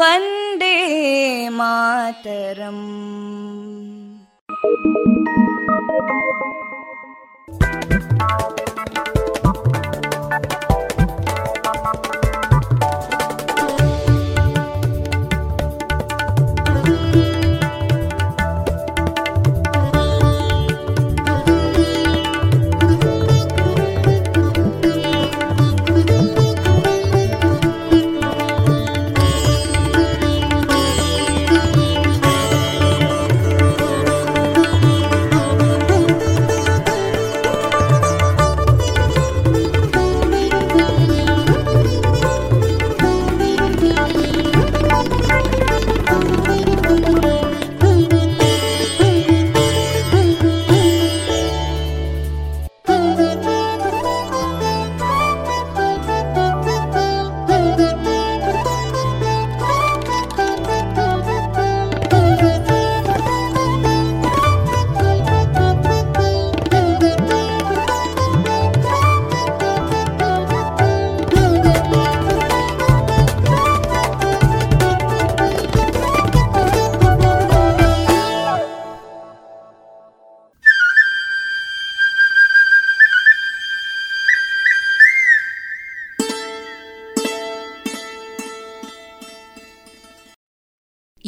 वन्दे मातरम्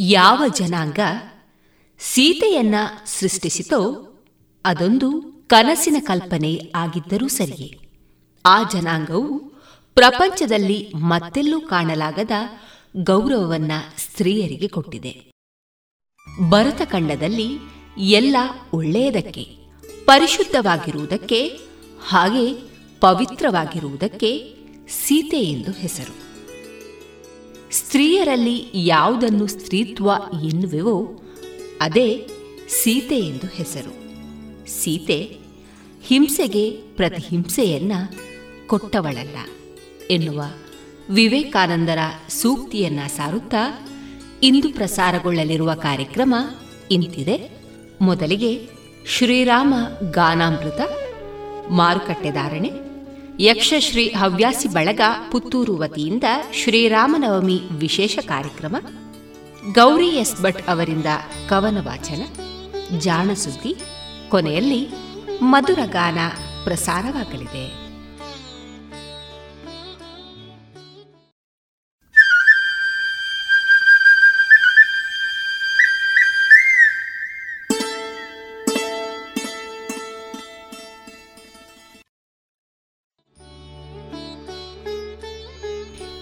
ಯಾವ ಜನಾಂಗ ಸೀತೆಯನ್ನ ಸೃಷ್ಟಿಸಿತೋ ಅದೊಂದು ಕನಸಿನ ಕಲ್ಪನೆ ಆಗಿದ್ದರೂ ಸರಿಯೇ. ಆ ಜನಾಂಗವು ಪ್ರಪಂಚದಲ್ಲಿ ಮತ್ತೆಲ್ಲೂ ಕಾಣಲಾಗದ ಗೌರವವನ್ನ ಸ್ತ್ರೀಯರಿಗೆ ಕೊಟ್ಟಿದೆ. ಭರತಖಂಡದಲ್ಲಿ ಎಲ್ಲ ಒಳ್ಳೆಯದಕ್ಕೆ, ಪರಿಶುದ್ಧವಾಗಿರುವುದಕ್ಕೆ, ಹಾಗೆ ಪವಿತ್ರವಾಗಿರುವುದಕ್ಕೆ ಸೀತೆ ಎಂದು ಹೆಸರು. ಸ್ತ್ರೀಯರಲ್ಲಿ ಯಾವುದನ್ನು ಸ್ತ್ರೀತ್ವ ಎನ್ನುವೆವೋ ಅದೇ ಸೀತೆ ಎಂದು ಹೆಸರು. ಸೀತೆ ಹಿಂಸೆಗೆ ಪ್ರತಿಹಿಂಸೆಯನ್ನ ಕೊಟ್ಟವಳಲ್ಲ ಎನ್ನುವ ವಿವೇಕಾನಂದರ ಸೂಕ್ತಿಯನ್ನ ಸಾರುತ್ತಾ ಇಂದು ಪ್ರಸಾರಗೊಳ್ಳಲಿರುವ ಕಾರ್ಯಕ್ರಮ ಇಂತಿದೆ. ಮೊದಲಿಗೆ ಶ್ರೀರಾಮ ಗಾನಾಮೃತ ಮಾರುಕಟ್ಟೆದಾರಣೆ ಯಕ್ಷಶ್ರೀ ಹವ್ಯಾಸಿ ಬಳಗ ಪುತ್ತೂರು ವತಿಯಿಂದ ಶ್ರೀರಾಮನವಮಿ ವಿಶೇಷ ಕಾರ್ಯಕ್ರಮ, ಗೌರಿ ಎಸ್ ಭಟ್ ಅವರಿಂದ ಕವನ ವಾಚನ ಜಾಣಸುದ್ದಿ ಕೊನೆಯಲ್ಲಿ ಮಧುರ ಗಾನ ಪ್ರಸಾರವಾಗಲಿದೆ.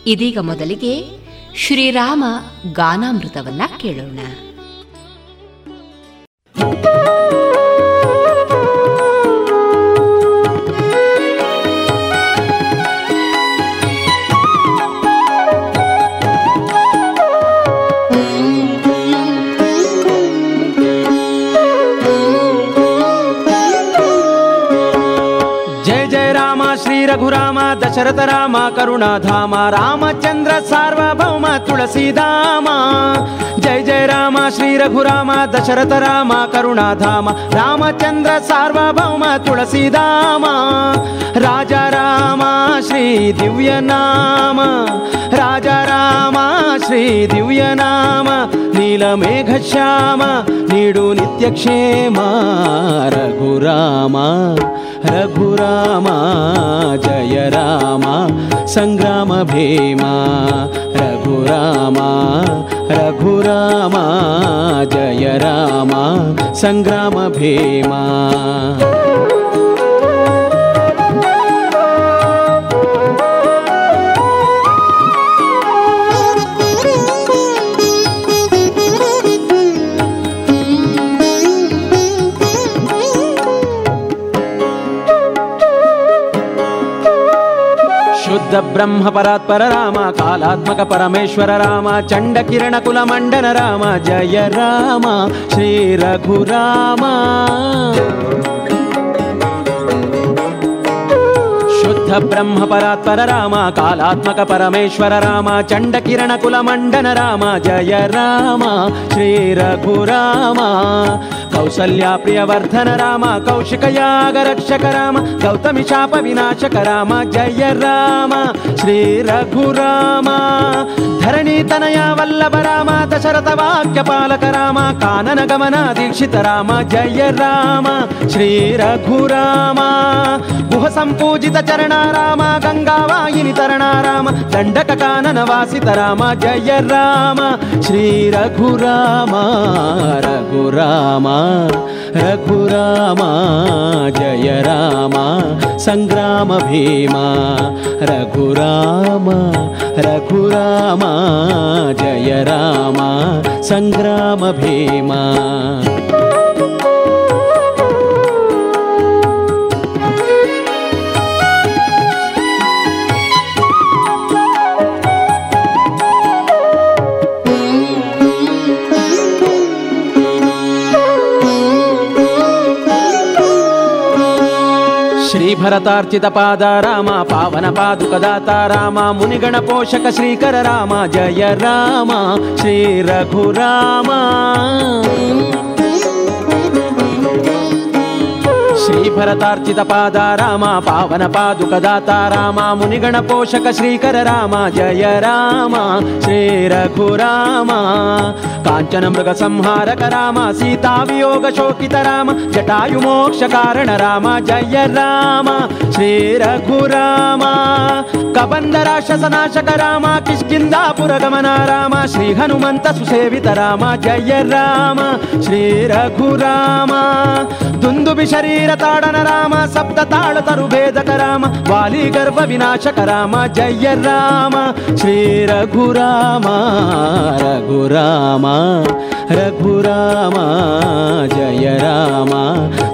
ಇದೀಗ ಮೊದಲಿಗೆ ಶ್ರೀರಾಮ ಗಾನಾಮೃತವನ್ನ ಕೇಳೋಣ. ರಘುರಾಮ ದಶರಥ ರಾಮ ಕರುಣಾಧಾಮ ರಾಮಚಂದ್ರ ಸಾರ್ವಭೌಮ ತುಳಸಿಧಾಮ ಜಯ ಜಯ ರಾಮ ಶ್ರೀ ರಘುರಾಮ ದಶರಥ ರಾಮ ಕರುಣಾಧಾಮ ರಾಮಚಂದ್ರ ಸಾರ್ವಭೌಮ ತುಳಸಿಧಾಮ ರಾಜ ರಾಮ ಶ್ರೀ ದಿವ್ಯ ನಾಮ ರಾಜ ರಾಮ ಶ್ರೀ ದಿವ್ಯ ನಾಮ ನೀಲಮೇಘ रघुरामा जय रामा सङ्ग्राम भीमा रघुरामा रघुरामा जय रामा सङ्ग्राम भीमा। సిద్ధ బ్రహ్మ పరాత్పర రామ కాళాత్మక పరమేశ్వర రామ చండ కిరణ కుల మండన రామ జయ రామ శ్రీ రఘురామ శుద్ధ బ్రహ్మ పరాత్పర రామ కాళాత్మక పరమేశ్వర రామ చండ కిరణ కుల మండన రామ జయ రామ శ్రీ రఘురామ जय राम श्री रघुराम कौसल्या प्रियवर्धन राम कौशिकयाग रक्षक राम गौतमि शाप శ్రీ రఘురామ. ధరణి తనయ వల్లభ రామ దశరథ వాక్య పాలక రామ కానన గమన దీక్షిత రామ జయ రామ. శ్రీ రఘురామ. గుహ సంపూజిత చరణ రామ గంగావాయిని తరణ రామ దండక కానన వాసిత రామ జయ రామ. శ్రీ రఘురామ రఘురామ. रघुराम जय रामा सङ्ग्राम भीमा। रघुराम रघुरामा जय रामा सङ्ग्राम भीमा ಶ್ರೀಭರತಾರ್ಚಿತ ಪಾದ ರಾಮ ಪಾವನ ಪಾದುಕದಾತ ರಾಮ ಮುನಿಗಣ ಪೋಷಕ ಶ್ರೀಕರ ರಾಮ ಜಯ ರಾಮ ಶ್ರೀ ರಘುರಾಮ. ಕಾಂಚನ ಮೃಗ ಸಂಹಾರಕ ರಾಮ ಸೀತಾ ವಿಯೋಗ ಶೋಕಿತ ರಾಮ ಜಟಾಯು ಮೋಕ್ಷ ಕಾರಣ ರಾಮ ಜಯ ರಾಮ ಶ್ರೀ ರಘುರಾಮ ಕಬಂಧ ರಾಕ್ಷಸ ನಾಶಕ ರಾಮ ಕಿಷ್ಕಿಂದಾಪುರ ಗಮನ ರಾಮ ಶ್ರೀ ಹನುಮಂತ ಸುಸೇವಿತ ರಾಮ ಜಯ ರಾಮ ಶ್ರೀ ರಘುರಾಮ ದುಂದುಬಿ ಶರೀರ ತಾಡನ ರಾಮ ಸಪ್ತ ತಾಳ ತರು ಭೇದಕ ರಾಮ ವಾಲಿ ಗರ್ಭ ವಿನಾಶಕ ರಾಮ ಜಯ जगताडन राम सप्त ताळ तरुभेदक राम वाली गर्भ विनाशक राम जय राम श्री रघुराम रघुराम रघुराम जय राम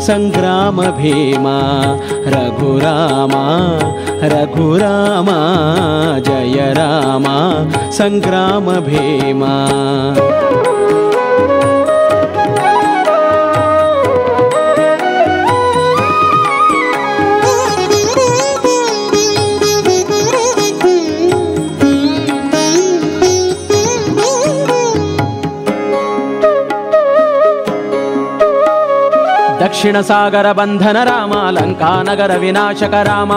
सङ्ग्राम भीमा रघुराम रघुराम जय राम सङ्ग्राम भीमा ರಾಮ ಜಯ ರಾಮ ಶ್ರೀ ರಘುರಾಮ ದಕ್ಷಿಣ ಸಾಗರ ಬಂಧನ ರಾಮ ಲಂಕಾ ನಗರ ವಿನಾಶಕ ರಾಮ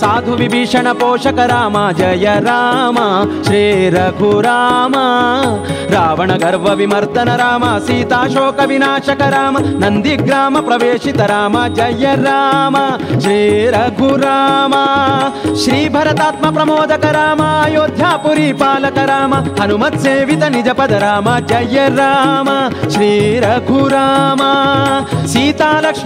ಸಾಧು ವಿಭೀಷಣ ಪೋಷಕ ರಾಮ ಜಯ ರಾಮ ಶ್ರೀ ರಘುರಾಮ ರಾವಣ ಗರ್ವ ವಿಮರ್ದನ ರಾಮ ಸೀತಾ ಶೋಕ ವಿನಾಶಕ ರಾಮ ನಂದಿಗ್ರಾಮ ಪ್ರವೇಶಿತ ರಾಮ ಜಯ ರಾಮ ಶ್ರೀ ರಘುರಾಮ ಶ್ರೀ ಭರತಾತ್ಮ ಪ್ರಮೋದಕ ರಾಮ ಅಯೋಧ್ಯಾಪುರಿ ಪಾಲಕ ರಾಮ ಹನುಮತ್ ಸೇವಿತ ನಿಜ ಪದ ರಾಮ ಜಯ ರಾಮ ಶ್ರೀ ರಘುರಾಮ ಸೀತಾ ಲಕ್ಷ್ಮಣ ಹನುಮತ್ ಸೇವಿತ ಆ, ಆ, ಆ,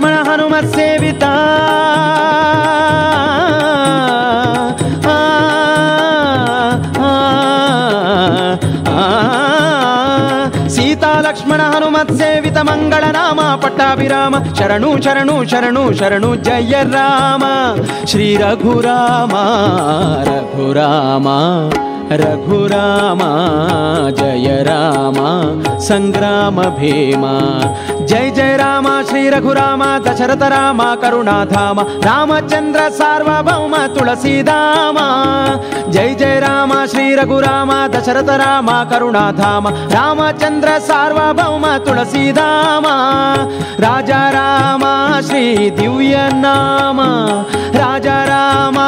ಸೀತಾ ಲಕ್ಷ್ಮಣ ಹನುಮತ್ ಸೇವಿತ ಮಂಗಳ ನಾಮ ಪಟ್ಟಾಭಿರಾಮ ಶರಣು ಶರಣು ಶರಣು ಶರಣು ಜಯ ರಾಮ ಶ್ರೀ ರಘುರಾಮ ರಘುರಾಮ ರಘುರಾಮ ಜಯ ರಾಮ ಸಂಗ್ರಾಮ ಭೀಮ ಜಯ ಜಯ ರಾಮ ಶ್ರೀ ರಘುರಾಮ ದಶರಥ ರಾಮ ಕರುಣಾಧಾಮ ರಾಮಚಂದ್ರ ಸಾರ್ವಭೌಮ ತುಳಸಿಧಾಮ ಜಯ ಜಯ ರಾಮ ಶ್ರೀ ರಘುರಾಮ ದಶರಥ ರಾಮ ಕರುಣಾಧಾಮ ರಾಮಚಂದ್ರ ಸಾರ್ವಭೌಮ ತುಳಸಿಧಾಮ ರಾಜ ರಾಮ ಶ್ರೀ ದಿವ್ಯ ನಾಮ ರಾಜ ರಾಮ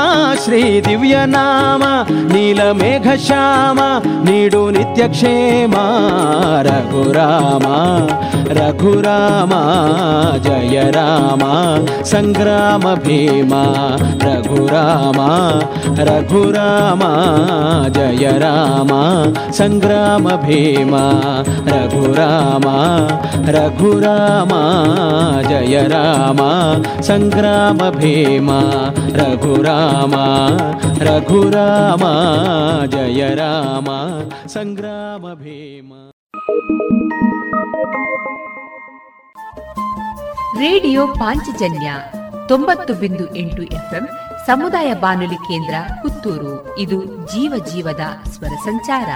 ಶ್ರೀ ದಿವ್ಯ ನಾಮ ನೀಲಮೇಘ ಶ್ಯಾಮ क्षाम नीडो नित्यक्षेमा रघुराम रघुराम जय राम सङ्ग्राम भीमा रघुराम रघुराम जय राम सङ्ग्राम भीमा रघुराम रघुराम जय राम सङ्ग्राम भीमा रघुराम रघुराम ಜಯ ರಾಮ, ಸಂಗ್ರಾಮ ಭೀಮ. ರೇಡಿಯೋ ಪಾಂಚಜನ್ಯ ತೊಂಬತ್ತು ಬಿಂದು ಎಂಟು ಎಫ್ಎಂ ಸಮುದಾಯ ಬಾನುಲಿ ಕೇಂದ್ರ ಪುತ್ತೂರು. ಇದು ಜೀವ ಜೀವದ ಸ್ವರ ಸಂಚಾರ.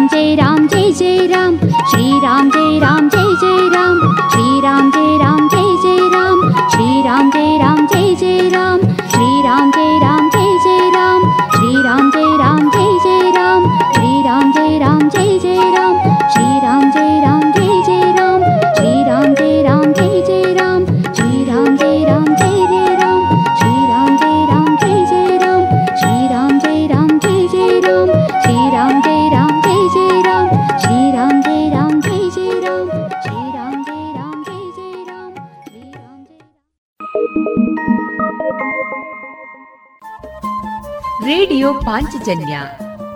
làm chi đó.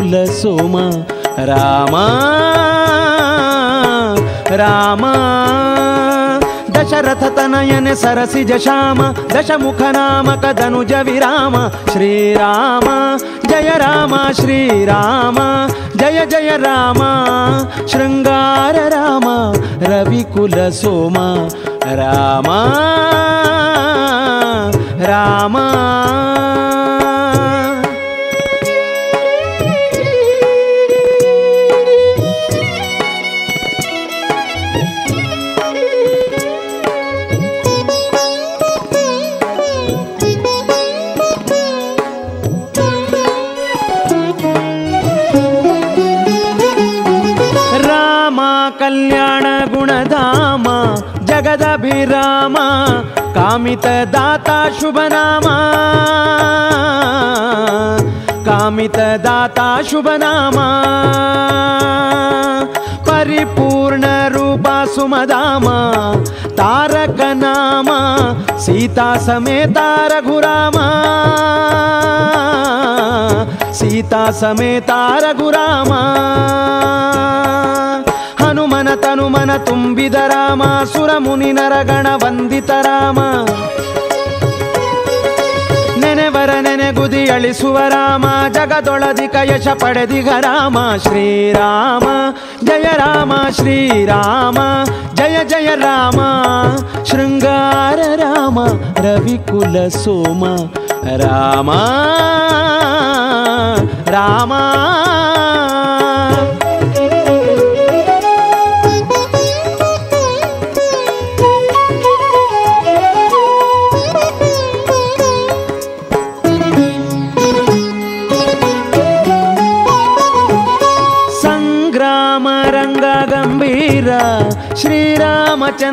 मूल सोमा, रामा रामा। दशरथतनयन सरसिज श्याम दशमुख नामक दनुज विराम, श्रीराम। जय राम, श्रीराम। जय जय राम। शृङ्गार राम, रविकुल सोमा, रामा। रामा। कामित दाता शुभ नामा कामित दाता शुभ नामा परिपूर्ण रूपा सुमदामा। तारक नामा सीता समेता रघुरामा। सीता समेता रघुरामा। ಹನುಮನ ತನುಮನ ತುಂಬಿದ ರಾಮ ಸುರಮುನಿ ನರಗಣ ವಂದಿತ ರಾಮ. ನೆನೆವರ ನೆನೆಗುದಿ ಅಳಿಸುವ ರಾಮ, ಜಗದೊಳದಿಕ ಯಶ ಪಡೆದಿಗ ರಾಮ. ಶ್ರೀರಾಮ, ಜಯ ರಾಮ, ಶ್ರೀರಾಮ, ಜಯ ಜಯ ರಾಮ. ಶೃಂಗಾರ ರಾಮ, ರವಿಕುಲ ಸೋಮ. ರಾಮ ರಾಮ.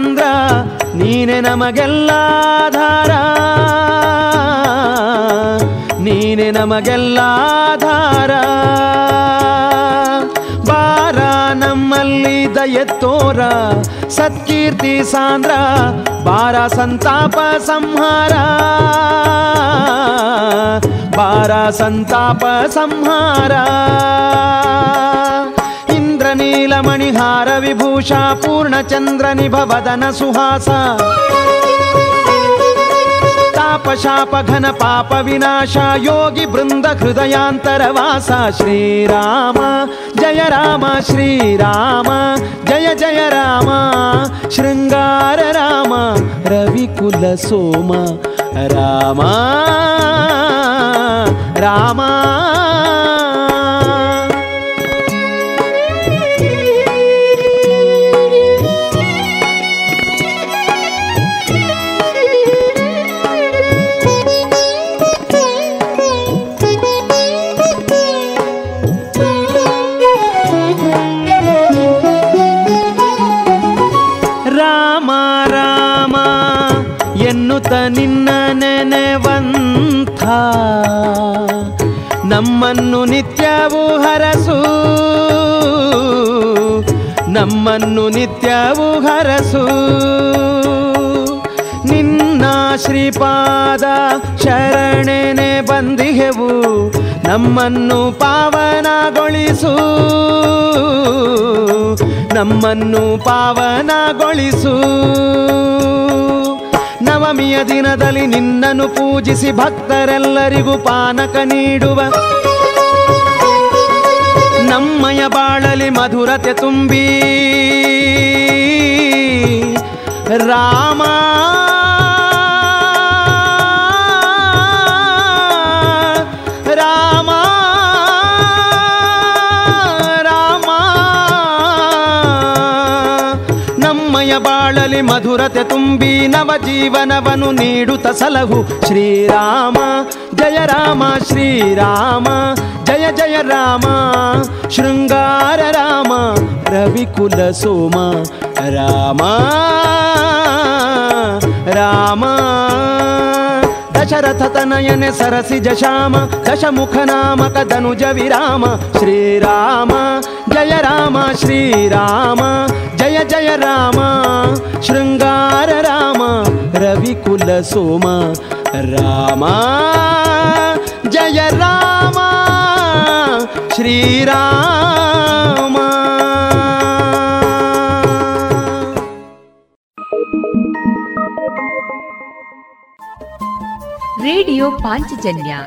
ಶ್ರೀರಾಮಚಂದ್ರ ನೀನೆ ನಮಗೆಲ್ಲಾಧಾರ ನೀನೆ ನಮಗೆಲ್ಲಾಧಾರ ಬಾರ ನಮ್ಮಲ್ಲಿ ದಯತ್ತೋರ ಸತ್ಕೀರ್ತಿ ಸಾಂದ್ರ, ಬಾರ ಸಂತಾಪ ಸಂಹಾರ. ಬಾರ ಸಂತಾಪ ಸಂಹಾರ. चन्द्रनीलमणिहार विभूषा पूर्णचंद्र निभवदन सुहास तापशापघन पापविनाशा योगि हृदयान्तरवास। श्रीराम, जय राम, श्रीराम, जय जय राम। श्रृंगार राम, रविकुल सोम। रामा रामा। ನಿತ್ಯವೂ ಹರಸು. ನಮ್ಮನ್ನು ನಿತ್ಯವೂ ಹರಸು. ನಿನ್ನ ಶ್ರೀಪಾದ ಶರಣೆನೆ ಬಂದಿಹೆವು ನಮ್ಮನ್ನು ಪಾವನಗೊಳಿಸು. ನಮ್ಮನ್ನು ಪಾವನಗೊಳಿಸು. ನವಮಿಯ ದಿನದಲ್ಲಿ ನಿನ್ನನ್ನು ಪೂಜಿಸಿ ಭಕ್ತರೆಲ್ಲರಿಗೂ ಪಾನಕ ನೀಡುವ. ನಮ್ಮಯ ಬಾಳಲಿ ಮಧುರತೆ ತುಂಬಿ. ರಾಮ. ರಾಮ. ರಾಮ. ನಮ್ಮಯ ಬಾಳಲಿ ಮಧುರತೆ ತುಂಬಿ ನವ ಜೀವನವನ್ನು ನೀಡುತ್ತ ಸಲಹು ಶ್ರೀರಾಮ. ಜಯ ರಾಮ, ಶ್ರೀರಾಮ. ಜಯ ಜಯ ರಾಮ, ಶೃಂಗಾರ ರಾಮ ರವಿಕುಲ ಸೋಮ, ರಾಮ ರಾಮ. ಜಶಾಮ, ದಶಮುಖ ನಾಮಕ ಧನುಜ ವಿರಾಮ, ಶ್ರೀರಾಮ, ಜಯ ರಾಮ, ಶ್ರೀರಾಮ, ಜಯ ಜಯ ರಾಮ. ಶೃಂಗಾರ ರಾಮ ರವಿಕುಲ ಸೋಮ, ರಾಮ. ಜಯ ರಾಮ ಶ್ರೀರಾಮ. ರೇಡಿಯೋ ಪಾಂಚಜನ್ಯ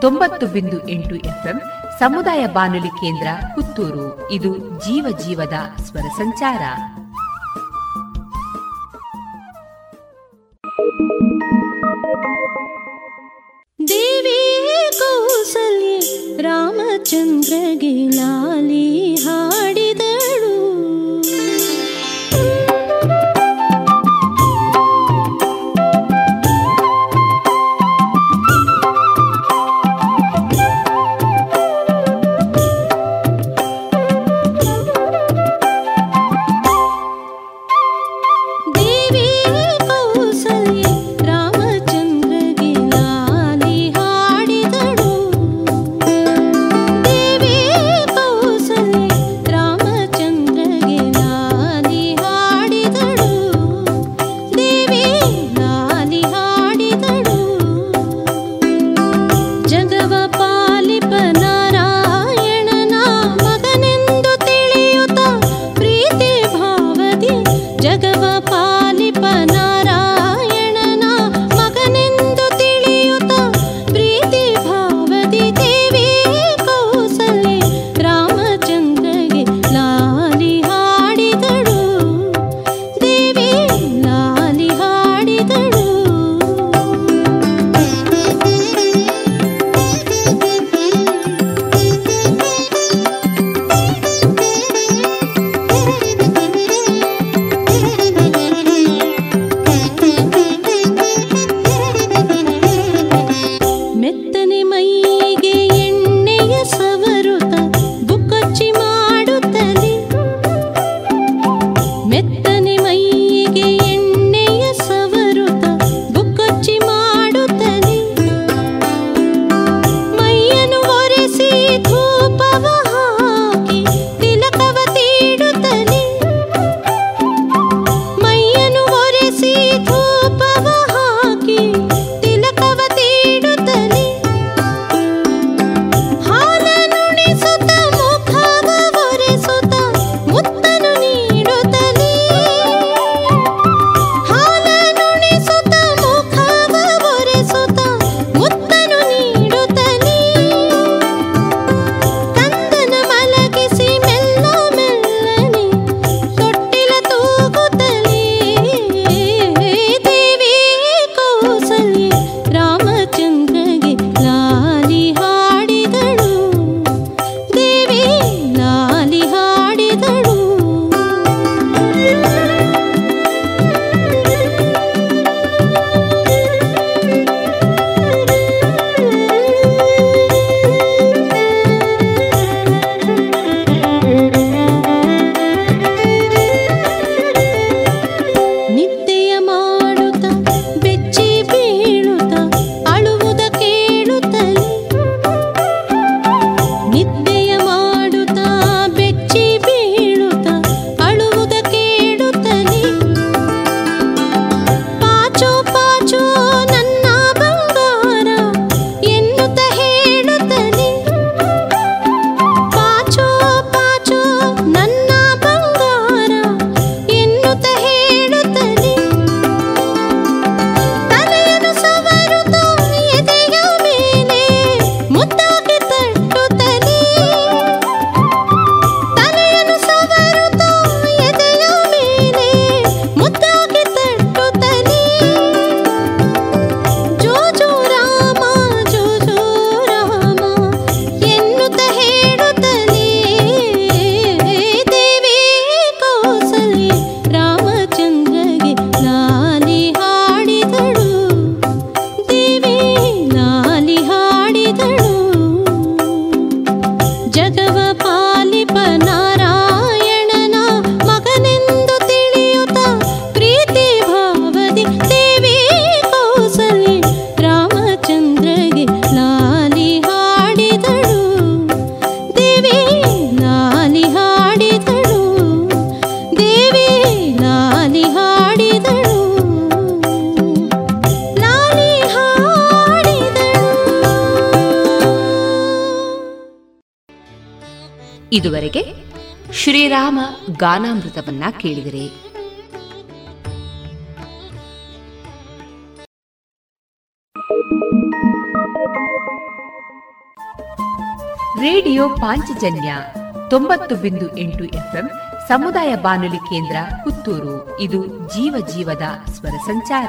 ತೊಂಬತ್ತು ಬಿಂದು ಎಂಟು ಎಫ್ಎಂ ಸಮುದಾಯ ಬಾನುಲಿ ಕೇಂದ್ರ ಪುತ್ತೂರು. ಇದು ಜೀವ ಜೀವದ ಸ್ವರ ಸಂಚಾರ. देवी कौसल्ये रामचन्द्र गिला हाडि ಇದುವರೆಗೆ ಶ್ರೀರಾಮ ಗಾನಾಮೃತವನ್ನ ಕೇಳಿದರೆ. ರೇಡಿಯೋ ಪಾಂಚಜನ್ಯ ತೊಂಬತ್ತು ಬಿಂದು ಎಂಟು ಎಫ್ಎಂ ಸಮುದಾಯ ಬಾನುಲಿ ಕೇಂದ್ರ ಪುತ್ತೂರು. ಇದು ಜೀವ ಜೀವದ ಸ್ವರ ಸಂಚಾರ.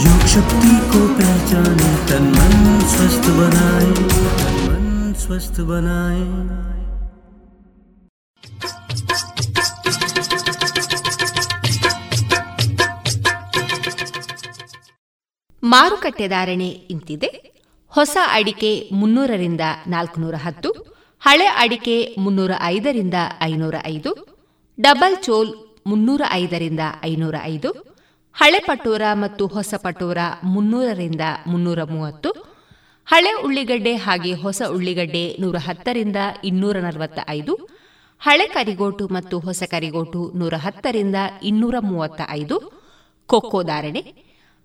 योग शक्ति को पहचाने तन मन स्वस्थ बनाए मन स्वस्थ बनाए ಮಾರುಕಟ್ಟೆ ಧಾರಣೆ ಇಂತಿದೆ ಹೊಸ ಅಡಿಕೆ ಮುನ್ನೂರರಿಂದ ನಾಲ್ಕುನೂರ ಹತ್ತು ಹಳೆ ಅಡಿಕೆ ಮುನ್ನೂರ ಐದರಿಂದ ಐನೂರ ಐದು ಡಬಲ್ ಚೋಲ್ ಮುನ್ನೂರ ಐದರಿಂದ ಐನೂರ ಐದು ಹಳೆ ಪಟೋರ ಮತ್ತು ಹೊಸ ಪಟೋರ ಮುನ್ನೂರರಿಂದ ಮುನ್ನೂರ ಮೂವತ್ತು, ಹಳೆ ಉಳ್ಳಿಗಡ್ಡೆ ಹಾಗೆ ಹೊಸ ಉಳ್ಳಿಗಡ್ಡೆ ನೂರ ಹತ್ತರಿಂದ ಇನ್ನೂರ ನಲವತ್ತ ಐದು, ಹಳೆ ಕರಿಗೋಟು ಮತ್ತು ಹೊಸ ಕರಿಗೋಟು ನೂರ ಹತ್ತರಿಂದ ಇನ್ನೂರ ಮೂವತ್ತ ಐದು, ಕೊಕ್ಕೋ ಧಾರಣೆ,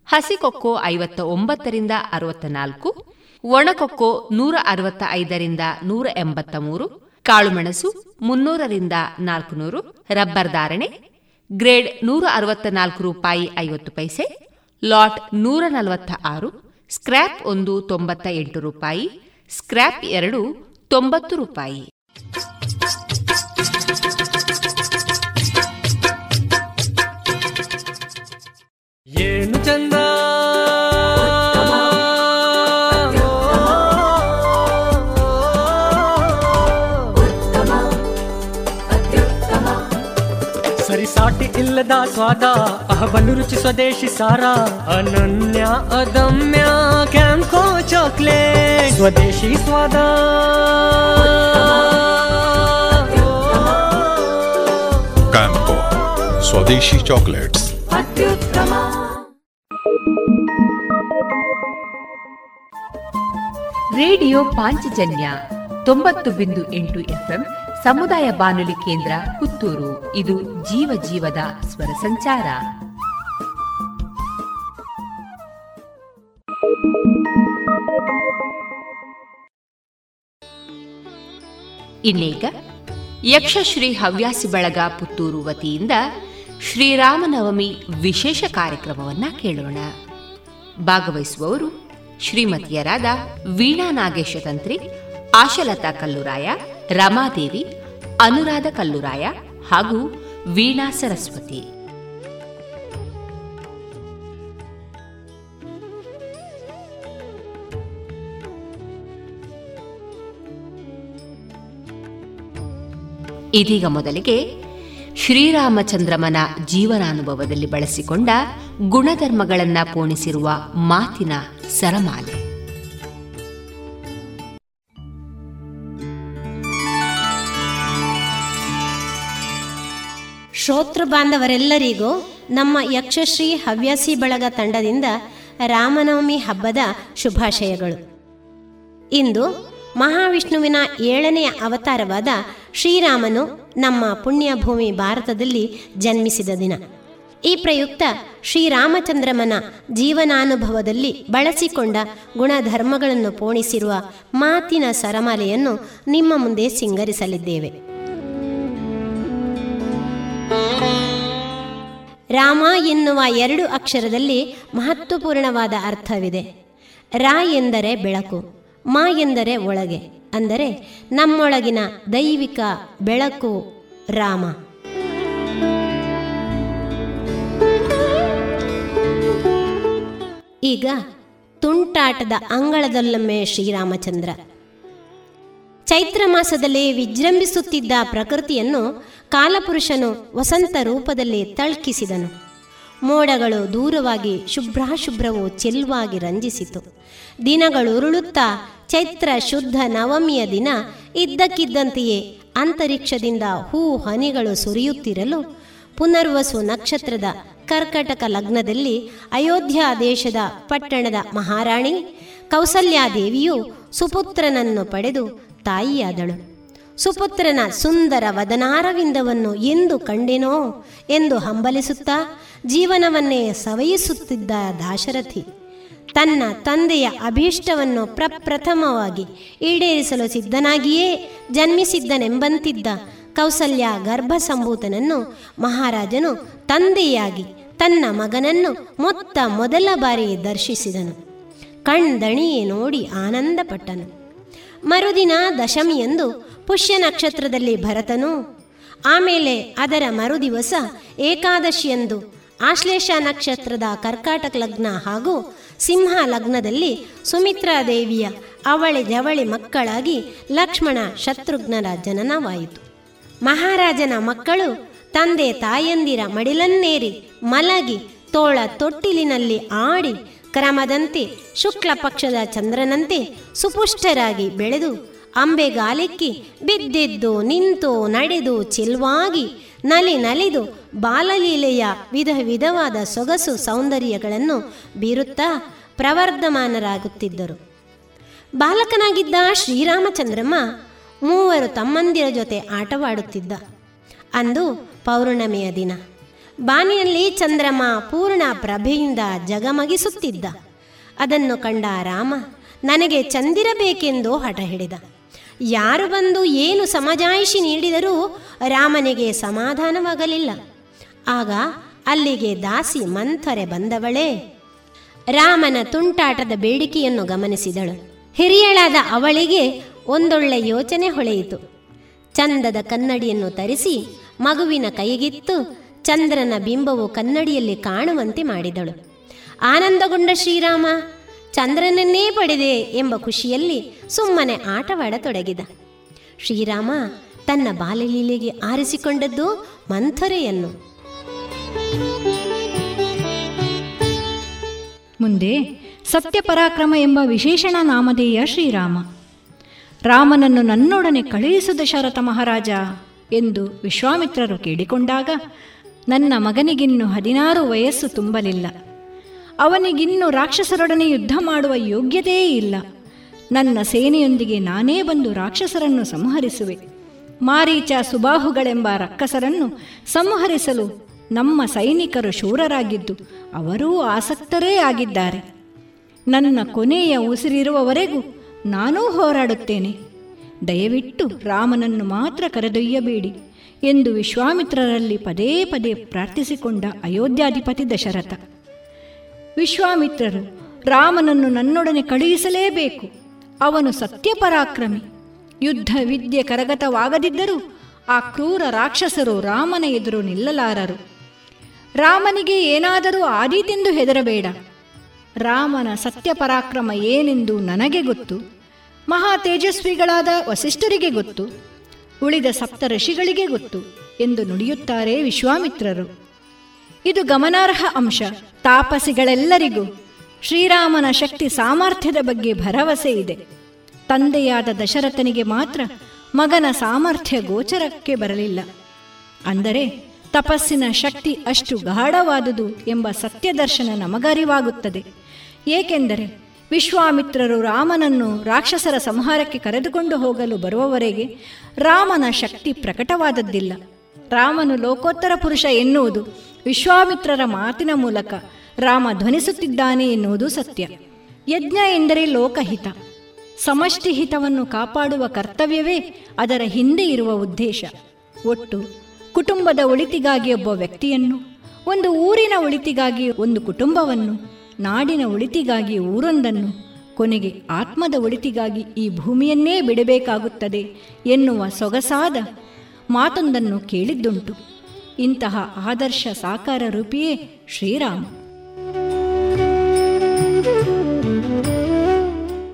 ಹಸಿ ಕೊಕ್ಕೋ ಐವತ್ತ ಒಂಬತ್ತರಿಂದ ಅರವತ್ತ ನಾಲ್ಕು ಒಣಕೊಕ್ಕೋ ನೂರ ಅರವತ್ತ ಐದರಿಂದ ನೂರ ಎಂಬತ್ತ ಮೂರು ಕಾಳುಮೆಣಸು ಮುನ್ನೂರರಿಂದ ನಾಲ್ಕುನೂರು ರಬ್ಬರ್ ಧಾರಣೆ ಗ್ರೇಡ್ ನೂರ ಅರವತ್ತ ನಾಲ್ಕು ರೂಪಾಯಿ ಐವತ್ತು ಪೈಸೆ, ಲಾಟ್ ನೂರ ನಲವತ್ತ ಆರು, ಸ್ಕ್ರ್ಯಾಪ್ ಒಂದು ತೊಂಬತ್ತ ಎಂಟು ರೂಪಾಯಿ, ಸ್ಕ್ರ್ಯಾಪ್ ಎರಡು ತೊಂಬತ್ತು ರೂಪಾಯಿ. ಏನು ಚಂದ? ಸರಿಸಾಟಿ ಇಲ್ಲದ ಸ್ವಾದ ಅಹಬಲು ರುಚಿ ಸ್ವದೇಶಿ ಸಾರ ಅನನ್ಯ ಅದಮ್ಯ ಕ್ಯಾಂಕೋ ಚಾಕ್ಲೇಟ್ ಸ್ವದೇಶಿ ಸ್ವಾದ ಕ್ಯಾಂಕೋ ಸ್ವದೇಶಿ ಚಾಕ್ಲೇಟ್ಸ್ ಅತ್ಯುತ್ತಮ ರೇಡಿಯೋ ಪಾಂಚಜನ್ಯ ತೊಂಬತ್ತು ಬಿಂದು ಎಂಟು ಎಫ್ಎಂ ಸಮುದಾಯ ಬಾನುಲಿ ಕೇಂದ್ರ ಪುತ್ತೂರು. ಇದು ಜೀವ ಜೀವದ ಸ್ವರ ಸಂಚಾರ. ಇನ್ನೀಗ ಯಕ್ಷಶ್ರೀ ಹವ್ಯಾಸಿ ಬಳಗ ಪುತ್ತೂರು ವತಿಯಿಂದ ಶ್ರೀರಾಮನವಮಿ ವಿಶೇಷ ಕಾರ್ಯಕ್ರಮವನ್ನ ಕೇಳೋಣ. ಭಾಗವಹಿಸುವವರು ಶ್ರೀಮತಿಯರಾದ ವೀಣಾ ನಾಗೇಶ ತಂತ್ರಿ, ಆಶಲತಾ ಕಲ್ಲುರಾಯ, ರಮಾದೇವಿ ಅನುರಾಧ ಕಲ್ಲುರಾಯ ಹಾಗೂ ವೀಣಾ ಸರಸ್ವತಿ. ಇದೀಗ ಮೊದಲಿಗೆ ಶ್ರೀರಾಮಚಂದ್ರಮನ ಜೀವನಾನುಭವದಲ್ಲಿ ಬಳಸಿಕೊಂಡ ಗುಣಧರ್ಮಗಳನ್ನು ಪೋಣಿಸಿರುವ ಮಾತಿನ ಸರಮಾಲೆ. ಶ್ರೋತೃ ಬಾಂಧವರೆಲ್ಲರಿಗೂ ನಮ್ಮ ಯಕ್ಷಶ್ರೀ ಹವ್ಯಾಸಿ ಬಳಗ ತಂಡದಿಂದ ರಾಮನವಮಿ ಹಬ್ಬದ ಶುಭಾಶಯಗಳು. ಇಂದು ಮಹಾವಿಷ್ಣುವಿನ ಏಳನೆಯ ಅವತಾರವಾದ ಶ್ರೀರಾಮನು ನಮ್ಮ ಪುಣ್ಯಭೂಮಿ ಭಾರತದಲ್ಲಿ ಜನ್ಮಿಸಿದ ದಿನ. ಈ ಪ್ರಯುಕ್ತ ಶ್ರೀರಾಮಚಂದ್ರಮನ ಜೀವನಾನುಭವದಲ್ಲಿ ಬಳಸಿಕೊಂಡ ಗುಣಧರ್ಮಗಳನ್ನು ಪೋಣಿಸಿರುವ ಮಾತಿನ ಸರಮಾಲೆಯನ್ನು ನಿಮ್ಮ ಮುಂದೆ ಸಿಂಗರಿಸಲಿದ್ದೇವೆ. ರಾಮ ಎನ್ನುವ ಎರಡು ಅಕ್ಷರದಲ್ಲಿ ಮಹತ್ವಪೂರ್ಣವಾದ ಅರ್ಥವಿದೆ. ರಾ ಎಂದರೆ ಬೆಳಕು, ಮಾ ಎಂದರೆ ಒಳಗೆ, ಅಂದರೆ ನಮ್ಮೊಳಗಿನ ದೈವಿಕ ಬೆಳಕು ರಾಮ. ಈಗ ತುಂಟಾಟದ ಅಂಗಳದಲ್ಲೊಮ್ಮೆ ಶ್ರೀರಾಮಚಂದ್ರ. ಚೈತ್ರ ಮಾಸದಲ್ಲಿ ವಿಜೃಂಭಿಸುತ್ತಿದ್ದ ಪ್ರಕೃತಿಯನ್ನು ಕಾಲಪುರುಷನು ವಸಂತ ರೂಪದಲ್ಲಿ ತಳ್ಕಿಸಿದನು. ಮೋಡಗಳು ದೂರವಾಗಿ ಶುಭ್ರಾಶುಭ್ರವು ಚೆಲ್ವಾಗಿ ರಂಜಿಸಿತು. ದಿನಗಳು ಉರುಳುತ್ತಾ ಚೈತ್ರ ಶುದ್ಧ ನವಮಿಯ ದಿನ ಇದ್ದಕ್ಕಿದ್ದಂತೆಯೇ ಅಂತರಿಕ್ಷದಿಂದ ಹೂ ಹನಿಗಳು ಸುರಿಯುತ್ತಿರಲು ಪುನರ್ವಸು ನಕ್ಷತ್ರದ ಕರ್ಕಟಕ ಲಗ್ನದಲ್ಲಿ ಅಯೋಧ್ಯ ದೇಶದ ಪಟ್ಟಣದ ಮಹಾರಾಣಿ ಕೌಸಲ್ಯಾದೇವಿಯು ಸುಪುತ್ರನನ್ನು ಪಡೆದು ತಾಯಿಯಾದಳು. ಸುಪುತ್ರನ ಸುಂದರ ವದನಾರವಿಂದವನ್ನು ಎಂದು ಕಂಡೆನೋ ಎಂದು ಹಂಬಲಿಸುತ್ತಾ ಜೀವನವನ್ನೇ ಸವಯಿಸುತ್ತಿದ್ದ ದಾಶರಥಿ ತನ್ನ ತಂದೆಯ ಅಭೀಷ್ಟವನ್ನು ಪ್ರಪ್ರಥಮವಾಗಿ ಈಡೇರಿಸಲು ಸಿದ್ಧನಾಗಿಯೇ ಜನ್ಮಿಸಿದ್ದನೆಂಬಂತಿದ್ದ ಕೌಸಲ್ಯ ಗರ್ಭಸಂಭೂತನನ್ನು ಮಹಾರಾಜನು ತಂದೆಯಾಗಿ ತನ್ನ ಮಗನನ್ನು ಮೊತ್ತ ಮೊದಲ ಬಾರಿ ದರ್ಶಿಸಿದನು. ಕಣ್ದಣಿಯೇ ನೋಡಿ ಆನಂದಪಟ್ಟನು. ಮರುದಿನ ದಶಮಿಯಂದು ಪುಷ್ಯ ನಕ್ಷತ್ರದಲ್ಲಿ ಭರತನು, ಆಮೇಲೆ ಅದರ ಮರುದಿವಸ ಏಕಾದಶಿಯಂದು ಆಶ್ಲೇಷ ನಕ್ಷತ್ರದ ಕರ್ಕಾಟಕ ಲಗ್ನ ಹಾಗೂ ಸಿಂಹ ಲಗ್ನದಲ್ಲಿ ಸುಮಿತ್ರಾ ದೇವಿಯ ಅವಳಿ ಜವಳಿ ಮಕ್ಕಳಾಗಿ ಲಕ್ಷ್ಮಣ ಶತ್ರುಘ್ನರ ಜನನವಾಯಿತು. ಮಹಾರಾಜನ ಮಕ್ಕಳು ತಂದೆ ತಾಯಂದಿರ ಮಡಿಲನ್ನೇರಿ ಮಲಗಿ ತೋಳ ತೊಟ್ಟಿಲಿನಲ್ಲಿ ಆಡಿ ಕ್ರಮದಂತೆ ಶುಕ್ಲ ಪಕ್ಷದ ಚಂದ್ರನಂತೆ ಸುಪುಷ್ಟರಾಗಿ ಬೆಳೆದು ಅಂಬೆಗಾಲಿಕ್ಕಿ ಬಿದ್ದಿದ್ದು ನಿಂತು ನಡೆದು ಚಿಲ್ವಾಗಿ ನಲಿ ನಲಿದು ಬಾಲಲೀಲೆಯ ವಿಧ ವಿಧವಾದ ಸೊಗಸು ಸೌಂದರ್ಯಗಳನ್ನು ಬೀರುತ್ತಾ ಪ್ರವರ್ಧಮಾನರಾಗುತ್ತಿದ್ದರು. ಬಾಲಕನಾಗಿದ್ದ ಶ್ರೀರಾಮಚಂದ್ರಮ್ಮ ಮೂವರು ತಮ್ಮಂದಿರ ಜೊತೆ ಆಟವಾಡುತ್ತಿದ್ದ. ಅಂದು ಪೌರ್ಣಮಿಯ ದಿನ. ಬಾನಿನಲ್ಲಿ ಚಂದ್ರಮ ಪೂರ್ಣ ಪ್ರಭೆಯಿಂದ ಜಗಮಗಿಸುತ್ತಿದ್ದ. ಅದನ್ನು ಕಂಡ ರಾಮ, ನನಗೆ ಚಂದಿರಬೇಕೆಂದು ಹಠ ಹಿಡಿದ. ಯಾರು ಬಂದು ಏನು ಸಮಜಾಯಿಷಿ ನೀಡಿದರೂ ರಾಮನಿಗೆ ಸಮಾಧಾನವಾಗಲಿಲ್ಲ. ಆಗ ಅಲ್ಲಿಗೆ ದಾಸಿ ಮಂಥರೆ ಬಂದವಳೇ, ರಾಮನ ತುಂಟಾಟದ ಬೇಡಿಕೆಯನ್ನು ಗಮನಿಸಿದಳು. ಹಿರಿಯಳಾದ ಅವಳಿಗೆ ಒಂದೊಳ್ಳೆ ಯೋಚನೆ ಹೊಳೆಯಿತು. ಚಂದದ ಕನ್ನಡಿಯನ್ನು ತರಿಸಿ ಮಗುವಿನ ಕೈಗಿತ್ತು. ಚಂದ್ರನ ಬಿಂಬವು ಕನ್ನಡಿಯಲ್ಲಿ ಕಾಣುವಂತೆ ಮಾಡಿದಳು. ಆನಂದಗೊಂಡ ಶ್ರೀರಾಮ, ಚಂದ್ರನನ್ನೇ ಪಡೆದೆ ಎಂಬ ಖುಷಿಯಲ್ಲಿ ಸುಮ್ಮನೆ ಆಟವಾಡತೊಡಗಿದ. ಶ್ರೀರಾಮ ತನ್ನ ಬಾಲಲೀಲೆಗೆ ಆರಿಸಿಕೊಂಡದ್ದು ಮಂಥರೆಯನ್ನು. ಮುಂದೆ ಸತ್ಯಪರಾಕ್ರಮ ಎಂಬ ವಿಶೇಷಣ ನಾಮಧೇಯ ಶ್ರೀರಾಮ. ರಾಮನನ್ನು ನನ್ನೊಡನೆ ಕಳುಹಿಸು ದಶರಥ ಮಹಾರಾಜ ಎಂದು ವಿಶ್ವಾಮಿತ್ರರು ಕೇಳಿಕೊಂಡಾಗ ನನ್ನ ಮಗನಿಗಿನ್ನು ಹದಿನಾರು ವಯಸ್ಸು ತುಂಬಲಿಲ್ಲ. ಅವನಿಗಿನ್ನು ರಾಕ್ಷಸರೊಡನೆ ಯುದ್ಧ ಮಾಡುವ ಯೋಗ್ಯತೆಯೇ ಇಲ್ಲ. ನನ್ನ ಸೇನೆಯೊಂದಿಗೆ ನಾನೇ ಬಂದು ರಾಕ್ಷಸರನ್ನು ಸಂಹರಿಸುವೆ. ಮಾರೀಚ ಸುಬಾಹುಗಳೆಂಬ ರಕ್ಕಸರನ್ನು ಸಂಹರಿಸಲು ನಮ್ಮ ಸೈನಿಕರು ಶೂರರಾಗಿದ್ದು ಅವರೂ ಆಸಕ್ತರೇ ಆಗಿದ್ದಾರೆ. ನನ್ನ ಕೊನೆಯ ಉಸಿರಿರುವವರೆಗೂ ನಾನೂ ಹೋರಾಡುತ್ತೇನೆ. ದಯವಿಟ್ಟು ರಾಮನನ್ನು ಮಾತ್ರ ಕರೆದೊಯ್ಯಬೇಡಿ. ಎಂದು ವಿಶ್ವಾಮಿತ್ರರಲ್ಲಿ ಪದೇ ಪದೇ ಪ್ರಾರ್ಥಿಸಿಕೊಂಡ ಅಯೋಧ್ಯಾಧಿಪತಿ ದಶರಥ. ವಿಶ್ವಾಮಿತ್ರರು, ರಾಮನನ್ನು ನನ್ನೊಡನೆ ಕಳುಹಿಸಲೇಬೇಕು. ಅವನು ಸತ್ಯಪರಾಕ್ರಮಿ. ಯುದ್ಧ ವಿದ್ಯೆ ಕರಗತವಾಗದಿದ್ದರೂ ಆ ಕ್ರೂರ ರಾಕ್ಷಸರು ರಾಮನ ಎದುರು ನಿಲ್ಲಲಾರರು. ರಾಮನಿಗೆ ಏನಾದರೂ ಆದೀತೆಂದು ಹೆದರಬೇಡ. ರಾಮನ ಸತ್ಯಪರಾಕ್ರಮ ಏನೆಂದು ನನಗೆ ಗೊತ್ತು. ಮಹಾ ತೇಜಸ್ವಿಗಳಾದ ವಸಿಷ್ಠರಿಗೆ ಗೊತ್ತು. ಉಳಿದ ಸಪ್ತ ಋಷಿಗಳಿಗೆ ಗೊತ್ತು ಎಂದು ನುಡಿಯುತ್ತಾರೆ ವಿಶ್ವಾಮಿತ್ರರು. ಇದು ಗಮನಾರ್ಹ ಅಂಶ. ತಾಪಸಿಗಳೆಲ್ಲರಿಗೂ ಶ್ರೀರಾಮನ ಶಕ್ತಿ ಸಾಮರ್ಥ್ಯದ ಬಗ್ಗೆ ಭರವಸೆ ಇದೆ. ತಂದೆಯಾದ ದಶರಥನಿಗೆ ಮಾತ್ರ ಮಗನ ಸಾಮರ್ಥ್ಯ ಗೋಚರಕ್ಕೆ ಬರಲಿಲ್ಲ. ಅಂದರೆ ತಪಸ್ಸಿನ ಶಕ್ತಿ ಅಷ್ಟು ಗಾಢವಾದುದು ಎಂಬ ಸತ್ಯದರ್ಶನ ನಮಗರಿವಾಗುತ್ತದೆ. ಏಕೆಂದರೆ ವಿಶ್ವಾಮಿತ್ರರು ರಾಮನನ್ನು ರಾಕ್ಷಸರ ಸಂಹಾರಕ್ಕೆ ಕರೆದುಕೊಂಡು ಹೋಗಲು ಬರುವವರೆಗೆ ರಾಮನ ಶಕ್ತಿ ಪ್ರಕಟವಾದದ್ದಿಲ್ಲ. ರಾಮನು ಲೋಕೋತ್ತರ ಪುರುಷ ಎನ್ನುವುದು ವಿಶ್ವಾಮಿತ್ರರ ಮಾತಿನ ಮೂಲಕ ರಾಮ ಧ್ವನಿಸುತ್ತಿದ್ದಾನೆ ಎನ್ನುವುದು ಸತ್ಯ. ಯಜ್ಞ ಎಂದರೆ ಲೋಕಹಿತ. ಸಮಷ್ಟಿ ಹಿತವನ್ನು ಕಾಪಾಡುವ ಕರ್ತವ್ಯವೇ ಅದರ ಹಿಂದೆ ಇರುವ ಉದ್ದೇಶ. ಒಟ್ಟು ಕುಟುಂಬದ ಒಳಿತಿಗಾಗಿ ಒಬ್ಬ ವ್ಯಕ್ತಿಯನ್ನು, ಒಂದು ಊರಿನ ಒಳಿತಿಗಾಗಿ ಒಂದು ಕುಟುಂಬವನ್ನು ನಾಡಿನ ಒಳಿತಿಗಾಗಿ ಊರೊಂದನ್ನು, ಕೊನೆಗೆ ಆತ್ಮದ ಒಳಿತಿಗಾಗಿ ಈ ಭೂಮಿಯನ್ನೇ ಬಿಡಬೇಕಾಗುತ್ತದೆ ಎನ್ನುವ ಸೊಗಸಾದ ಮಾತೊಂದನ್ನು ಕೇಳಿದ್ದುಂಟು. ಇಂತಹ ಆದರ್ಶ ಸಾಕಾರ ರೂಪಿಯೇ ಶ್ರೀರಾಮ.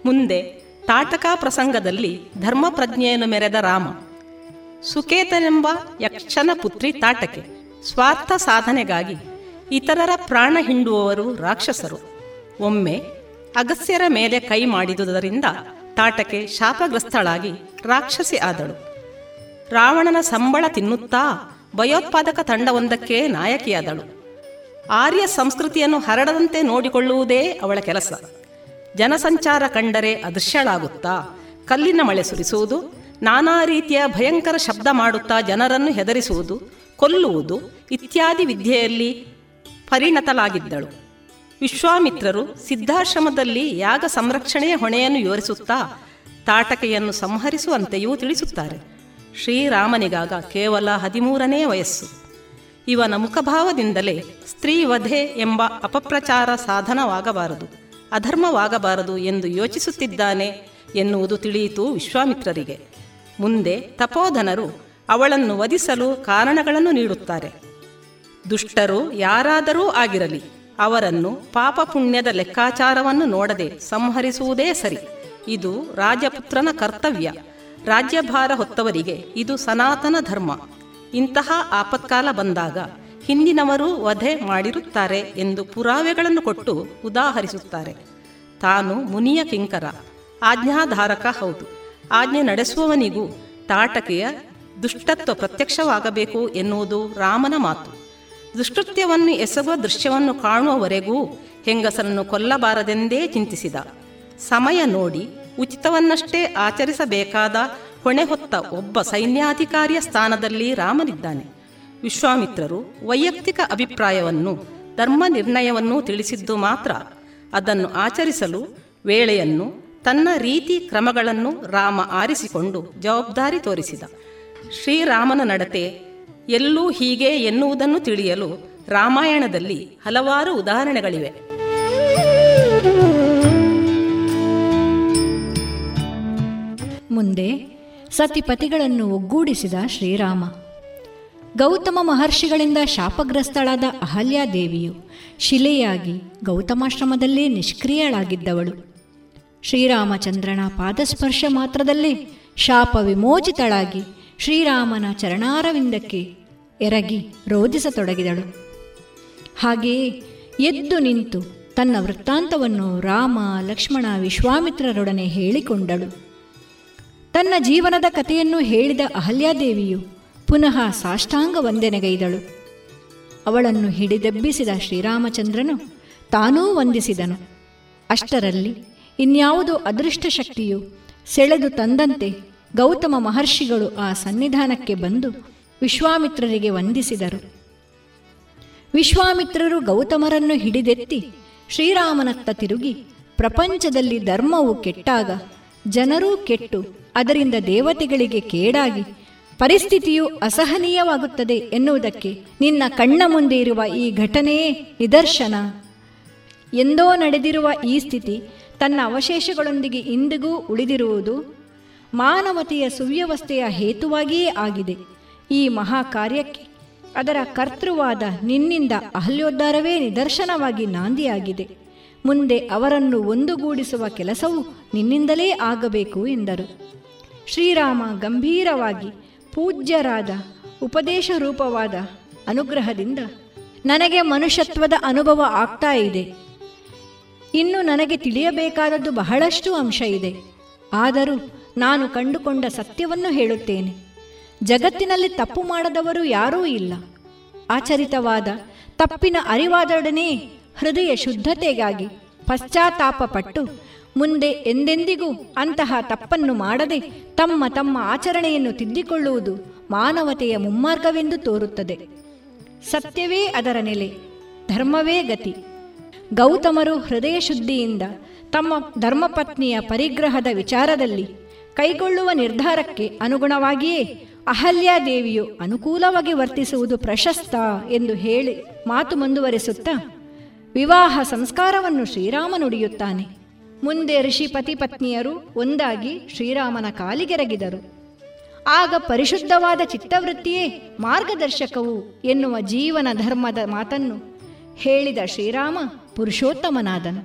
ಮುಂದೆ ತಾಟಕ ಪ್ರಸಂಗದಲ್ಲಿ ಧರ್ಮಪ್ರಜ್ಞೆಯನ್ನು ಮೆರೆದ ರಾಮ. ಸುಕೇತನೆಂಬ ಯಕ್ಷನ ಪುತ್ರಿ ತಾಟಕೆ ಸ್ವಾರ್ಥ ಸಾಧನೆಗಾಗಿ ಇತರರ ಪ್ರಾಣ ಹಿಂಡುವವರು ರಾಕ್ಷಸರು. ಒಮ್ಮೆ ಅಗಸ್ಯರ ಮೇಲೆ ಕೈ ಮಾಡಿದುದರಿಂದ ತಾಟಕೆ ಶಾಪಗ್ರಸ್ತಳಾಗಿ ರಾಕ್ಷಸಿ ಆದಳು. ರಾವಣನ ಸಂಬಳ ತಿನ್ನುತ್ತಾ ಭಯೋತ್ಪಾದಕ ತಂಡವೊಂದಕ್ಕೆ ನಾಯಕಿಯಾದಳು. ಆರ್ಯ ಸಂಸ್ಕೃತಿಯನ್ನು ಹರಡದಂತೆ ನೋಡಿಕೊಳ್ಳುವುದೇ ಅವಳ ಕೆಲಸ. ಜನಸಂಚಾರ ಕಂಡರೆ ಅದೃಶ್ಯಳಾಗುತ್ತಾ ಕಲ್ಲಿನ ಮಳೆ ಸುರಿಸುವುದು, ನಾನಾ ರೀತಿಯ ಭಯಂಕರ ಶಬ್ದ ಮಾಡುತ್ತಾ ಜನರನ್ನು ಹೆದರಿಸುವುದು, ಕೊಲ್ಲುವುದು ಇತ್ಯಾದಿ ವಿದ್ಯೆಯಲ್ಲಿ ಪರಿಣತಲಾಗಿದ್ದಳು ವಿಶ್ವಾಮಿತ್ರರು ಸಿದ್ಧಾಶ್ರಮದಲ್ಲಿ ಯಾಗ ಸಂರಕ್ಷಣೆಯ ಹೊಣೆಯನ್ನು ವಿವರಿಸುತ್ತಾ ತಾಟಕೆಯನ್ನು ಸಂಹರಿಸುವಂತೆಯೂ ತಿಳಿಸುತ್ತಾರೆ. ಶ್ರೀರಾಮನಿಗಾಗ ಕೇವಲ ಹದಿಮೂರನೇ ವಯಸ್ಸು. ಇವನ ಮುಖಭಾವದಿಂದಲೇ ಸ್ತ್ರೀ ವಧೆ ಎಂಬ ಅಪಪ್ರಚಾರ ಸಾಧನವಾಗಬಾರದು, ಅಧರ್ಮವಾಗಬಾರದು ಎಂದು ಯೋಚಿಸುತ್ತಿದ್ದಾನೆ ಎನ್ನುವುದು ತಿಳಿಯಿತು ವಿಶ್ವಾಮಿತ್ರರಿಗೆ. ಮುಂದೆ ತಪೋಧನರು ಅವಳನ್ನು ವಧಿಸಲು ಕಾರಣಗಳನ್ನು ನೀಡುತ್ತಾರೆ. ದುಷ್ಟರು ಯಾರಾದರೂ ಆಗಿರಲಿ, ಅವರನ್ನು ಪಾಪ ಪುಣ್ಯದ ಲೆಕ್ಕಾಚಾರವನ್ನು ನೋಡದೆ ಸಂಹರಿಸುವುದೇ ಸರಿ. ಇದು ರಾಜಪುತ್ರನ ಕರ್ತವ್ಯ. ರಾಜ್ಯಭಾರ ಹೊತ್ತವರಿಗೆ ಇದು ಸನಾತನ ಧರ್ಮ. ಇಂತಹ ಆಪತ್ಕಾಲ ಬಂದಾಗ ಹಿಂದಿನವರು ವಧೆ ಮಾಡಿರುತ್ತಾರೆ ಎಂದು ಪುರಾವೆಗಳನ್ನು ಕೊಟ್ಟು ಉದಾಹರಿಸುತ್ತಾರೆ. ತಾನು ಮುನಿಯ ಕಿಂಕರ. ಆಜ್ಞಾಧಾರಕ ಹೌದು. ಆಜ್ಞೆ ನಡೆಸುವವನಿಗೂ ತಾಟಕೆಯ ದುಷ್ಟತ್ವ ಪ್ರತ್ಯಕ್ಷವಾಗಬೇಕು ಎನ್ನುವುದು ರಾಮನ ಮಾತು. ದುಷ್ಕೃತ್ಯವನ್ನು ಎಸಗುವ ದೃಶ್ಯವನ್ನು ಕಾಣುವವರೆಗೂ ಹೆಂಗಸರನ್ನು ಕೊಲ್ಲಬಾರದೆಂದೇ ಚಿಂತಿಸಿದ. ಸಮಯ ನೋಡಿ ಉಚಿತವನ್ನಷ್ಟೇ ಆಚರಿಸಬೇಕಾದ ಹೊಣೆ ಹೊತ್ತ ಒಬ್ಬ ಸೈನ್ಯಾಧಿಕಾರಿಯ ಸ್ಥಾನದಲ್ಲಿ ರಾಮನಿದ್ದಾನೆ. ವಿಶ್ವಾಮಿತ್ರರು ವೈಯಕ್ತಿಕ ಅಭಿಪ್ರಾಯವನ್ನು, ಧರ್ಮ ನಿರ್ಣಯವನ್ನು ತಿಳಿಸಿದ್ದು ಮಾತ್ರ. ಅದನ್ನು ಆಚರಿಸಲು ವೇಳೆಯನ್ನು ತನ್ನ ರೀತಿ ಕ್ರಮಗಳನ್ನು ರಾಮ ಆರಿಸಿಕೊಂಡು ಜವಾಬ್ದಾರಿ ತೋರಿಸಿದ. ಶ್ರೀರಾಮನ ನಡತೆ ಎಲ್ಲೂ ಹೀಗೆ ಎನ್ನುವುದನ್ನು ತಿಳಿಯಲು ರಾಮಾಯಣದಲ್ಲಿ ಹಲವಾರು ಉದಾಹರಣೆಗಳಿವೆ. ಮುಂದೆ ಸತಿಪತಿಗಳನ್ನು ಒಗ್ಗೂಡಿಸಿದ ಶ್ರೀರಾಮ. ಗೌತಮ ಮಹರ್ಷಿಗಳಿಂದ ಶಾಪಗ್ರಸ್ತಳಾದ ಅಹಲ್ಯಾದೇವಿಯು ಶಿಲೆಯಾಗಿ ಗೌತಮಾಶ್ರಮದಲ್ಲೇ ನಿಷ್ಕ್ರಿಯಳಾಗಿದ್ದವಳು. ಶ್ರೀರಾಮಚಂದ್ರನ ಪಾದಸ್ಪರ್ಶ ಮಾತ್ರದಲ್ಲೇ ಶಾಪ ವಿಮೋಚಿತಳಾಗಿ ಶ್ರೀರಾಮನ ಚರಣಾರವಿಂದಕ್ಕೆ ಎರಗಿ ರೋಧಿಸತೊಡಗಿದಳು. ಹಾಗೆಯೇ ಎದ್ದು ನಿಂತು ತನ್ನ ವೃತ್ತಾಂತವನ್ನು ರಾಮ ಲಕ್ಷ್ಮಣ ವಿಶ್ವಾಮಿತ್ರರೊಡನೆ ಹೇಳಿಕೊಂಡಳು. ತನ್ನ ಜೀವನದ ಕಥೆಯನ್ನು ಹೇಳಿದ ಅಹಲ್ಯಾದೇವಿಯು ಪುನಃ ಸಾಷ್ಟಾಂಗ ವಂದನೆಗೈದಳು. ಅವಳನ್ನು ಹಿಡಿದೆಬ್ಬಿಸಿದ ಶ್ರೀರಾಮಚಂದ್ರನು ತಾನೂ ವಂದಿಸಿದನು. ಅಷ್ಟರಲ್ಲಿ ಇನ್ಯಾವುದೋ ಅದೃಷ್ಟ ಶಕ್ತಿಯು ಸೆಳೆದು ತಂದಂತೆ ಗೌತಮ ಮಹರ್ಷಿಗಳು ಆ ಸನ್ನಿಧಾನಕ್ಕೆ ಬಂದು ವಿಶ್ವಾಮಿತ್ರರಿಗೆ ವಂದಿಸಿದರು. ವಿಶ್ವಾಮಿತ್ರರು ಗೌತಮರನ್ನು ಹಿಡಿದೆತ್ತಿ ಶ್ರೀರಾಮನತ್ತ ತಿರುಗಿ ಪ್ರಪಂಚದಲ್ಲಿ ಧರ್ಮವು ಕೆಟ್ಟಾಗ ಜನರೂ ಕೆಟ್ಟು ಅದರಿಂದ ದೇವತೆಗಳಿಗೆ ಕೇಡಾಗಿ ಪರಿಸ್ಥಿತಿಯು ಅಸಹನೀಯವಾಗುತ್ತದೆ ಎನ್ನುವುದಕ್ಕೆ ನಿನ್ನ ಕಣ್ಣ ಮುಂದೆ ಇರುವ ಈ ಘಟನೆಯೇ ನಿದರ್ಶನ. ಎಂದೋ ನಡೆದಿರುವ ಈ ಸ್ಥಿತಿ ತನ್ನ ಅವಶೇಷಗಳೊಂದಿಗೆ ಇಂದಿಗೂ ಉಳಿದಿರುವುದು ಮಾನವತೆಯ ಸುವ್ಯವಸ್ಥೆಯ ಹೇತುವಾಗಿಯೇ ಆಗಿದೆ. ಈ ಮಹಾ ಕಾರ್ಯಕ್ಕೆ ಅದರ ಕರ್ತೃವಾದ ನಿನ್ನಿಂದ ಅಹಲ್ಯೋದ್ಧಾರವೇ ನಿದರ್ಶನವಾಗಿ ನಾಂದಿಯಾಗಿದೆ. ಮುಂದೆ ಅವರನ್ನು ಒಂದುಗೂಡಿಸುವ ಕೆಲಸವು ನಿನ್ನಿಂದಲೇ ಆಗಬೇಕು ಎಂದರು. ಶ್ರೀರಾಮ ಗಂಭೀರವಾಗಿ ಪೂಜ್ಯರಾದ ಉಪದೇಶ ರೂಪವಾದ ಅನುಗ್ರಹದಿಂದ ನನಗೆ ಮನುಷ್ಯತ್ವದ ಅನುಭವ ಆಗ್ತಾ ಇದೆ. ಇನ್ನು ನನಗೆ ತಿಳಿಯಬೇಕಾದದ್ದು ಬಹಳಷ್ಟು ಅಂಶ ಇದೆ. ಆದರೂ ನಾನು ಕಂಡುಕೊಂಡ ಸತ್ಯವನ್ನು ಹೇಳುತ್ತೇನೆ. ಜಗತ್ತಿನಲ್ಲಿ ತಪ್ಪು ಮಾಡದವರು ಯಾರೂ ಇಲ್ಲ. ಆಚರಿತವಾದ ತಪ್ಪಿನ ಅರಿವಾದೊಡನೆ ಹೃದಯ ಶುದ್ಧತೆಗಾಗಿ ಪಶ್ಚಾತ್ತಾಪ ಪಟ್ಟು ಮುಂದೆ ಎಂದೆಂದಿಗೂ ಅಂತಹ ತಪ್ಪನ್ನು ಮಾಡದೆ ತಮ್ಮ ತಮ್ಮ ಆಚರಣೆಯನ್ನು ತಿದ್ದಿಕೊಳ್ಳುವುದು ಮಾನವತೆಯ ಮುಮ್ಮಾರ್ಗವೆಂದು ತೋರುತ್ತದೆ. ಸತ್ಯವೇ ಅದರ ನೆಲೆ, ಧರ್ಮವೇ ಗತಿ. ಗೌತಮರು ಹೃದಯ ಶುದ್ಧಿಯಿಂದ ತಮ್ಮ ಧರ್ಮಪತ್ನಿಯ ಪರಿಗ್ರಹದ ವಿಚಾರದಲ್ಲಿ ಕೈಗೊಳ್ಳುವ ನಿರ್ಧಾರಕ್ಕೆ ಅನುಗುಣವಾಗಿಯೇ ಅಹಲ್ಯಾದೇವಿಯು ಅನುಕೂಲವಾಗಿ ವರ್ತಿಸುವುದು ಪ್ರಶಸ್ತ ಎಂದು ಹೇಳಿ ಮಾತು ಮುಂದುವರೆಸುತ್ತಾ ವಿವಾಹ ಸಂಸ್ಕಾರವನ್ನು ಶ್ರೀರಾಮ ನುಡಿಯುತ್ತಾನೆ. ಮುಂದೆ ಋಷಿ ಪತಿ ಪತ್ನಿಯರು ಒಂದಾಗಿ ಶ್ರೀರಾಮನ ಕಾಲಿಗೆರಗಿದರು. ಆಗ ಪರಿಶುದ್ಧವಾದ ಚಿತ್ತವೃತ್ತಿಯೇ ಮಾರ್ಗದರ್ಶಕವು ಎನ್ನುವ ಜೀವನ ಧರ್ಮದ ಮಾತನ್ನು ಹೇಳಿದ ಶ್ರೀರಾಮ ಪುರುಷೋತ್ತಮನಾದನು.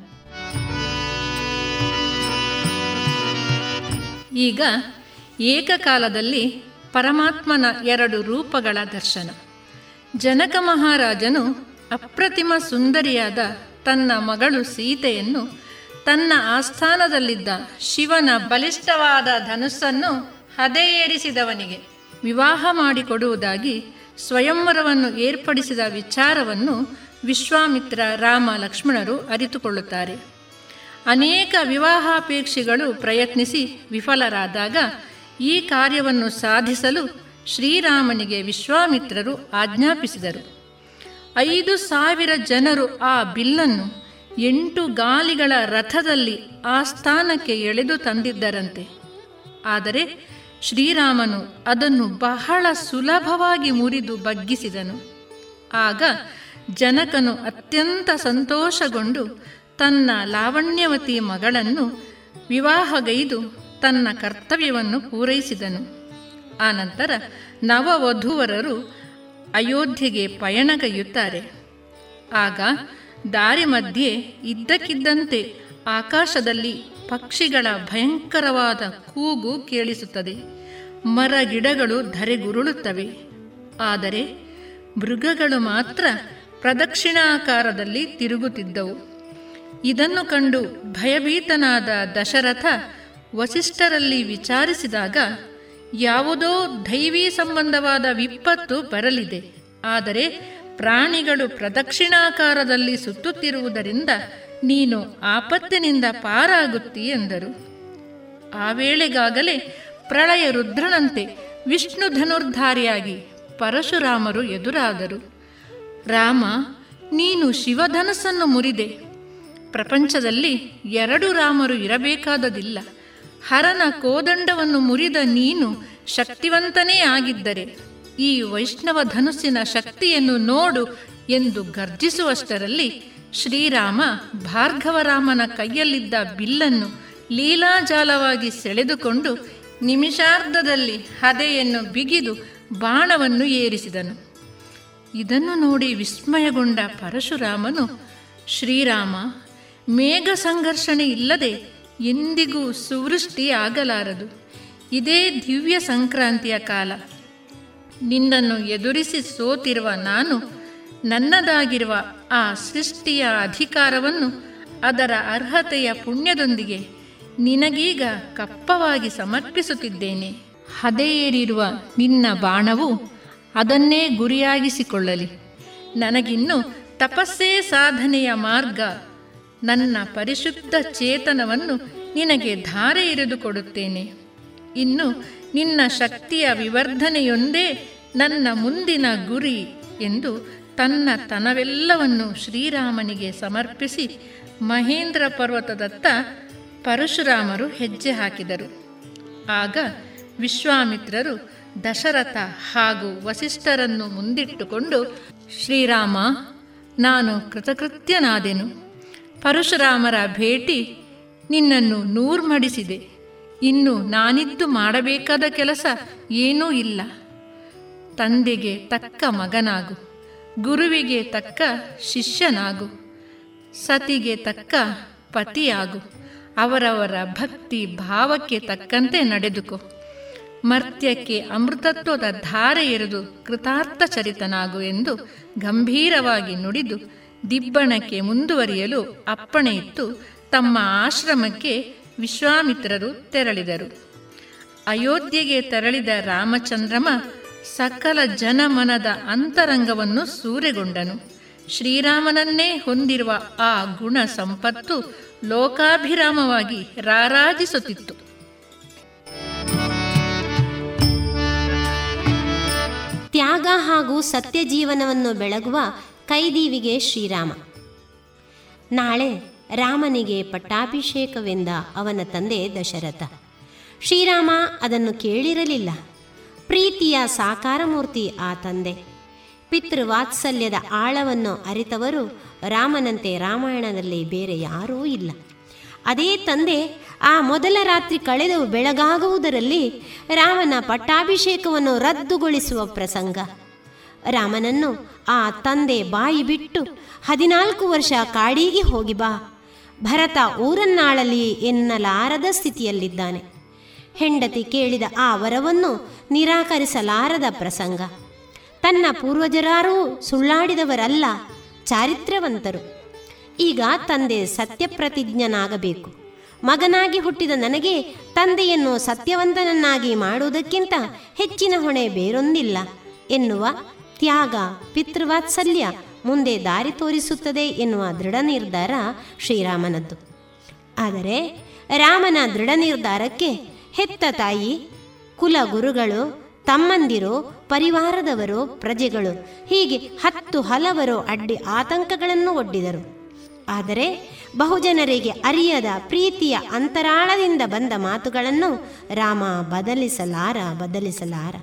ಈಗ ಏಕಕಾಲದಲ್ಲಿ ಪರಮಾತ್ಮನ ಎರಡು ರೂಪಗಳ ದರ್ಶನ. ಜನಕ ಮಹಾರಾಜನು ಅಪ್ರತಿಮ ಸುಂದರಿಯಾದ ತನ್ನ ಮಗಳು ಸೀತೆಯನ್ನು ತನ್ನ ಆಸ್ಥಾನದಲ್ಲಿದ್ದ ಶಿವನ ಬಲಿಷ್ಠವಾದ ಧನುಸ್ಸನ್ನು ಹದೆಯೇರಿಸಿದವನಿಗೆ ವಿವಾಹ ಮಾಡಿಕೊಡುವುದಾಗಿ ಸ್ವಯಂವರವನ್ನು ಏರ್ಪಡಿಸಿದ ವಿಚಾರವನ್ನು ವಿಶ್ವಾಮಿತ್ರ ರಾಮ ಲಕ್ಷ್ಮಣರು ಅರಿತುಕೊಳ್ಳುತ್ತಾರೆ. ಅನೇಕ ವಿವಾಹಾಪೇಕ್ಷಿಗಳು ಪ್ರಯತ್ನಿಸಿ ವಿಫಲರಾದಾಗ ಈ ಕಾರ್ಯವನ್ನು ಸಾಧಿಸಲು ಶ್ರೀರಾಮನಿಗೆ ವಿಶ್ವಾಮಿತ್ರರು ಆಜ್ಞಾಪಿಸಿದರು. ಐದು ಸಾವಿರ ಜನರು ಆ ಬಿಲ್ಲನ್ನು ಎಂಟು ಗಾಲಿಗಳ ರಥದಲ್ಲಿ ಆ ಸ್ಥಾನಕ್ಕೆ ಎಳೆದು ತಂದಿದ್ದರಂತೆ. ಆದರೆ ಶ್ರೀರಾಮನು ಅದನ್ನು ಬಹಳ ಸುಲಭವಾಗಿ ಮುರಿದು ಬಗ್ಗಿಸಿದನು. ಆಗ ಜನಕನು ಅತ್ಯಂತ ಸಂತೋಷಗೊಂಡು ತನ್ನ ಲಾವಣ್ಯವತಿ ಮಗಳನ್ನು ವಿವಾಹಗೈದು ತನ್ನ ಕರ್ತವ್ಯವನ್ನು ಪೂರೈಸಿದನು. ಆನಂತರ ನವವಧೂವರರು ಅಯೋಧ್ಯೆಗೆ ಪಯಣಗೈಯುತ್ತಾರೆ. ಆಗ ದಾರಿ ಮಧ್ಯೆ ಇದ್ದಕ್ಕಿದ್ದಂತೆ ಆಕಾಶದಲ್ಲಿ ಪಕ್ಷಿಗಳ ಭಯಂಕರವಾದ ಕೂಗು ಕೇಳಿಸುತ್ತದೆ. ಮರ ಗಿಡಗಳು ಧರೆಗುರುಳುತ್ತವೆ. ಆದರೆ ಮೃಗಗಳು ಮಾತ್ರ ಪ್ರದಕ್ಷಿಣಾಕಾರದಲ್ಲಿ ತಿರುಗುತ್ತಿದ್ದವು. ಇದನ್ನು ಕಂಡು ಭಯಭೀತನಾದ ದಶರಥ ವಸಿಷ್ಠರಲ್ಲಿ ವಿಚಾರಿಸಿದಾಗ, ಯಾವುದೋ ದೈವೀ ಸಂಬಂಧವಾದ ವಿಪತ್ತು ಬರಲಿದೆ. ಆದರೆ ಪ್ರಾಣಿಗಳು ಪ್ರದಕ್ಷಿಣಾಕಾರದಲ್ಲಿ ಸುತ್ತುತ್ತಿರುವುದರಿಂದ ನೀನು ಆಪತ್ತಿನಿಂದ ಪಾರಾಗುತ್ತಿ ಎಂದರು. ಆ ವೇಳೆಗಾಗಲೇ ಪ್ರಳಯ ರುದ್ರನಂತೆ ವಿಷ್ಣು ಧನುರ್ಧಾರಿಯಾಗಿ ಪರಶುರಾಮರು ಎದುರಾದರು. ರಾಮ, ನೀನು ಶಿವಧನಸ್ಸನ್ನು ಮುರಿದೆ. ಪ್ರಪಂಚದಲ್ಲಿ ಎರಡು ರಾಮರು ಇರಬೇಕಾದದಿಲ್ಲ. ಹರನ ಕೋದಂಡವನ್ನು ಮುರಿದ ನೀನು ಶಕ್ತಿವಂತನೇ ಆಗಿದ್ದರೆ ಈ ವೈಷ್ಣವ ಧನುಸ್ಸಿನ ಶಕ್ತಿಯನ್ನು ನೋಡು ಎಂದು ಗರ್ಜಿಸುವಷ್ಟರಲ್ಲಿ ಶ್ರೀರಾಮ ಭಾರ್ಗವರಾಮನ ಕೈಯಲ್ಲಿದ್ದ ಬಿಲ್ಲನ್ನು ಲೀಲಾಜಾಲವಾಗಿ ಸೆಳೆದುಕೊಂಡು ನಿಮಿಷಾರ್ಧದಲ್ಲಿ ಹದೆಯನ್ನು ಬಿಗಿದು ಬಾಣವನ್ನು ಏರಿಸಿದನು. ಇದನ್ನು ನೋಡಿ ವಿಸ್ಮಯಗೊಂಡ ಪರಶುರಾಮನು, ಶ್ರೀರಾಮ, ಮೇಘ ಸಂಘರ್ಷಣೆ ಇಲ್ಲದೆ ಎಂದಿಗೂ ಸುವೃಷ್ಟಿ ಆಗಲಾರದು ಇದೇ ದಿವ್ಯ ಸಂಕ್ರಾಂತಿಯ ಕಾಲ. ನಿನ್ನನ್ನು ಎದುರಿಸಿ ಸೋತಿರುವ ನಾನು ನನ್ನದಾಗಿರುವ ಆ ಸೃಷ್ಟಿಯ ಅಧಿಕಾರವನ್ನು ಅದರ ಅರ್ಹತೆಯ ಪುಣ್ಯದೊಂದಿಗೆ ನಿನಗೀಗ ಕಪ್ಪವಾಗಿ ಸಮರ್ಪಿಸುತ್ತಿದ್ದೇನೆ. ಹದೆಯೇರಿರುವ ನಿನ್ನ ಬಾಣವು ಅದನ್ನೇ ಗುರಿಯಾಗಿಸಿಕೊಳ್ಳಲಿ. ನನಗಿನ್ನು ತಪಸ್ಸೇ ಸಾಧನೆಯ ಮಾರ್ಗ ನನ್ನ ಪರಿಶುದ್ಧ ಚೇತನವನ್ನು ನಿನಗೆ ಧಾರೆ ಇರಿದು ಕೊಡುತ್ತೇನೆ. ಇನ್ನು ನಿನ್ನ ಶಕ್ತಿಯ ವಿವರ್ಧನೆಯೊಂದೇ ನನ್ನ ಮುಂದಿನ ಗುರಿ ಎಂದು ತನ್ನ ತನವೆಲ್ಲವನ್ನು ಶ್ರೀರಾಮನಿಗೆ ಸಮರ್ಪಿಸಿ ಮಹೇಂದ್ರ ಪರ್ವತದತ್ತ ಪರಶುರಾಮರು ಹೆಜ್ಜೆ ಹಾಕಿದರು. ಆಗ ವಿಶ್ವಾಮಿತ್ರರು ದಶರಥ ಹಾಗೂ ವಸಿಷ್ಠರನ್ನು ಮುಂದಿಟ್ಟುಕೊಂಡು, ಶ್ರೀರಾಮ, ನಾನು ಕೃತಕೃತ್ಯನಾದೆನು. ಪರಶುರಾಮರ ಭೇಟಿ ನಿನ್ನನ್ನು ನೂರ್ಮಡಿಸಿದೆ. ಇನ್ನು ನಾನಿದ್ದು ಮಾಡಬೇಕಾದ ಕೆಲಸ ಏನೂ ಇಲ್ಲ. ತಂದೆಗೆ ತಕ್ಕ ಮಗನಾಗು. ಗುರುವಿಗೆ ತಕ್ಕ ಶಿಷ್ಯನಾಗು. ಸತಿಗೆ ತಕ್ಕ ಪತಿಯಾಗು. ಅವರವರ ಭಕ್ತಿ ಭಾವಕ್ಕೆ ತಕ್ಕಂತೆ ನಡೆದುಕೋ. ಮರ್ತ್ಯಕ್ಕೆ ಅಮೃತತ್ವದ ಧಾರೆ ಎರೆದು ಕೃತಾರ್ಥ ಚರಿತನಾಗು ಎಂದು ಗಂಭೀರವಾಗಿ ನುಡಿದು ದಿಬ್ಬಣಕ್ಕೆ ಮುಂದುವರಿಯಲು ಅಪ್ಪಣೆಯಿತ್ತು ತಮ್ಮ ಆಶ್ರಮಕ್ಕೆ ವಿಶ್ವಾಮಿತ್ರರು ತೆರಳಿದರು. ಅಯೋಧ್ಯೆಗೆ ತೆರಳಿದ ರಾಮಚಂದ್ರಮ ಸಕಲ ಜನಮನದ ಅಂತರಂಗವನ್ನು ಸೂರೆಗೊಂಡನು. ಶ್ರೀರಾಮನನ್ನೇ ಹೊಂದಿರುವ ಆ ಗುಣ ಸಂಪತ್ತು ಲೋಕಾಭಿರಾಮವಾಗಿ ರಾರಾಜಿಸುತ್ತಿತ್ತು. ತ್ಯಾಗ ಹಾಗೂ ಸತ್ಯ ಜೀವನವನ್ನು ಬೆಳಗುವ ಕೈದೀವಿಗೆ ಶ್ರೀರಾಮ. ನಾಳೆ ರಾಮನಿಗೆ ಪಟ್ಟಾಭಿಷೇಕವೆಂದ ಅವನ ತಂದೆ ದಶರಥ. ಶ್ರೀರಾಮ ಅದನ್ನು ಕೇಳಿರಲಿಲ್ಲ. ಪ್ರೀತಿಯ ಸಾಕಾರ ಮೂರ್ತಿ ಆ ತಂದೆ. ಪಿತೃವಾತ್ಸಲ್ಯದ ಆಳವನ್ನು ಅರಿತವರು ರಾಮನಂತೆ ರಾಮಾಯಣದಲ್ಲಿ ಬೇರೆ ಯಾರೂ ಇಲ್ಲ. ಅದೇ ತಂದೆ ಆ ಮೊದಲ ರಾತ್ರಿ ಕಳೆದು ಬೆಳಗಾಗುವುದರಲ್ಲಿ ರಾಮನ ಪಟ್ಟಾಭಿಷೇಕವನ್ನು ರದ್ದುಗೊಳಿಸುವ ಪ್ರಸಂಗ. ರಾಮನನ್ನು ಆ ತಂದೆ ಬಾಯಿ ಬಿಟ್ಟು ಹದಿನಾಲ್ಕು ವರ್ಷ ಕಾಡಿಗೆ ಹೋಗಿ ಬಾ. ಭರತ ಊರನ್ನಾಳಲಿ ಎನ್ನಲಾರದ ಸ್ಥಿತಿಯಲ್ಲಿದ್ದಾನೆ. ಹೆಂಡತಿ ಕೇಳಿದ ಆ ವರವನ್ನು ನಿರಾಕರಿಸಲಾರದ ಪ್ರಸಂಗ. ತನ್ನ ಪೂರ್ವಜರಾರೂ ಸುಳ್ಳಾಡಿದವರಲ್ಲ ಚಾರಿತ್ರ್ಯವಂತರು ಈಗ ತಂದೆ ಸತ್ಯಪ್ರತಿಜ್ಞನಾಗಬೇಕು. ಮಗನಾಗಿ ಹುಟ್ಟಿದ ನನಗೆ ತಂದೆಯನ್ನು ಸತ್ಯವಂತನನ್ನಾಗಿ ಮಾಡುವುದಕ್ಕಿಂತ ಹೆಚ್ಚಿನ ಹೊಣೆ ಬೇರೊಂದಿಲ್ಲ ಎನ್ನುವ ತ್ಯಾಗ, ಪಿತೃವಾತ್ಸಲ್ಯ ಮುಂದೆ ದಾರಿ ತೋರಿಸುತ್ತದೆ ಎನ್ನುವ ದೃಢ ನಿರ್ಧಾರ ಶ್ರೀರಾಮನದ್ದು. ಆದರೆ ರಾಮನ ದೃಢ ನಿರ್ಧಾರಕ್ಕೆ ಹೆತ್ತ ತಾಯಿ, ಕುಲಗುರುಗಳು, ತಮ್ಮಂದಿರು, ಪರಿವಾರದವರು, ಪ್ರಜೆಗಳು ಹೀಗೆ ಹತ್ತು ಹಲವರು ಅಡ್ಡಿ ಆತಂಕಗಳನ್ನು ಒಡ್ಡಿದರು. ಆದರೆ ಬಹುಜನರಿಗೆ ಅರಿಯದ ಪ್ರೀತಿಯ ಅಂತರಾಳದಿಂದ ಬಂದ ಮಾತುಗಳನ್ನು ರಾಮ ಬದಲಿಸಲಾರ ಬದಲಿಸಲಾರ.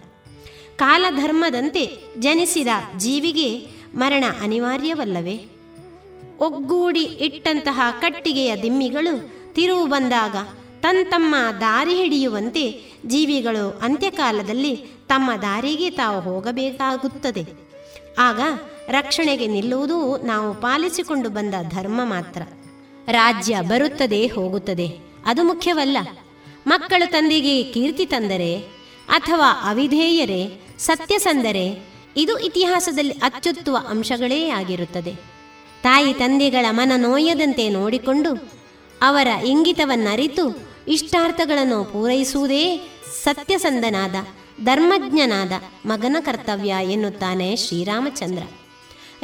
ಕಾಲಧರ್ಮದಂತೆ ಜನಿಸಿದ ಜೀವಿಗೆ ಮರಣ ಅನಿವಾರ್ಯವಲ್ಲವೇ? ಒಗ್ಗೂಡಿ ಇಟ್ಟಂತಹ ಕಟ್ಟಿಗೆಯ ದಿಮ್ಮಿಗಳು ತಿರುವು ಬಂದಾಗ ತಮ್ಮ ದಾರಿ ಹಿಡಿಯುವಂತೆ ಜೀವಿಗಳು ಅಂತ್ಯಕಾಲದಲ್ಲಿ ತಮ್ಮ ದಾರಿಗೆ ತಾವು ಹೋಗಬೇಕಾಗುತ್ತದೆ. ಆಗ ರಕ್ಷಣೆಗೆ ನಿಲ್ಲುವುದು ನಾವು ಪಾಲಿಸಿಕೊಂಡು ಬಂದ ಧರ್ಮ ಮಾತ್ರ. ರಾಜ್ಯ ಬರುತ್ತದೆ ಹೋಗುತ್ತದೆ. ಅದು ಮುಖ್ಯವಲ್ಲ. ಮಕ್ಕಳು ತಂದೆಗೆ ಕೀರ್ತಿ ತಂದರೆ ಅಥವಾ ಅವಿಧೇಯರೇ, ಸತ್ಯಸಂದರೆ, ಇದು ಇತಿಹಾಸದಲ್ಲಿ ಅಚ್ಚೊತ್ತುವ ಅಂಶಗಳೇ ಆಗಿರುತ್ತದೆ. ತಾಯಿ ತಂದೆಗಳ ಮನ ನೋಯದಂತೆ ನೋಡಿಕೊಂಡು ಅವರ ಇಂಗಿತವನ್ನರಿತು ಇಷ್ಟಾರ್ಥಗಳನ್ನು ಪೂರೈಸುವುದೇ ಸತ್ಯಸಂದನಾದ, ಧರ್ಮಜ್ಞನಾದ ಮಗನ ಕರ್ತವ್ಯ ಎನ್ನುತ್ತಾನೆ ಶ್ರೀರಾಮಚಂದ್ರ.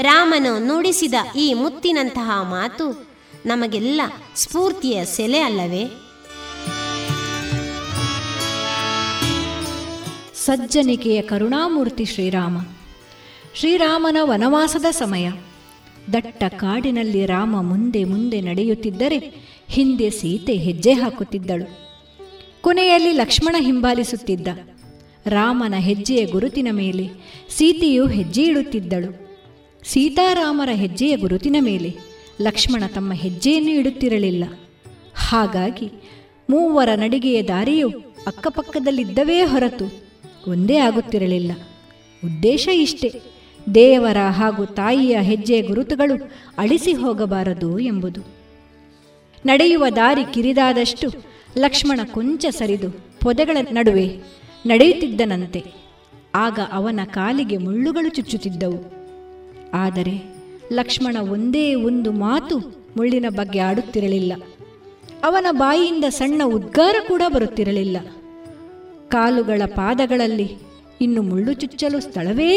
ರಾಮನು ನುಡಿಸಿದ ಈ ಮುತ್ತಿನಂತಹ ಮಾತು ನಮಗೆಲ್ಲ ಸ್ಫೂರ್ತಿಯ ಸೆಲೆ ಅಲ್ಲವೇ? ಸಜ್ಜನಿಕೆಯ ಕರುಣಾಮೂರ್ತಿ ಶ್ರೀರಾಮ. ಶ್ರೀರಾಮನ ವನವಾಸದ ಸಮಯ. ದಟ್ಟ ಕಾಡಿನಲ್ಲಿ ರಾಮ ಮುಂದೆ ಮುಂದೆ ನಡೆಯುತ್ತಿದ್ದರೆ ಹಿಂದೆ ಸೀತೆ ಹೆಜ್ಜೆ ಹಾಕುತ್ತಿದ್ದಳು. ಕೊನೆಯಲ್ಲಿ ಲಕ್ಷ್ಮಣ ಹಿಂಬಾಲಿಸುತ್ತಿದ್ದ. ರಾಮನ ಹೆಜ್ಜೆಯ ಗುರುತಿನ ಮೇಲೆ ಸೀತೆಯು ಹೆಜ್ಜೆ ಇಡುತ್ತಿದ್ದಳು. ಸೀತಾರಾಮರ ಹೆಜ್ಜೆಯ ಗುರುತಿನ ಮೇಲೆ ಲಕ್ಷ್ಮಣ ತಮ್ಮ ಹೆಜ್ಜೆಯನ್ನು ಇಡುತ್ತಿರಲಿಲ್ಲ. ಹಾಗಾಗಿ ಮೂವರ ನಡಿಗೆಯ ದಾರಿಯು ಅಕ್ಕಪಕ್ಕದಲ್ಲಿದ್ದವೇ ಹೊರತು ಒಂದೇ ಆಗುತ್ತಿರಲಿಲ್ಲ. ಉದ್ದೇಶ ಇಷ್ಟೇ. ದೇವರ ಹಾಗೂ ತಾಯಿಯ ಹೆಜ್ಜೆ ಗುರುತುಗಳು ಅಳಿಸಿ ಹೋಗಬಾರದು ಎಂಬುದು. ನಡೆಯುವ ದಾರಿ ಕಿರಿದಾದಷ್ಟು ಲಕ್ಷ್ಮಣ ಕೊಂಚ ಸರಿದು ಪೊದೆಗಳ ನಡುವೆ ನಡೆಯುತ್ತಿದ್ದನಂತೆ. ಆಗ ಅವನ ಕಾಲಿಗೆ ಮುಳ್ಳುಗಳು ಚುಚ್ಚುತ್ತಿದ್ದವು. ಆದರೆ ಲಕ್ಷ್ಮಣ ಒಂದೇ ಒಂದು ಮಾತು ಮುಳ್ಳಿನ ಬಗ್ಗೆ ಆಡುತ್ತಿರಲಿಲ್ಲ. ಅವನ ಬಾಯಿಯಿಂದ ಸಣ್ಣ ಉದ್ಗಾರ ಕೂಡ ಬರುತ್ತಿರಲಿಲ್ಲ. ಕಾಲುಗಳ ಪಾದಗಳಲ್ಲಿ ಇನ್ನು ಮುಳ್ಳು ಚುಚ್ಚಲು ಸ್ಥಳವೇ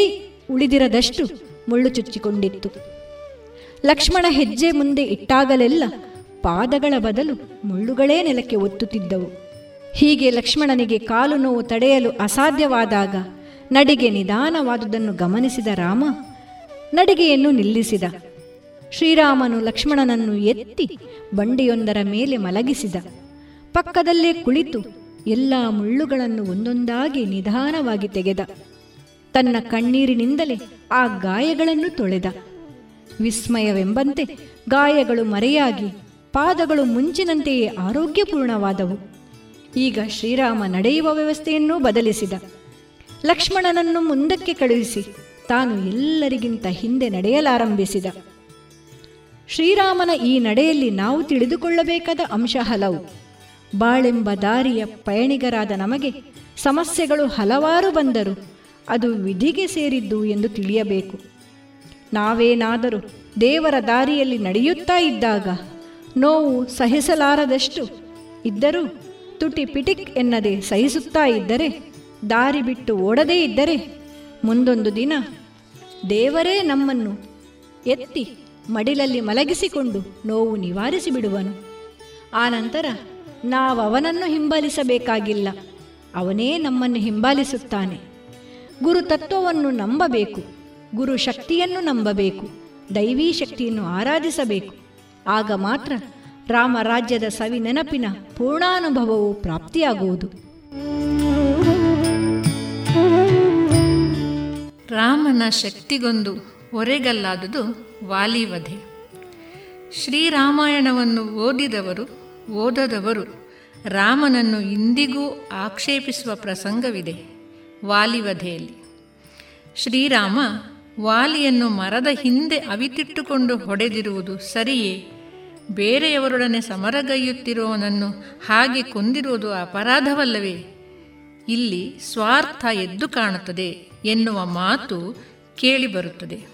ಉಳಿದಿರದಷ್ಟು ಮುಳ್ಳು ಚುಚ್ಚಿಕೊಂಡಿತ್ತು. ಲಕ್ಷ್ಮಣ ಹೆಜ್ಜೆ ಮುಂದೆ ಇಟ್ಟಾಗಲೆಲ್ಲ ಪಾದಗಳ ಬದಲು ಮುಳ್ಳುಗಳೇ ನೆಲಕ್ಕೆ ಒತ್ತುತ್ತಿದ್ದವು. ಹೀಗೆ ಲಕ್ಷ್ಮಣನಿಗೆ ಕಾಲು ನೋವು ತಡೆಯಲು ಅಸಾಧ್ಯವಾದಾಗ ನಡಿಗೆ ನಿಧಾನವಾದುದನ್ನು ಗಮನಿಸಿದ ರಾಮ ನಡಿಗೆಯನ್ನು ನಿಲ್ಲಿಸಿದ. ಶ್ರೀರಾಮನು ಲಕ್ಷ್ಮಣನನ್ನು ಎತ್ತಿ ಬಂಡಿಯೊಂದರ ಮೇಲೆ ಮಲಗಿಸಿದ. ಪಕ್ಕದಲ್ಲೇ ಕುಳಿತು ಎಲ್ಲ ಮುಳ್ಳುಗಳನ್ನು ಒಂದೊಂದಾಗಿ ನಿಧಾನವಾಗಿ ತೆಗೆದ. ತನ್ನ ಕಣ್ಣೀರಿನಿಂದಲೇ ಆ ಗಾಯಗಳನ್ನು ತೊಳೆದ. ವಿಸ್ಮಯವೆಂಬಂತೆ ಗಾಯಗಳು ಮರೆಯಾಗಿ ಪಾದಗಳು ಮುಂಚಿನಂತೆಯೇ ಆರೋಗ್ಯಪೂರ್ಣವಾದವು. ಈಗ ಶ್ರೀರಾಮ ನಡೆಯುವ ವ್ಯವಸ್ಥೆಯನ್ನೂ ಬದಲಿಸಿದ. ಲಕ್ಷ್ಮಣನನ್ನು ಮುಂದಕ್ಕೆ ಕಳುಹಿಸಿ ತಾನು ಎಲ್ಲರಿಗಿಂತ ಹಿಂದೆ ನಡೆಯಲಾರಂಭಿಸಿದ. ಶ್ರೀರಾಮನ ಈ ನಡೆಯಲ್ಲಿ ನಾವು ತಿಳಿದುಕೊಳ್ಳಬೇಕಾದ ಅಂಶ ಹಲವು. ಬಾಳೆಂಬ ದಾರಿಯ ಪಯಣಿಗರಾದ ನಮಗೆ ಸಮಸ್ಯೆಗಳು ಹಲವಾರು ಬಂದರು. ಅದು ವಿಧಿಗೆ ಸೇರಿದ್ದು ಎಂದು ತಿಳಿಯಬೇಕು. ನಾವೇನಾದರೂ ದೇವರ ದಾರಿಯಲ್ಲಿ ನಡೆಯುತ್ತಾ ಇದ್ದಾಗ ನೋವು ಸಹಿಸಲಾರದಷ್ಟು ಇದ್ದರೂ ತುಟಿ ಪಿಟಿಕ್ ಎನ್ನದೆ ಸಹಿಸುತ್ತಾ ಇದ್ದರೆ, ದಾರಿ ಬಿಟ್ಟು ಓಡದೇ ಇದ್ದರೆ ಮುಂದೊಂದು ದಿನ ದೇವರೇ ನಮ್ಮನ್ನು ಎತ್ತಿ ಮಡಿಲಲ್ಲಿ ಮಲಗಿಸಿಕೊಂಡು ನೋವು ನಿವಾರಿಸಿ ಬಿಡುವನು ಆನಂತರ ನಾವು ಅವನನ್ನು ಹಿಂಬಾಲಿಸಬೇಕಾಗಿಲ್ಲ. ಅವನೇ ನಮ್ಮನ್ನು ಹಿಂಬಾಲಿಸುತ್ತಾನೆ. ಗುರು ತತ್ವವನ್ನು ನಂಬಬೇಕು. ಗುರು ಶಕ್ತಿಯನ್ನು ನಂಬಬೇಕು. ದೈವೀ ಶಕ್ತಿಯನ್ನು ಆರಾಧಿಸಬೇಕು. ಆಗ ಮಾತ್ರ ರಾಮರಾಜ್ಯದ ಸವಿ ನೆನಪಿನ ಪೂರ್ಣಾನುಭವವು ಪ್ರಾಪ್ತಿಯಾಗುವುದು. ರಾಮನ ಶಕ್ತಿಗೊಂದು ಒರೆಗಲ್ಲಾದುದು ವಾಲಿವಧೆ. ಶ್ರೀರಾಮಾಯಣವನ್ನು ಓದಿದವರು ಓದದವರು ರಾಮನನ್ನು ಇಂದಿಗೂ ಆಕ್ಷೇಪಿಸುವ ಪ್ರಸಂಗವಿದೆ ವಾಲಿವಧೆಯಲ್ಲಿ. ಶ್ರೀರಾಮ ವಾಲಿಯನ್ನು ಮರದ ಹಿಂದೆ ಅವಿತಿಟ್ಟುಕೊಂಡು ಹೊಡೆದಿರುವುದು ಸರಿಯೇ? ಬೇರೆಯವರೊಡನೆ ಸಮರಗೈಯುತ್ತಿರುವವನನ್ನು ಹಾಗೆ ಕೊಂದಿರುವುದು ಅಪರಾಧವಲ್ಲವೇ? ಇಲ್ಲಿ ಸ್ವಾರ್ಥ ಎದ್ದು ಕಾಣುತ್ತದೆ ಎನ್ನುವ ಮಾತು ಕೇಳಿಬರುತ್ತದೆ.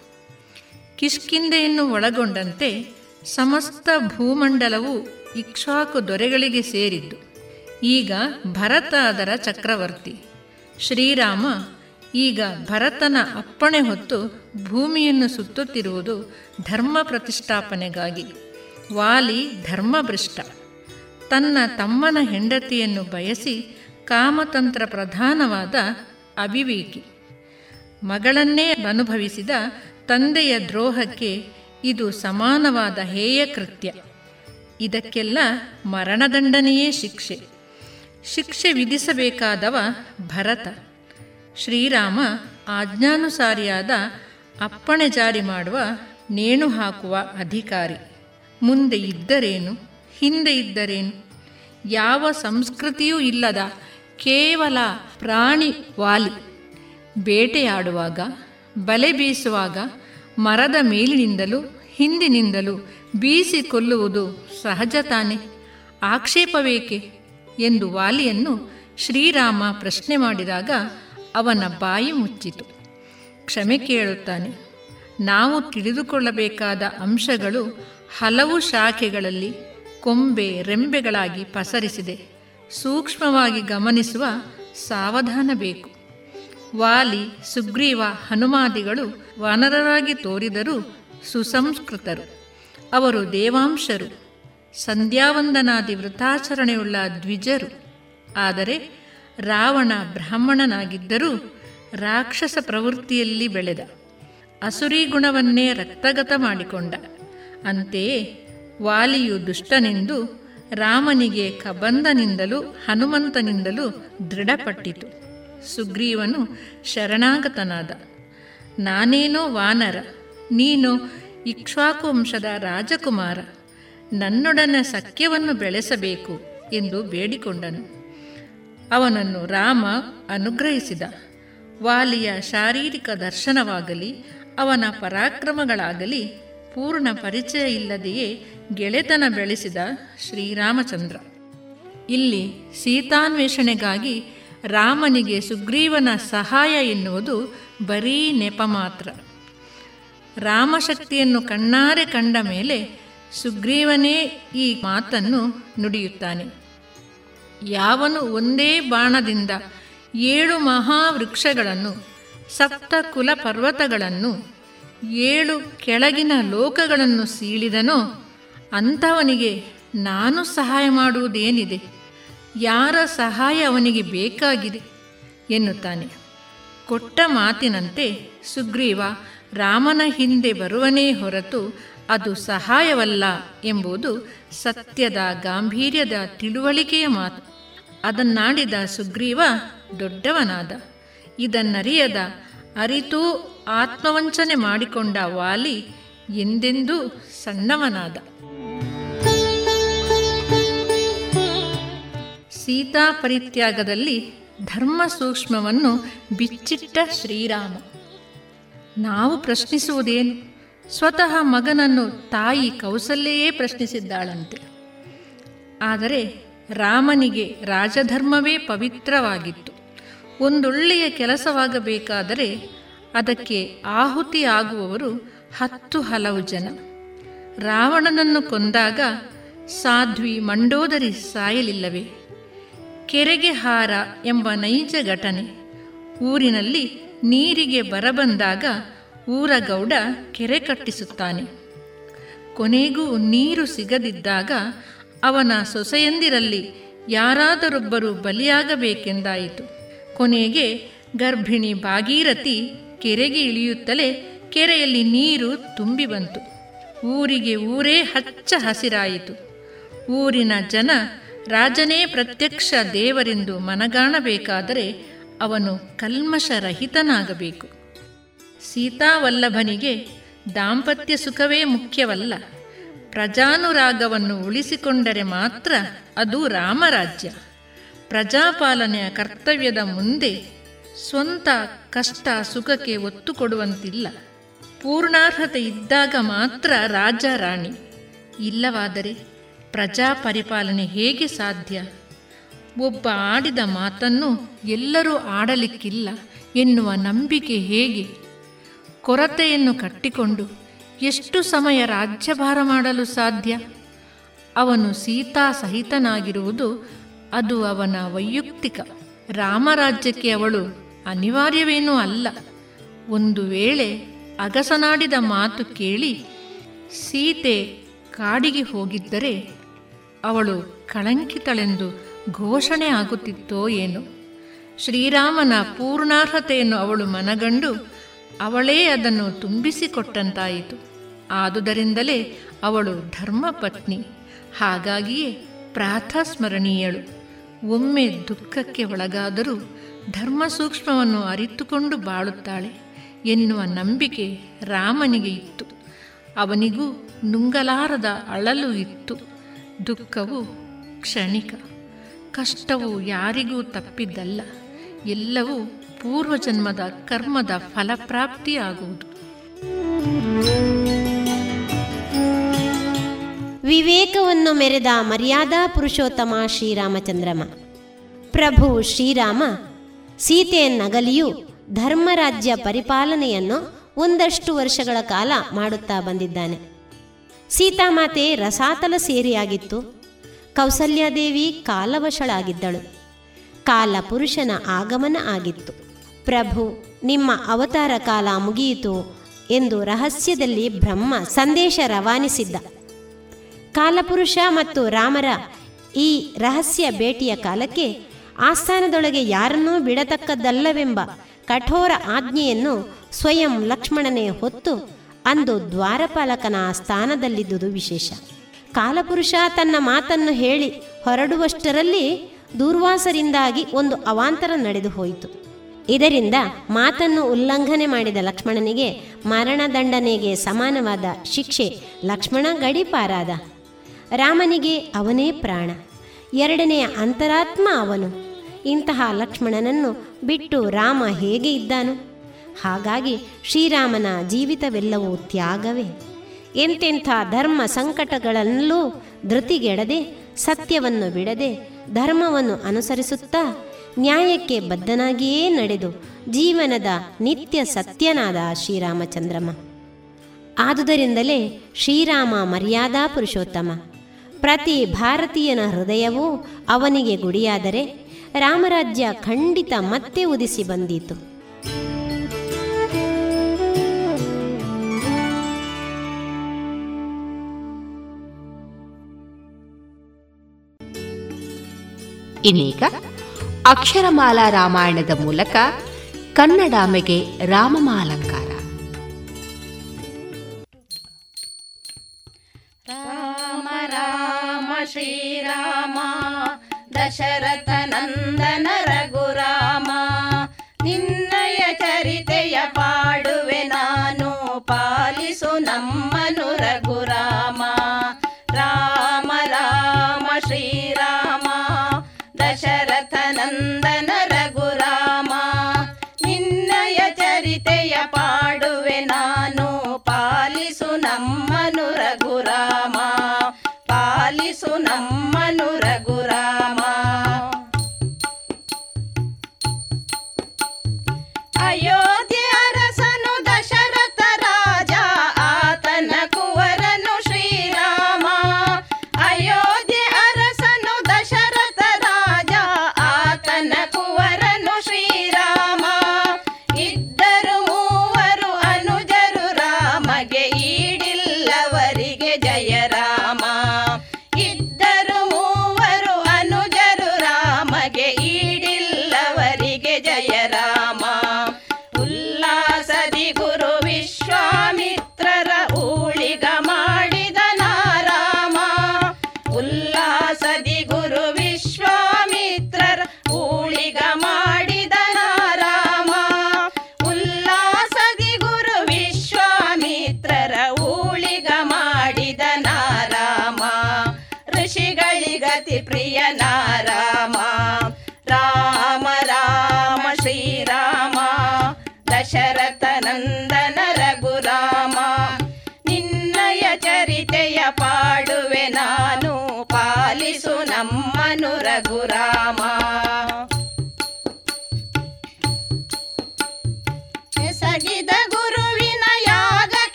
ಕಿಷ್ಕಿಂದೆಯನ್ನು ಒಳಗೊಂಡಂತೆ ಸಮಸ್ತ ಭೂಮಂಡಲವು ಇಕ್ಷ್ವಾಕು ದೊರೆಗಳಿಗೆ ಸೇರಿದ್ದು. ಈಗ ಭರತ ಅದರ ಚಕ್ರವರ್ತಿ. ಶ್ರೀರಾಮ ಈಗ ಭರತನ ಅಪ್ಪಣೆ ಹೊತ್ತು ಭೂಮಿಯನ್ನು ಸುತ್ತುತ್ತಿರುವುದು ಧರ್ಮ ಪ್ರತಿಷ್ಠಾಪನೆಗಾಗಿ. ವಾಲಿ ಧರ್ಮಭ್ರಷ್ಟ. ತನ್ನ ತಮ್ಮನ ಹೆಂಡತಿಯನ್ನು ಬಯಸಿ ಕಾಮತಂತ್ರ ಪ್ರಧಾನವಾದ ಅವಿವೇಕಿ. ಮಗಳನ್ನೇ ಅನುಭವಿಸಿದ ತಂದೆಯ ದ್ರೋಹಕ್ಕೆ ಇದು ಸಮಾನವಾದ ಹೇಯ ಕೃತ್ಯ. ಇದಕ್ಕೆಲ್ಲ ಮರಣದಂಡನೆಯೇ ಶಿಕ್ಷೆ. ಶಿಕ್ಷೆ ವಿಧಿಸಬೇಕಾದವ ಭರತ. ಶ್ರೀರಾಮ ಆಜ್ಞಾನುಸಾರಿಯಾದ ಅಪ್ಪಣೆ ಜಾರಿ ಮಾಡುವ ನೇಣು ಹಾಕುವ ಅಧಿಕಾರಿ. ಮುಂದೆ ಇದ್ದರೇನು? ಹಿಂದೆ ಇದ್ದರೇನು? ಯಾವ ಸಂಸ್ಕೃತಿಯೂ ಇಲ್ಲದ ಕೇವಲ ಪ್ರಾಣಿ ವಾಲಿ. ಬೇಟೆಯಾಡುವಾಗ, ಬಲೆ ಬೀಸುವಾಗ ಮರದ ಮೇಲಿನಿಂದಲೂ ಹಿಂದಿನಿಂದಲೂ ಬೀಸಿ ಕೊಲ್ಲುವುದು ಸಹಜ ತಾನೆ. ಆಕ್ಷೇಪವೇಕೆ? ಎಂದು ವಾಲಿಯನ್ನು ಶ್ರೀರಾಮ ಪ್ರಶ್ನೆ ಮಾಡಿದಾಗ ಅವನ ಬಾಯಿ ಮುಚ್ಚಿತು. ಕ್ಷಮೆ ಕೇಳುತ್ತಾನೆ. ನಾವು ತಿಳಿದುಕೊಳ್ಳಬೇಕಾದ ಅಂಶಗಳು ಹಲವು ಶಾಖೆಗಳಲ್ಲಿ ಕೊಂಬೆ ರೆಂಬೆಗಳಾಗಿ ಪಸರಿಸಿದೆ. ಸೂಕ್ಷ್ಮವಾಗಿ ಗಮನಿಸುವ ಸಾವಧಾನ ಬೇಕು. ವಾಲಿ, ಸುಗ್ರೀವ, ಹನುಮಾದಿಗಳು ವಾನರರಾಗಿ ತೋರಿದರೂ ಸುಸಂಸ್ಕೃತರು. ಅವರು ದೇವಾಂಶರು. ಸಂಧ್ಯಾವಂದನಾದಿ ವೃತಾಚರಣೆಯುಳ್ಳ ದ್ವಿಜರು. ಆದರೆ ರಾವಣ ಬ್ರಾಹ್ಮಣನಾಗಿದ್ದರೂ ರಾಕ್ಷಸ ಪ್ರವೃತ್ತಿಯಲ್ಲಿ ಬೆಳೆದ. ಅಸುರಿ ಗುಣವನ್ನೇ ರಕ್ತಗತ ಮಾಡಿಕೊಂಡ. ಅಂತೆಯೇ ವಾಲಿಯು ದುಷ್ಟನೆಂದು ರಾಮನಿಗೆ ಕಬಂದನಿಂದಲೂ ಹನುಮಂತನಿಂದಲೂ ದೃಢಪಟ್ಟಿತು. ಸುಗ್ರೀವನು ಶರಣಾಗತನಾದ. ನಾನೇನೋ ವಾನರ, ನೀನು ಇಕ್ಷ್ವಾಕು ವಂಶದ ರಾಜಕುಮಾರ ನನ್ನೊಡನೆ ಸಖ್ಯವನ್ನು ಬೆಳೆಸಬೇಕು ಎಂದು ಬೇಡಿಕೊಂಡನು. ಅವನನ್ನು ರಾಮ ಅನುಗ್ರಹಿಸಿದ. ವಾಲಿಯ ಶಾರೀರಿಕ ದರ್ಶನವಾಗಲಿ, ಅವನ ಪರಾಕ್ರಮಗಳಾಗಲಿ, ಪೂರ್ಣ ಪರಿಚಯ ಇಲ್ಲದೆಯೇ ಗೆಳೆತನ ಬೆಳೆಸಿದ ಶ್ರೀರಾಮಚಂದ್ರ. ಇಲ್ಲಿ ಸೀತಾನ್ವೇಷಣೆಗಾಗಿ ರಾಮನಿಗೆ ಸುಗ್ರೀವನ ಸಹಾಯ ಎನ್ನುವುದು ಬರೀ ನೆಪ ಮಾತ್ರ. ರಾಮಶಕ್ತಿಯನ್ನು ಕಣ್ಣಾರೆ ಕಂಡ ಮೇಲೆ ಸುಗ್ರೀವನೇ ಈ ಮಾತನ್ನು ನುಡಿಯುತ್ತಾನೆ. ಯಾವನು ಒಂದೇ ಬಾಣದಿಂದ ಏಳು ಮಹಾವೃಕ್ಷಗಳನ್ನು ಸಪ್ತ ಕುಲ ಪರ್ವತಗಳನ್ನು, ಏಳು ಕೆಳಗಿನ ಲೋಕಗಳನ್ನು ಸೀಳಿದನೋ, ಅಂಥವನಿಗೆ ನಾನು ಸಹಾಯ ಮಾಡುವುದೇನಿದೆ? ಯಾರ ಸಹಾಯ ಅವನಿಗೆ ಬೇಕಾಗಿದೆ? ಎನ್ನುತ್ತಾನೆ. ಕೊಟ್ಟ ಮಾತಿನಂತೆ ಸುಗ್ರೀವ ರಾಮನ ಹಿಂದೆ ಬರುವನೇ ಹೊರತು ಅದು ಸಹಾಯವಲ್ಲ ಎಂಬುದು ಸತ್ಯದ ಗಾಂಭೀರ್ಯದ ತಿಳುವಳಿಕೆಯ ಮಾತು. ಅದನ್ನಾಡಿದ ಸುಗ್ರೀವ ದೊಡ್ಡವನಾದ. ಇದನ್ನರಿಯದ ಅರಿತೂ ಆತ್ಮವಂಚನೆ ಮಾಡಿಕೊಂಡ ವಾಲಿ ಎಂದೆಂದೂ ಸಣ್ಣವನಾದ. ಸೀತಾ ಪರಿತ್ಯಾಗದಲ್ಲಿ ಧರ್ಮ ಸೂಕ್ಷ್ಮವನ್ನು ಬಿಚ್ಚಿಟ್ಟ ಶ್ರೀರಾಮ. ನಾವು ಪ್ರಶ್ನಿಸುವುದೇನು? ಸ್ವತಃ ಮಗನನ್ನು ತಾಯಿ ಕೌಸಲ್ಯೆಯೇ ಪ್ರಶ್ನಿಸಿದ್ದಾಳಂತೆ. ಆದರೆ ರಾಮನಿಗೆ ರಾಜಧರ್ಮವೇ ಪವಿತ್ರವಾಗಿತ್ತು. ಒಂದೊಳ್ಳೆಯ ಕೆಲಸವಾಗಬೇಕಾದರೆ ಅದಕ್ಕೆ ಆಹುತಿ ಆಗುವವರು ಹತ್ತು ಹಲವು ಜನ. ರಾವಣನನ್ನು ಕೊಂದಾಗ ಸಾಧ್ವಿ ಮಂಡೋದರಿ ಸಾಯಲಿಲ್ಲವೇ? ಕೆರೆಗೆ ಹಾರ ಎಂಬ ನೈಜ ಘಟನೆ ಊರಿನಲ್ಲಿ ನೀರಿಗೆ ಬರಬಂದಾಗ ಊರಗೌಡ ಕೆರೆ ಕಟ್ಟಿಸುತ್ತಾನೆ. ಕೊನೆಗೂ ನೀರು ಸಿಗದಿದ್ದಾಗ ಅವನ ಸೊಸೆಯಂದಿರಲ್ಲಿ ಯಾರಾದರೊಬ್ಬರು ಬಲಿಯಾಗಬೇಕೆಂದಾಯಿತು. ಕೊನೆಗೆ ಗರ್ಭಿಣಿ ಭಾಗೀರಥಿ ಕೆರೆಗೆ ಇಳಿಯುತ್ತಲೇ ಕೆರೆಯಲ್ಲಿ ನೀರು ತುಂಬಿ ಬಂತು. ಊರಿಗೆ ಊರೇ ಹಚ್ಚ ಹಸಿರಾಯಿತು. ಊರಿನ ಜನ ರಾಜನೇ ಪ್ರತ್ಯಕ್ಷ ದೇವರೆಂದು ಮನಗಾಣಬೇಕಾದರೆ ಅವನು ಕಲ್ಮಶರಹಿತನಾಗಬೇಕು ಸೀತಾವಲ್ಲಭನಿಗೆ ದಾಂಪತ್ಯ ಸುಖವೇ ಮುಖ್ಯವಲ್ಲ. ಪ್ರಜಾನುರಾಗವನ್ನು ಉಳಿಸಿಕೊಂಡರೆ ಮಾತ್ರ ಅದು ರಾಮರಾಜ್ಯ. ಪ್ರಜಾಪಾಲನೆಯ ಕರ್ತವ್ಯದ ಮುಂದೆ ಸ್ವಂತ ಕಷ್ಟ ಸುಖಕ್ಕೆ ಒತ್ತು ಕೊಡುವಂತಿಲ್ಲ. ಪೂರ್ಣಾರ್ಹತೆ ಇದ್ದಾಗ ಮಾತ್ರ ರಾಜ ರಾಣಿ. ಇಲ್ಲವಾದರೆ ಪ್ರಜಾ ಪರಿಪಾಲನೆ ಹೇಗೆ ಸಾಧ್ಯ? ಒಬ್ಬ ಆಡಿದ ಮಾತನ್ನು ಎಲ್ಲರೂ ಆಡಲಿಕ್ಕಿಲ್ಲ. ಎನ್ನುವ ನಂಬಿಕೆ ಹೇಗೆ? ಕೊರತೆಯನ್ನು ಕಟ್ಟಿಕೊಂಡು ಎಷ್ಟು ಸಮಯ ರಾಜ್ಯಭಾರ ಮಾಡಲು ಸಾಧ್ಯ? ಅವನು ಸೀತಾ ಸಹಿತನಾಗಿರುವುದು ಅದು ಅವನ ವೈಯಕ್ತಿಕ. ರಾಮರಾಜ್ಯಕ್ಕೆ ಅವಳು ಅನಿವಾರ್ಯವೇನೂ ಅಲ್ಲ. ಒಂದು ವೇಳೆ ಅಗಸನಾಡಿದ ಮಾತು ಕೇಳಿ ಸೀತೆ ಕಾಡಿಗೆ ಹೋಗಿದ್ದರೆ ಅವಳು ಕಳಂಕಿತಳೆಂದು ಘೋಷಣೆ ಆಗುತ್ತಿತ್ತೋ ಏನು. ಶ್ರೀರಾಮನ ಪೂರ್ಣಾರ್ಹತೆಯನ್ನು ಅವಳು ಮನಗಂಡು ಅವಳೇ ಅದನ್ನು ತುಂಬಿಸಿಕೊಟ್ಟಂತಾಯಿತು. ಆದುದರಿಂದಲೇ ಅವಳು ಧರ್ಮಪತ್ನಿ. ಹಾಗಾಗಿಯೇ ಪ್ರಾತಸ್ಮರಣೀಯಳು ಒಮ್ಮೆ ದುಃಖಕ್ಕೆ ಒಳಗಾದರೂ ಧರ್ಮ ಸೂಕ್ಷ್ಮವನ್ನು ಅರಿತುಕೊಂಡು ಬಾಳುತ್ತಾಳೆ ಎನ್ನುವ ನಂಬಿಕೆ ರಾಮನಿಗೆ ಇತ್ತು. ಅವನಿಗೂ ನುಂಗಲಾರದ ಅಳಲು ಇತ್ತು. ದುಃಖವು ಕ್ಷಣಿಕ. ಕಷ್ಟವು ಯಾರಿಗೂ ತಪ್ಪಿದ್ದಲ್ಲ. ಎಲ್ಲವೂ ಪೂರ್ವಜನ್ಮದ ಕರ್ಮದ ಫಲಪ್ರಾಪ್ತಿಯಾಗುವುದು. ವಿವೇಕವನ್ನು ಮೆರೆದ ಮರ್ಯಾದಾ ಪುರುಷೋತ್ತಮ ಶ್ರೀರಾಮಚಂದ್ರಮ. ಪ್ರಭು ಶ್ರೀರಾಮ ಸೀತೆಯನ್ನಗಲಿಯು ಧರ್ಮರಾಜ್ಯ ಪರಿಪಾಲನೆಯನ್ನು ಒಂದಷ್ಟು ವರ್ಷಗಳ ಕಾಲ ಮಾಡುತ್ತಾ ಬಂದಿದ್ದಾನೆ. ಸೀತಾಮಾತೆ ರಸಾತಲ ಸೇರಿಯಾಗಿತ್ತು. ಕೌಸಲ್ಯಾದೇವಿ ಕಾಲವಶಳಾಗಿದ್ದಳು. ಕಾಲ ಪುರುಷನ ಆಗಮನ ಆಗಿತ್ತು. ಪ್ರಭು, ನಿಮ್ಮ ಅವತಾರ ಕಾಲ ಮುಗಿಯಿತು ಎಂದು ರಹಸ್ಯದಲ್ಲಿ ಬ್ರಹ್ಮ ಸಂದೇಶ ರವಾನಿಸಿದ್ದ. ಕಾಲಪುರುಷ ಮತ್ತು ರಾಮರ ಈ ರಹಸ್ಯ ಭೇಟಿಯ ಕಾಲಕ್ಕೆ ಆಸ್ಥಾನದೊಳಗೆ ಯಾರನ್ನೂ ಬಿಡತಕ್ಕದ್ದಲ್ಲವೆಂಬ ಕಠೋರ ಆಜ್ಞೆಯನ್ನು ಸ್ವಯಂ ಲಕ್ಷ್ಮಣನೇ ಹೊತ್ತು ಅಂದು ದ್ವಾರಪಾಲಕನ ಸ್ಥಾನದಲ್ಲಿದ್ದುದು ವಿಶೇಷ. ಕಾಲಪುರುಷ ತನ್ನ ಮಾತನ್ನು ಹೇಳಿ ಹೊರಡುವಷ್ಟರಲ್ಲಿ ದೂರ್ವಾಸರಿಂದಾಗಿ ಒಂದು ಅವಾಂತರ ನಡೆದು ಹೋಯಿತು. ಇದರಿಂದ ಮಾತನ್ನು ಉಲ್ಲಂಘನೆ ಮಾಡಿದ ಲಕ್ಷ್ಮಣನಿಗೆ ಮರಣದಂಡನೆಗೆ ಸಮಾನವಾದ ಶಿಕ್ಷೆ ಲಕ್ಷ್ಮಣ ಗಡಿಪಾರಾದ. ರಾಮನಿಗೆ ಅವನೇ ಪ್ರಾಣ, ಎರಡನೆಯ ಅಂತರಾತ್ಮ ಅವನು. ಇಂತಹ ಲಕ್ಷ್ಮಣನನ್ನು ಬಿಟ್ಟು ರಾಮ ಹೇಗೆ ಇದ್ದಾನು? ಹಾಗಾಗಿ ಶ್ರೀರಾಮನ ಜೀವಿತವೆಲ್ಲವೂ ತ್ಯಾಗವೇ. ಎಂತೆಂಥ ಧರ್ಮ ಸಂಕಟಗಳಲ್ಲೂ ಧೃತಿಗೆಡದೆ, ಸತ್ಯವನ್ನು ಬಿಡದೆ, ಧರ್ಮವನ್ನು ಅನುಸರಿಸುತ್ತಾ ನ್ಯಾಯಕ್ಕೆ ಬದ್ಧನಾಗಿಯೇ ನಡೆದು ಜೀವನದ ನಿತ್ಯ ಸತ್ಯನಾದ ಶ್ರೀರಾಮಚಂದ್ರಮ. ಆದುದರಿಂದಲೇ ಶ್ರೀರಾಮ ಮರ್ಯಾದಾ ಪುರುಷೋತ್ತಮ. ಪ್ರತಿ ಭಾರತೀಯನ ಹೃದಯವೂ ಅವನಿಗೆ ಗುಡಿಯಾದರೆ ರಾಮರಾಜ್ಯ ಖಂಡಿತ ಮತ್ತೆ ಉದಿಸಿ ಬಂದೀತು. ಇನ್ನೀಗ ಅಕ್ಷರಮಾಲಾ ರಾಮಾಯಣದ ಮೂಲಕ ಕನ್ನಡಾಮೆಗೆ ರಾಮಮಾಲಂಕಾರ. ರಾಮ ರಾಮ ಶ್ರೀರಾಮ ದಶರಥ ನಂದನ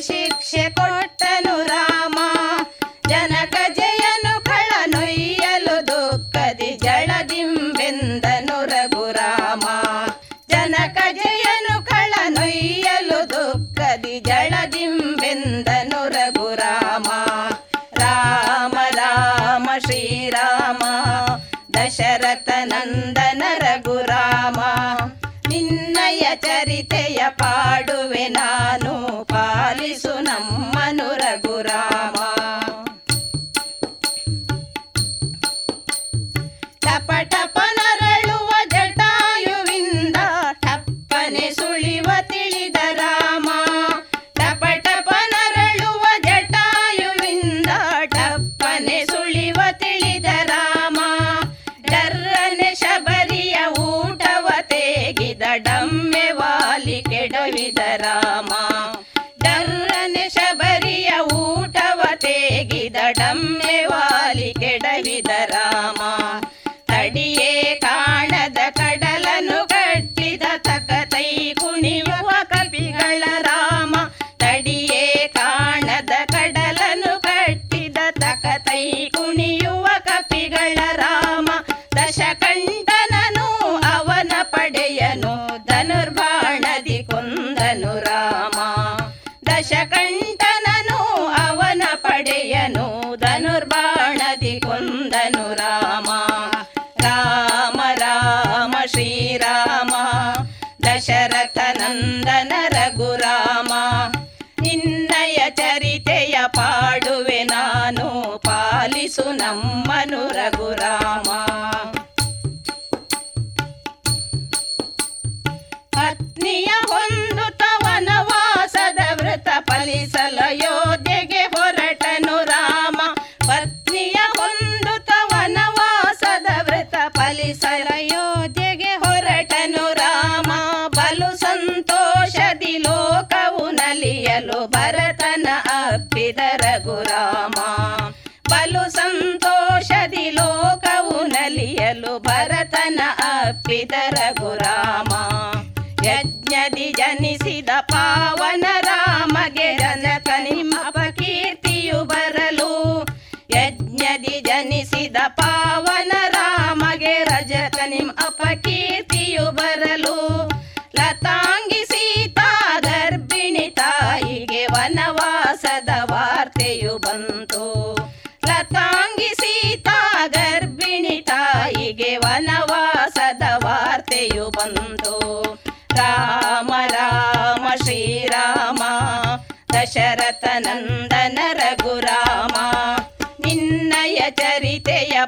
ಶಿಕ್ಷೆ ಕೊಟ್ಟನು ನಮ್ಮನು ರಘುರಾಮ. ಪತ್ನಿಯ ಹೊಂದುತ್ತ ಅಪ್ಪಿದ ರಘುರಾಮ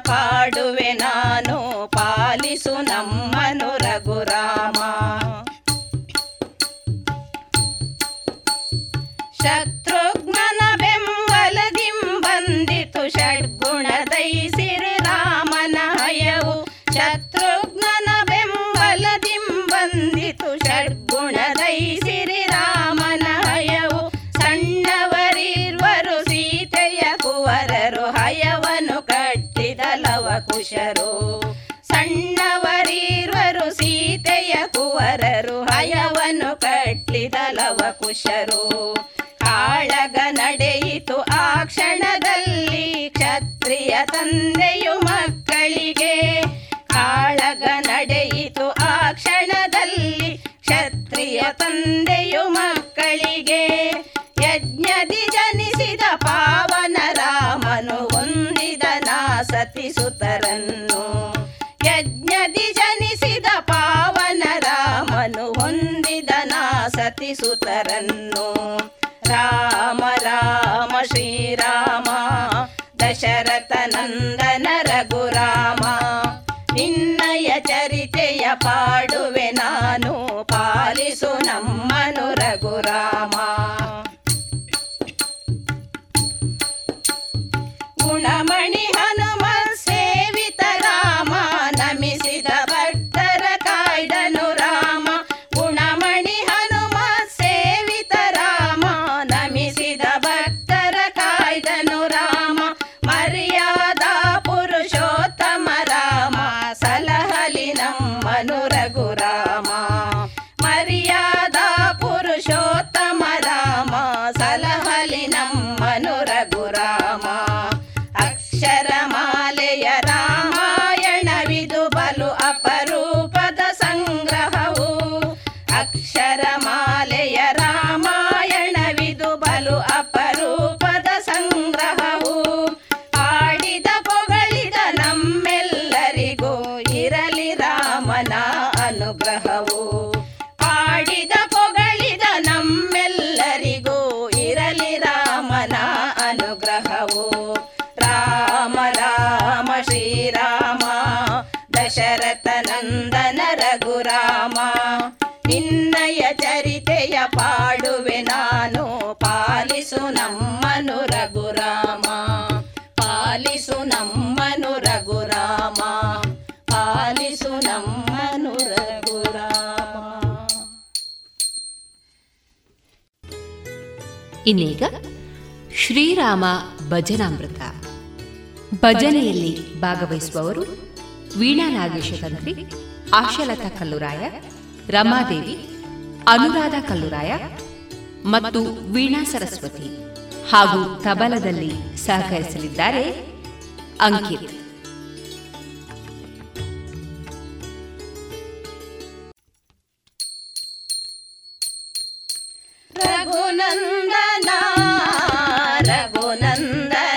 ಪಾಡುವೆ ನಾನು ಪಾಲಿಸು ನಮ್ಮನು ರಘುರಾಮ. ಶಕ್ತಿ ಕೇಶರು ಸಣ್ಣವರಿರುವರು ಸೀತೆಯ ಕುವರರು, ಹಯವನ್ನು ಕಟ್ಟಿದಲವ ಕುಶರು. ಕಾಳಗ ನಡೆಯಿತು ಆ ಕ್ಷಣದಲ್ಲಿ, ಕ್ಷತ್ರಿಯ ತಂದೆಯು ಮಕ್ಕಳಿಗೆ. ಕಾಳಗ ನಡೆಯಿತು ಆ ಕ್ಷಣದಲ್ಲಿ, ಕ್ಷತ್ರಿಯ ತಂದೆಯು ಮಕ್ಕಳಿಗೆ. ಯಜ್ಞ नु राम राम श्रीराम। दशरथनन्दन। ಇನ್ನೀಗ ಶ್ರೀರಾಮ ಭಜನಾಮೃತ. ಭಜನೆಯಲ್ಲಿ ಭಾಗವಹಿಸುವವರು ವೀಣಾ ನಾಗೇಶ ತಂತ್ರಿ, ಆಶಲತಾ ಕಲ್ಲುರಾಯ, ರಮಾದೇವಿ, ಅನುರಾಧ ಕಲ್ಲುರಾಯ ಮತ್ತು ವೀಣಾ ಸರಸ್ವತಿ ಹಾಗೂ ತಬಲದಲ್ಲಿ ಸಹಕರಿಸಲಿದ್ದಾರೆ ಅಂಕಿತ್. ರಘುನಂದನ ರಘುನಂದನ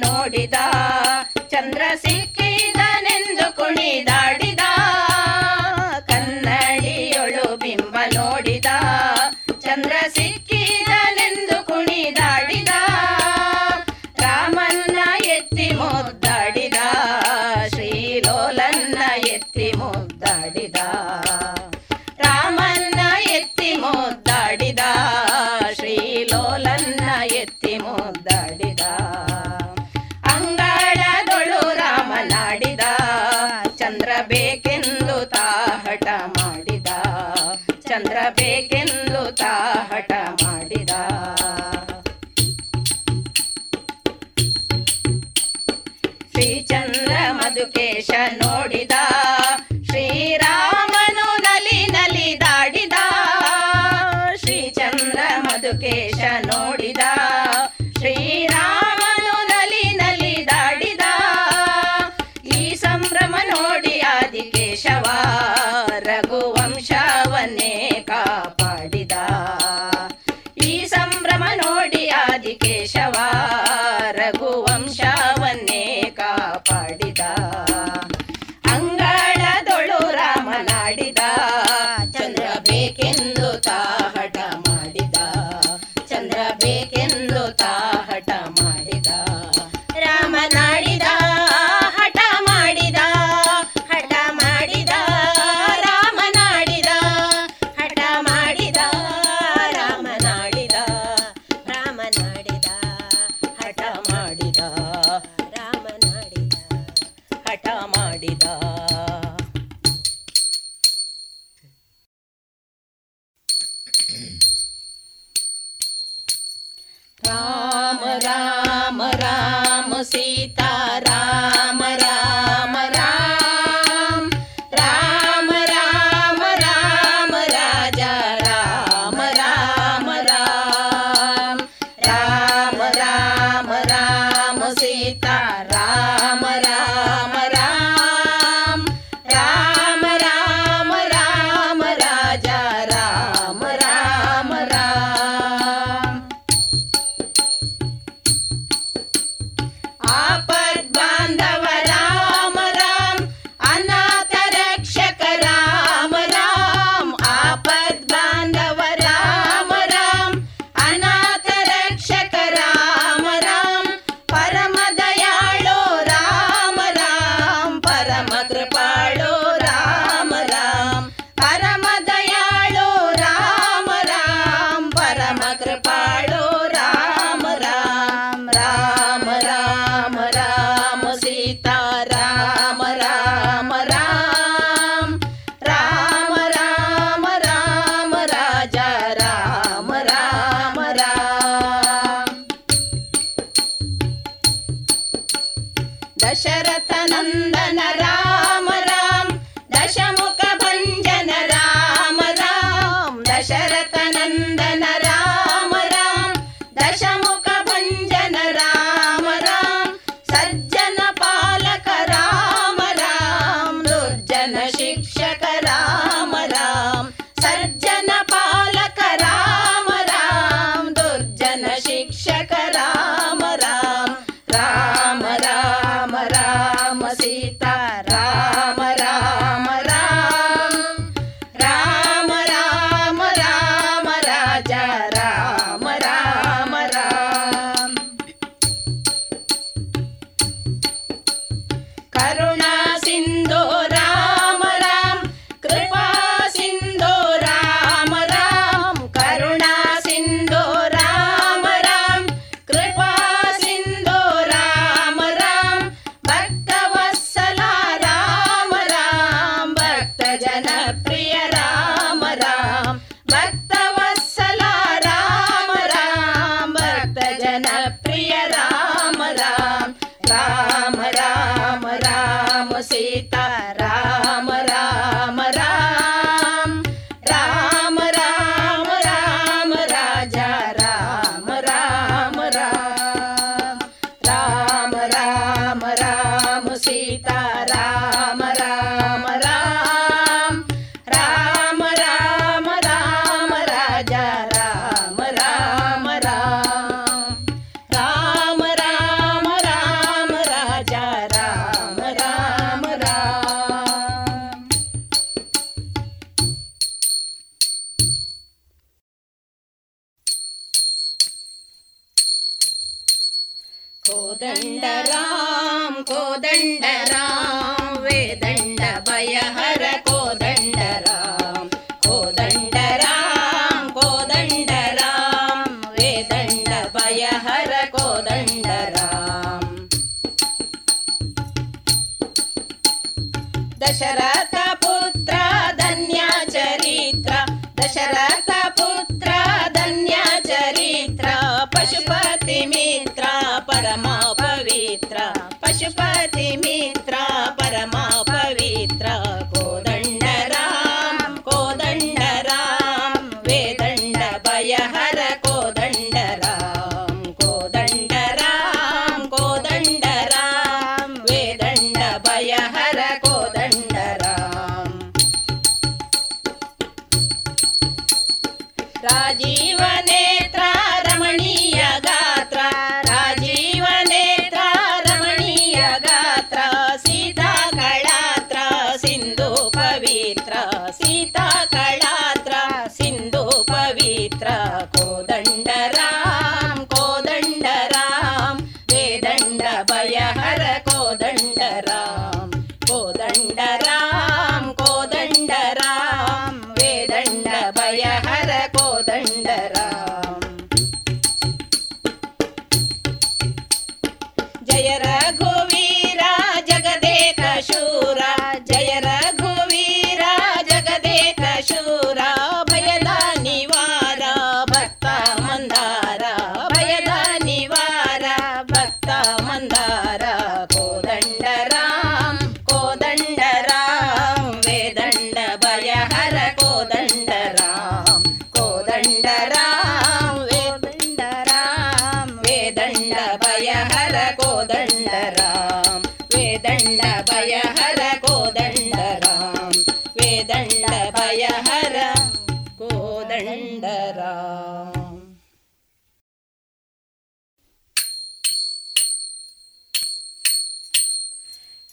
ನೋಡಿದ ಚಂದ್ರ ಸಿಕ್ಕಿದನೆಂದು ಚಂದ್ರ ಬೇಕೆಂದು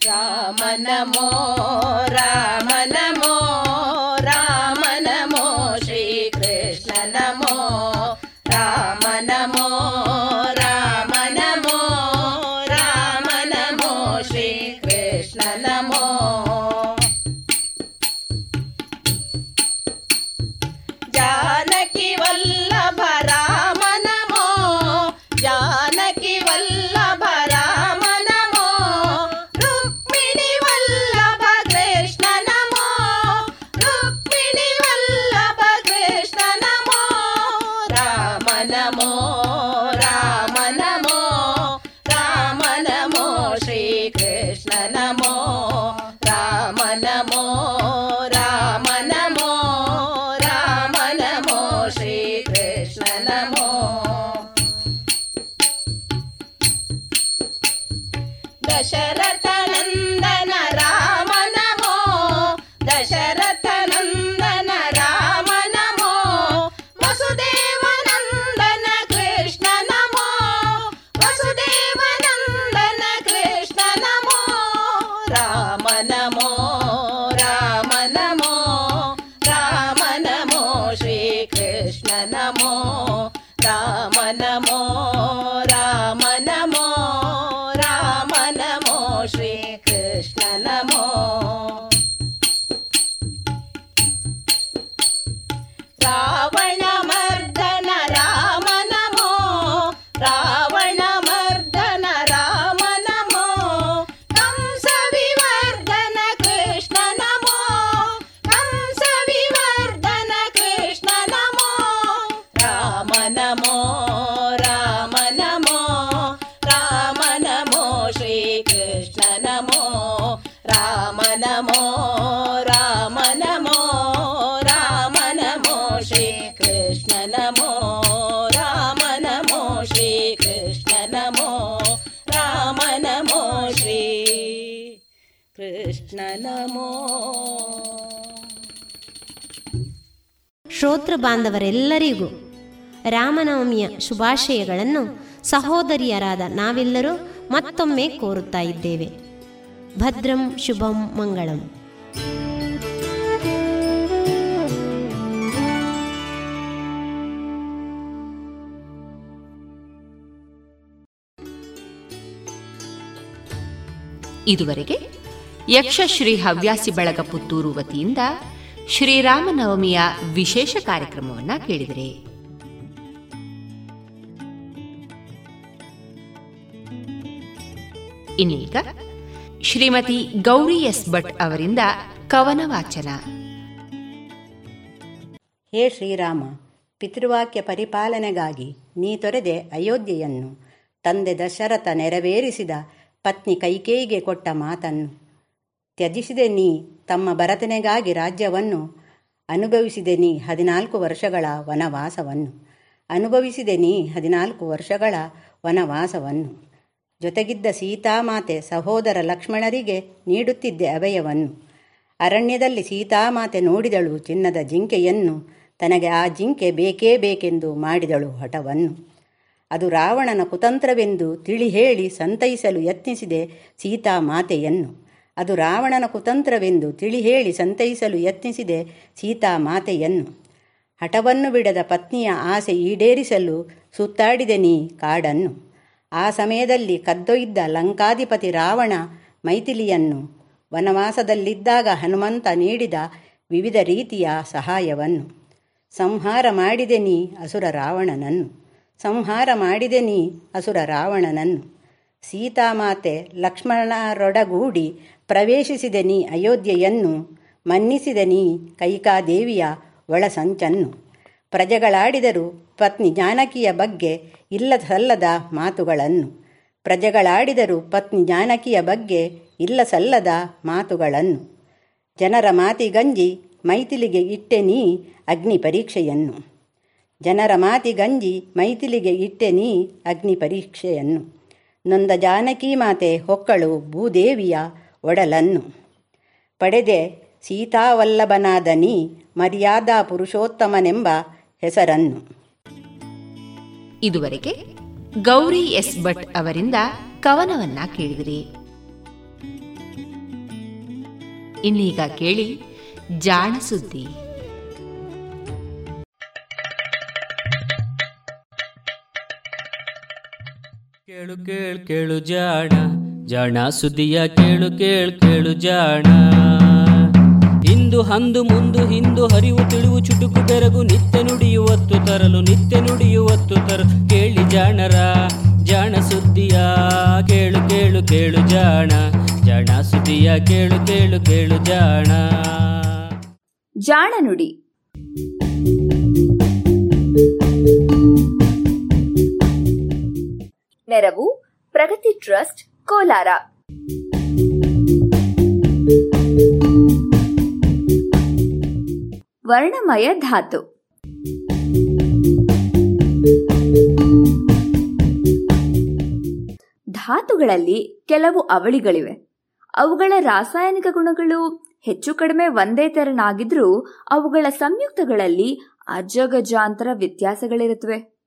ರಾಮ ನಮೋ ರಾಮ ಶ್ರೋತೃ ಬಾಂಧವರೆಲ್ಲರಿಗೂ ರಾಮನವಮಿಯ ಶುಭಾಶಯಗಳನ್ನು ಸಹೋದರಿಯರಾದ ನಾವೆಲ್ಲರೂ ಮತ್ತೊಮ್ಮೆ ಕೋರುತ್ತಾ ಇದ್ದೇವೆ. ಭದ್ರಂ ಶುಭಂ ಮಂಗಳಂ. ಇದುವರೆಗೆ ಯಕ್ಷಶ್ರೀ ಹವ್ಯಾಸಿ ಬಳಗ ಪುತ್ತೂರು ವತಿಯಿಂದ ಶ್ರೀರಾಮನವಮಿಯ ವಿಶೇಷ ಕಾರ್ಯಕ್ರಮವನ್ನ ಕೇಳಿದರೆ. ಇನ್ನೀಗ ಶ್ರೀಮತಿ ಗೌರಿ ಎಸ್ ಭಟ್ ಅವರಿಂದ ಕವನ ವಾಚನ. ಹೇ ಶ್ರೀರಾಮ, ಪಿತೃವಾಕ್ಯ ಪರಿಪಾಲನೆಗಾಗಿ ನೀ ತೊರೆದೆ ಅಯೋಧ್ಯೆಯನ್ನು ತಂದೆ ದಶರಥ ನೆರವೇರಿಸಿದ ಪತ್ನಿ ಕೈಕೇಯಿಗೆ ಕೊಟ್ಟ ಮಾತನ್ನು. ತ್ಯಜಿಸಿದೆ ನೀ ತಮ್ಮ ಭರತನೆಗಾಗಿ ರಾಜ್ಯವನ್ನು. ಅನುಭವಿಸಿದೆ ನೀ ಹದಿನಾಲ್ಕು ವರ್ಷಗಳ ವನವಾಸವನ್ನು. ಅನುಭವಿಸಿದೆ ನೀ ಹದಿನಾಲ್ಕು ವರ್ಷಗಳ ವನವಾಸವನ್ನು. ಜೊತೆಗಿದ್ದ ಸೀತಾಮಾತೆ ಸಹೋದರ ಲಕ್ಷ್ಮಣರಿಗೆ ನೀಡುತ್ತಿದ್ದೆ ಅಭಯವನ್ನು. ಅರಣ್ಯದಲ್ಲಿ ಸೀತಾಮಾತೆ ನೋಡಿದಳು ಚಿನ್ನದ ಜಿಂಕೆಯನ್ನು. ತನಗೆ ಆ ಜಿಂಕೆ ಬೇಕೇ ಬೇಕೆಂದು ಮಾಡಿದಳು ಹಠವನ್ನು. ಅದು ರಾವಣನ ಕುತಂತ್ರವೆಂದು ತಿಳಿ ಹೇಳಿ ಸಂತೈಸಲು ಯತ್ನಿಸಿದೆ ಸೀತಾಮಾತೆಯನ್ನು. ಅದು ರಾವಣನ ಕುತಂತ್ರವೆಂದು ತಿಳಿ ಹೇಳಿ ಸಂತೈಸಲು ಯತ್ನಿಸಿದೆ ಸೀತಾ ಮಾತೆಯನ್ನು ಹಠವನ್ನು ಬಿಡದ ಪತ್ನಿಯ ಆಸೆ ಈಡೇರಿಸಲು ಸುತ್ತಾಡಿದೆ ನೀ ಕಾಡನ್ನು. ಆ ಸಮಯದಲ್ಲಿ ಕದ್ದೊಯ್ದ ಲಂಕಾಧಿಪತಿ ರಾವಣ ಮೈಥಿಲಿಯನ್ನು ವನವಾಸದಲ್ಲಿದ್ದಾಗ ಹನುಮಂತ ನೀಡಿದ ವಿವಿಧ ರೀತಿಯ ಸಹಾಯವನ್ನು. ಸಂಹಾರ ಮಾಡಿದೆ ನೀ ಅಸುರ ರಾವಣನನ್ನು. ಸಂಹಾರ ಮಾಡಿದೆ ನೀ ಅಸುರ ರಾವಣನನ್ನು. ಸೀತಾಮಾತೆ ಲಕ್ಷ್ಮಣರೊಡಗೂಡಿ ಪ್ರವೇಶಿಸಿದೆ ನೀ ಅಯೋಧ್ಯೆಯನ್ನು, ಮನ್ನಿಸಿದ ನೀ ಕೈಕಾದೇವಿಯ ಒಳಸಂಚನ್ನು. ಪ್ರಜೆಗಳಾಡಿದರು ಪತ್ನಿ ಜಾನಕಿಯ ಬಗ್ಗೆ ಇಲ್ಲ ಸಲ್ಲದ ಮಾತುಗಳನ್ನು. ಪ್ರಜೆಗಳಾಡಿದರು ಪತ್ನಿ ಜಾನಕಿಯ ಬಗ್ಗೆ ಇಲ್ಲ ಸಲ್ಲದ ಮಾತುಗಳನ್ನು. ಜನರ ಮಾತಿಗಂಜಿ ಮೈಥಿಲಿಗೆ ಇಟ್ಟೆ ನೀ ಅಗ್ನಿ ಪರೀಕ್ಷೆಯನ್ನು ಜನರ ಮಾತಿಗಂಜಿ ಮೈಥಿಲಿಗೆ ಇಟ್ಟೆ ನೀ ಅಗ್ನಿ ಪರೀಕ್ಷೆಯನ್ನು ನೊಂದ ಜಾನಕಿ ಮಾತೆ ಹೊಕ್ಕಳು ಭೂದೇವಿಯ ಒಡಲನ್ನು. ಪಡೆದೆ ಸೀತಾವಲ್ಲಭನಾದ ನೀ ಮರ್ಯಾದಾ ಪುರುಷೋತ್ತಮನೆಂಬ ಹೆಸರನ್ನು. ಇದುವರೆಗೆ ಗೌರಿ ಎಸ್ ಭಟ್ ಅವರಿಂದ ಕವನವನ್ನ ಕೇಳಿದಿರಿ. ಇನ್ನೀಗ ಕೇಳಿ ಜಾಣ ಸುದ್ದಿ. ಕೇಳು ಕೇಳು ಕೇಳು ಜಾಣ. ಜಾಣ ಸುದಿಯ ಕೇಳು ಕೇಳು ಕೇಳು ಜಾಣ. ಇಂದು ಹಂದು ಮುಂದು ಹಿಂದು ಹರಿವು ತಿಳಿವು ಚುಟುಕು ಬೆರಗು ನಿತ್ಯ ನುಡಿಯುವತ್ತು ತರಲು, ನಿತ್ಯ ನುಡಿಯುವತ್ತು ತರಲು. ಕೇಳಿ ಜಾಣರ, ಜಾಣ ಸುದ್ದಿಯ ಕೇಳು ಕೇಳು ಕೇಳು ಜಾಣ. ಜಾಣ ಸುದ್ದಿಯ ಕೇಳು ಕೇಳು ಕೇಳು ಜಾಣ. ಜಾಣ ನುಡಿ. ನೆರವು ಪ್ರಗತಿ ಟ್ರಸ್ಟ್ ಕೋಲಾರ. ವರ್ಣಮಯ ಧಾತು. ಧಾತುಗಳಲ್ಲಿ ಕೆಲವು ಅವಳಿಗಳಿವೆ. ಅವುಗಳ ರಾಸಾಯನಿಕ ಗುಣಗಳು ಹೆಚ್ಚು ಕಡಿಮೆ ಒಂದೇ ತೆರನಾಗಿದ್ರೂ ಅವುಗಳ ಸಂಯುಕ್ತಗಳಲ್ಲಿ ಅಜಗಜಾಂತರ ವ್ಯತ್ಯಾಸಗಳಿರುತ್ತವೆ.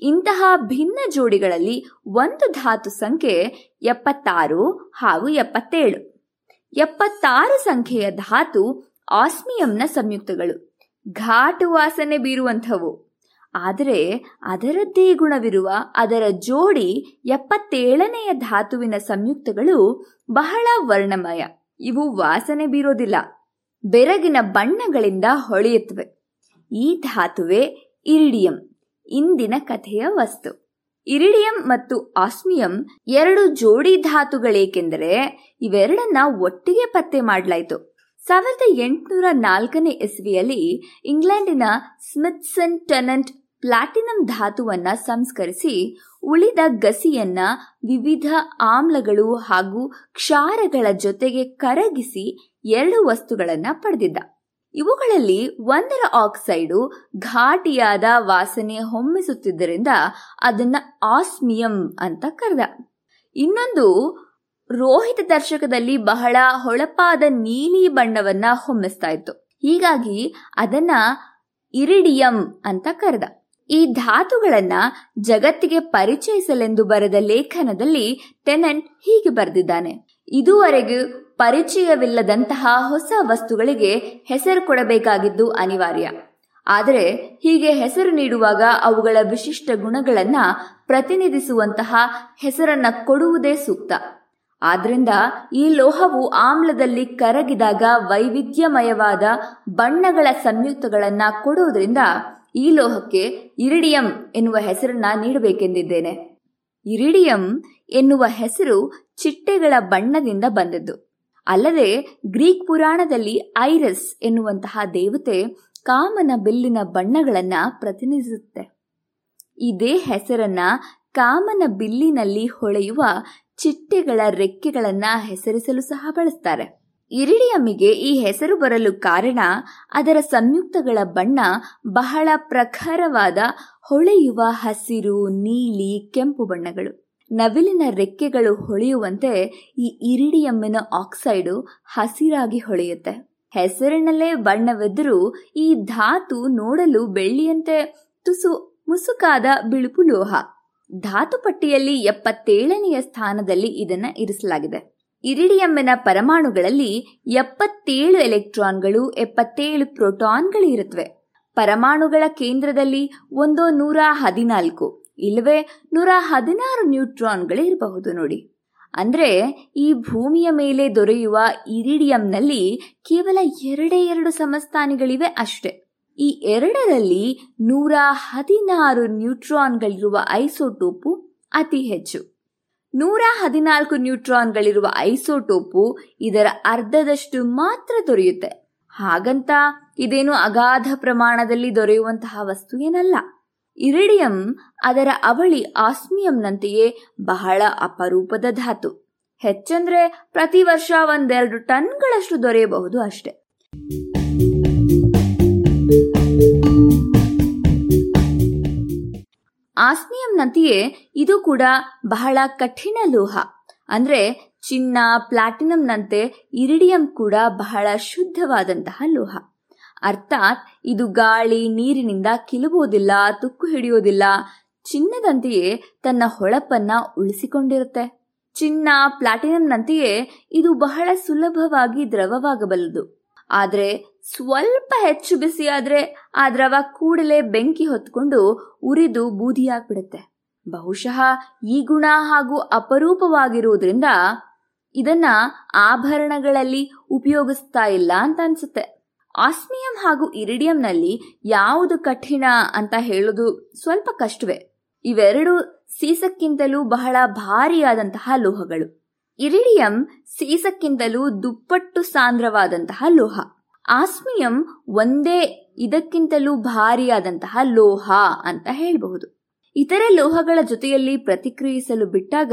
ಇಂತಹ ಭಿನ್ನ ಜೋಡಿಗಳಲ್ಲಿ ಒಂದು ಧಾತು ಸಂಖ್ಯೆ ಎಪ್ಪತ್ತಾರು ಹಾಗೂ ಎಪ್ಪತ್ತೇಳು. ಎಪ್ಪತ್ತಾರು ಸಂಖ್ಯೆಯ ಧಾತು ಆಸ್ಮಿಯಂನ ಸಂಯುಕ್ತಗಳು. ಘಾಟು ವಾಸನೆ ಬೀರುವಂಥವು. ಆದರೆ ಅದರದ್ದೇ ಗುಣವಿರುವ ಅದರ ಜೋಡಿ ಎಪ್ಪತ್ತೇಳನೆಯ ಧಾತುವಿನ ಸಂಯುಕ್ತಗಳು ಬಹಳ ವರ್ಣಮಯ. ಇವು ವಾಸನೆ ಬೀರೋದಿಲ್ಲ. ಬೆರಗಿನ ಬಣ್ಣಗಳಿಂದ ಹೊಳೆಯುತ್ತವೆ. ಈ ಧಾತುವೆ ಇರಿಡಿಯಂ, ಇಂದಿನ ಕಥೆಯ ವಸ್ತು. ಇರಿಡಿಯಂ ಮತ್ತು ಆಸ್ಮಿಯಂ ಎರಡು ಜೋಡಿ ಧಾತುಗಳೇಕೆಂದರೆ ಇವೆರಡನ್ನ ಒಟ್ಟಿಗೆ ಪತ್ತೆ ಮಾಡಲಾಯಿತು. ಸಾವಿರದ ಎಂಟುನೂರ ನಾಲ್ಕನೇ ಇಸ್ವಿಯಲ್ಲಿ ಇಂಗ್ಲೆಂಡಿನ ಸ್ಮಿತ್ಸನ್ ಟೆನೆಂಟ್ ಪ್ಲಾಟಿನಂ ಧಾತುವನ್ನ ಸಂಸ್ಕರಿಸಿ ಉಳಿದ ಗಸಿಯನ್ನ ವಿವಿಧ ಆಮ್ಲಗಳು ಹಾಗೂ ಕ್ಷಾರಗಳ ಜೊತೆಗೆ ಕರಗಿಸಿ ಎರಡು ವಸ್ತುಗಳನ್ನ ಪಡೆದಿದ್ದ. ಇವುಗಳಲ್ಲಿ ಒಂದರ ಆಕ್ಸೈಡು ಘಾಟಿಯಾದ ವಾಸನೆ ಹೊಮ್ಮಿಸುತ್ತಿದ್ದರಿಂದ ಅದನ್ನ ಆಸ್ಮಿಯಂ ಅಂತ ಕರೆದ. ಇನ್ನೊಂದು, ರೋಹಿತ ದರ್ಶಕದಲ್ಲಿ ಬಹಳ ಹೊಳಪಾದ ನೀಲಿ ಬಣ್ಣವನ್ನ ಹೊಮ್ಮಿಸ್ತಾ ಇತ್ತು. ಹೀಗಾಗಿ ಅದನ್ನ ಇರಿಡಿಯಂ ಅಂತ ಕರೆದ. ಈ ಧಾತುಗಳನ್ನ ಜಗತ್ತಿಗೆ ಪರಿಚಯಿಸಲೆಂದು ಬರೆದ ಲೇಖನದಲ್ಲಿ ಟೆನೆಂಟ್ ಹೀಗೆ ಬರೆದಿದ್ದಾನೆ. ಇದುವರೆಗೂ ಪರಿಚಯವಿಲ್ಲದಂತಹ ಹೊಸ ವಸ್ತುಗಳಿಗೆ ಹೆಸರು ಕೊಡಬೇಕಾಗಿದ್ದು ಅನಿವಾರ್ಯ. ಆದರೆ ಹೀಗೆ ಹೆಸರು ನೀಡುವಾಗ ಅವುಗಳ ವಿಶಿಷ್ಟ ಗುಣಗಳನ್ನ ಪ್ರತಿನಿಧಿಸುವಂತಹ ಹೆಸರನ್ನ ಕೊಡುವುದೇ ಸೂಕ್ತ. ಆದ್ರಿಂದ ಈ ಲೋಹವು ಆಮ್ಲದಲ್ಲಿ ಕರಗಿದಾಗ ವೈವಿಧ್ಯಮಯವಾದ ಬಣ್ಣಗಳ ಸಂಯುಕ್ತಗಳನ್ನ ಕೊಡುವುದರಿಂದ ಈ ಲೋಹಕ್ಕೆ ಇರಿಡಿಯಂ ಎನ್ನುವ ಹೆಸರನ್ನ ನೀಡಬೇಕೆಂದಿದ್ದೇನೆ. ಇರಿಡಿಯಂ ಎನ್ನುವ ಹೆಸರು ಚಿಟ್ಟೆಗಳ ಬಣ್ಣದಿಂದ ಬಂದದ್ದು. ಅಲ್ಲದೆ ಗ್ರೀಕ್ ಪುರಾಣದಲ್ಲಿ ಐರಸ್ ಎನ್ನುವಂತಹ ದೇವತೆ ಕಾಮನ ಬಿಲ್ಲಿನ ಬಣ್ಣಗಳನ್ನ ಪ್ರತಿನಿಧಿಸುತ್ತೆ. ಇದೇ ಹೆಸರನ್ನ ಕಾಮನ ಬಿಲ್ಲಿನಲ್ಲಿ ಹೊಳೆಯುವ ಚಿಟ್ಟೆಗಳ ರೆಕ್ಕೆಗಳನ್ನ ಹೆಸರಿಸಲು ಸಹ ಬಳಸ್ತಾರೆ. ಇರಿಡಿಯಮ್ಮಿಗೆ ಈ ಹೆಸರು ಬರಲು ಕಾರಣ ಅದರ ಸಂಯುಕ್ತಗಳ ಬಣ್ಣ ಬಹಳ ಪ್ರಖರವಾದ ಹೊಳೆಯುವ ಹಸಿರು, ನೀಲಿ, ಕೆಂಪು ಬಣ್ಣಗಳು. ನವಿಲಿನ ರೆಕ್ಕೆಗಳು ಹೊಳೆಯುವಂತೆ ಈ ಇರಿಡಿಯಮ್ಮಿನ ಆಕ್ಸೈಡು ಹಸಿರಾಗಿ ಹೊಳೆಯುತ್ತೆ. ಹೆಸರಿನಲ್ಲೇ ಬಣ್ಣವೆದ್ದರೂ ಈ ಧಾತು ನೋಡಲು ಬೆಳ್ಳಿಯಂತೆ ತುಸು ಮುಸುಕಾದ ಬಿಳುಪು ಲೋಹ. ಧಾತು ಪಟ್ಟಿಯಲ್ಲಿ ಎಪ್ಪತ್ತೇಳನೆಯ ಸ್ಥಾನದಲ್ಲಿ ಇದನ್ನ ಇರಿಸಲಾಗಿದೆ. ಇರಿಡಿಯಮ್ಮಿನ ಪರಮಾಣುಗಳಲ್ಲಿ ಎಪ್ಪತ್ತೇಳು ಎಲೆಕ್ಟ್ರಾನ್ಗಳು, ಎಪ್ಪತ್ತೇಳು ಪ್ರೋಟಾನ್ಗಳು ಇರುತ್ತವೆ. ಪರಮಾಣುಗಳ ಕೇಂದ್ರದಲ್ಲಿ ಒಂದೋ ನೂರ ಹದಿನಾಲ್ಕು. ಇಲ್ಲವೇ ನೂರ ಹದಿನಾರು ನ್ಯೂಟ್ರಾನ್ಗಳು ಇರಬಹುದು ನೋಡಿ. ಅಂದ್ರೆ ಈ ಭೂಮಿಯ ಮೇಲೆ ದೊರೆಯುವ ಇರಿಡಿಯಂನಲ್ಲಿ ಕೇವಲ ಎರಡೇ ಎರಡು ಸಮಸ್ಥಾನಿಗಳಿವೆ ಅಷ್ಟೆ. ಈ ಎರಡರಲ್ಲಿ ನೂರ ಹದಿನಾರು ನ್ಯೂಟ್ರಾನ್ಗಳಿರುವ ಐಸೋಟೋಪು ಅತಿ ಹೆಚ್ಚು. ನೂರ ಹದಿನಾಲ್ಕು ನ್ಯೂಟ್ರಾನ್ಗಳಿರುವ ಐಸೋಟೋಪು ಇದರ ಅರ್ಧದಷ್ಟು ಮಾತ್ರ ದೊರೆಯುತ್ತೆ. ಹಾಗಂತ ಇದೇನು ಅಗಾಧ ಪ್ರಮಾಣದಲ್ಲಿ ದೊರೆಯುವಂತಹ ವಸ್ತು ಏನಲ್ಲ. ಇರಿಡಿಯಂ ಅದರ ಅವಳಿ ಆಸ್ಮಿಯಂನಂತೆಯೇ ಬಹಳ ಅಪರೂಪದ ಧಾತು. ಹೆಚ್ಚಂದ್ರೆ ಪ್ರತಿ ವರ್ಷ ಒಂದೆರಡು ಟನ್ಗಳಷ್ಟು ದೊರೆಯಬಹುದು ಅಷ್ಟೆ. ಆಸ್ಮಿಯಂನಂತೆಯೇ ಇದು ಕೂಡ ಬಹಳ ಕಠಿಣ ಲೋಹ. ಅಂದ್ರೆ ಚಿನ್ನ, ಪ್ಲಾಟಿನಂನಂತೆ ಇರಿಡಿಯಂ ಕೂಡ ಬಹಳ ಶುದ್ಧವಾದಂತಹ ಲೋಹ. ಅರ್ಥಾತ್ ಇದು ಗಾಳಿ ನೀರಿನಿಂದ ಕಿಲುಬುವುದಿಲ್ಲ, ತುಕ್ಕು ಹಿಡಿಯುವುದಿಲ್ಲ. ಚಿನ್ನದಂತೆಯೇ ತನ್ನ ಹೊಳಪನ್ನ ಉಳಿಸಿಕೊಂಡಿರುತ್ತೆ. ಚಿನ್ನ ಪ್ಲಾಟಿನಂನಂತೆಯೇ ಇದು ಬಹಳ ಸುಲಭವಾಗಿ ದ್ರವವಾಗಬಲ್ಲದು. ಆದರೆ ಸ್ವಲ್ಪ ಹೆಚ್ಚು ಬಿಸಿಯಾದ್ರೆ ಆ ದ್ರವ ಕೂಡಲೇ ಬೆಂಕಿ ಹೊತ್ಕೊಂಡು ಉರಿದು ಬೂದಿಯಾಗ್ಬಿಡುತ್ತೆ. ಬಹುಶಃ ಈ ಗುಣ ಹಾಗೂ ಅಪರೂಪವಾಗಿರುವುದರಿಂದ ಇದನ್ನ ಆಭರಣಗಳಲ್ಲಿ ಉಪಯೋಗಿಸ್ತಾ ಇಲ್ಲ ಅಂತ ಅನ್ಸುತ್ತೆ. ಆಸ್ಮಿಯಂ ಹಾಗೂ ಇರಿಡಿಯಂನಲ್ಲಿ ಯಾವುದು ಕಠಿಣ ಅಂತ ಹೇಳೋದು ಸ್ವಲ್ಪ ಕಷ್ಟವೇ. ಇವೆರಡು ಸೀಸಕ್ಕಿಂತಲೂ ಬಹಳ ಭಾರಿಯಾದಂತಹ ಲೋಹಗಳು. ಇರಿಡಿಯಂ ಸೀಸಕ್ಕಿಂತಲೂ ದುಪ್ಪಟ್ಟು ಸಾಂದ್ರವಾದಂತಹ ಲೋಹ. ಆಸ್ಮಿಯಂ ಒಂದೇ ಇದಕ್ಕಿಂತಲೂ ಭಾರಿಯಾದಂತಹ ಲೋಹ ಅಂತ ಹೇಳಬಹುದು. ಇತರ ಲೋಹಗಳ ಜೊತೆಯಲ್ಲಿ ಪ್ರತಿಕ್ರಿಯಿಸಲು ಬಿಟ್ಟಾಗ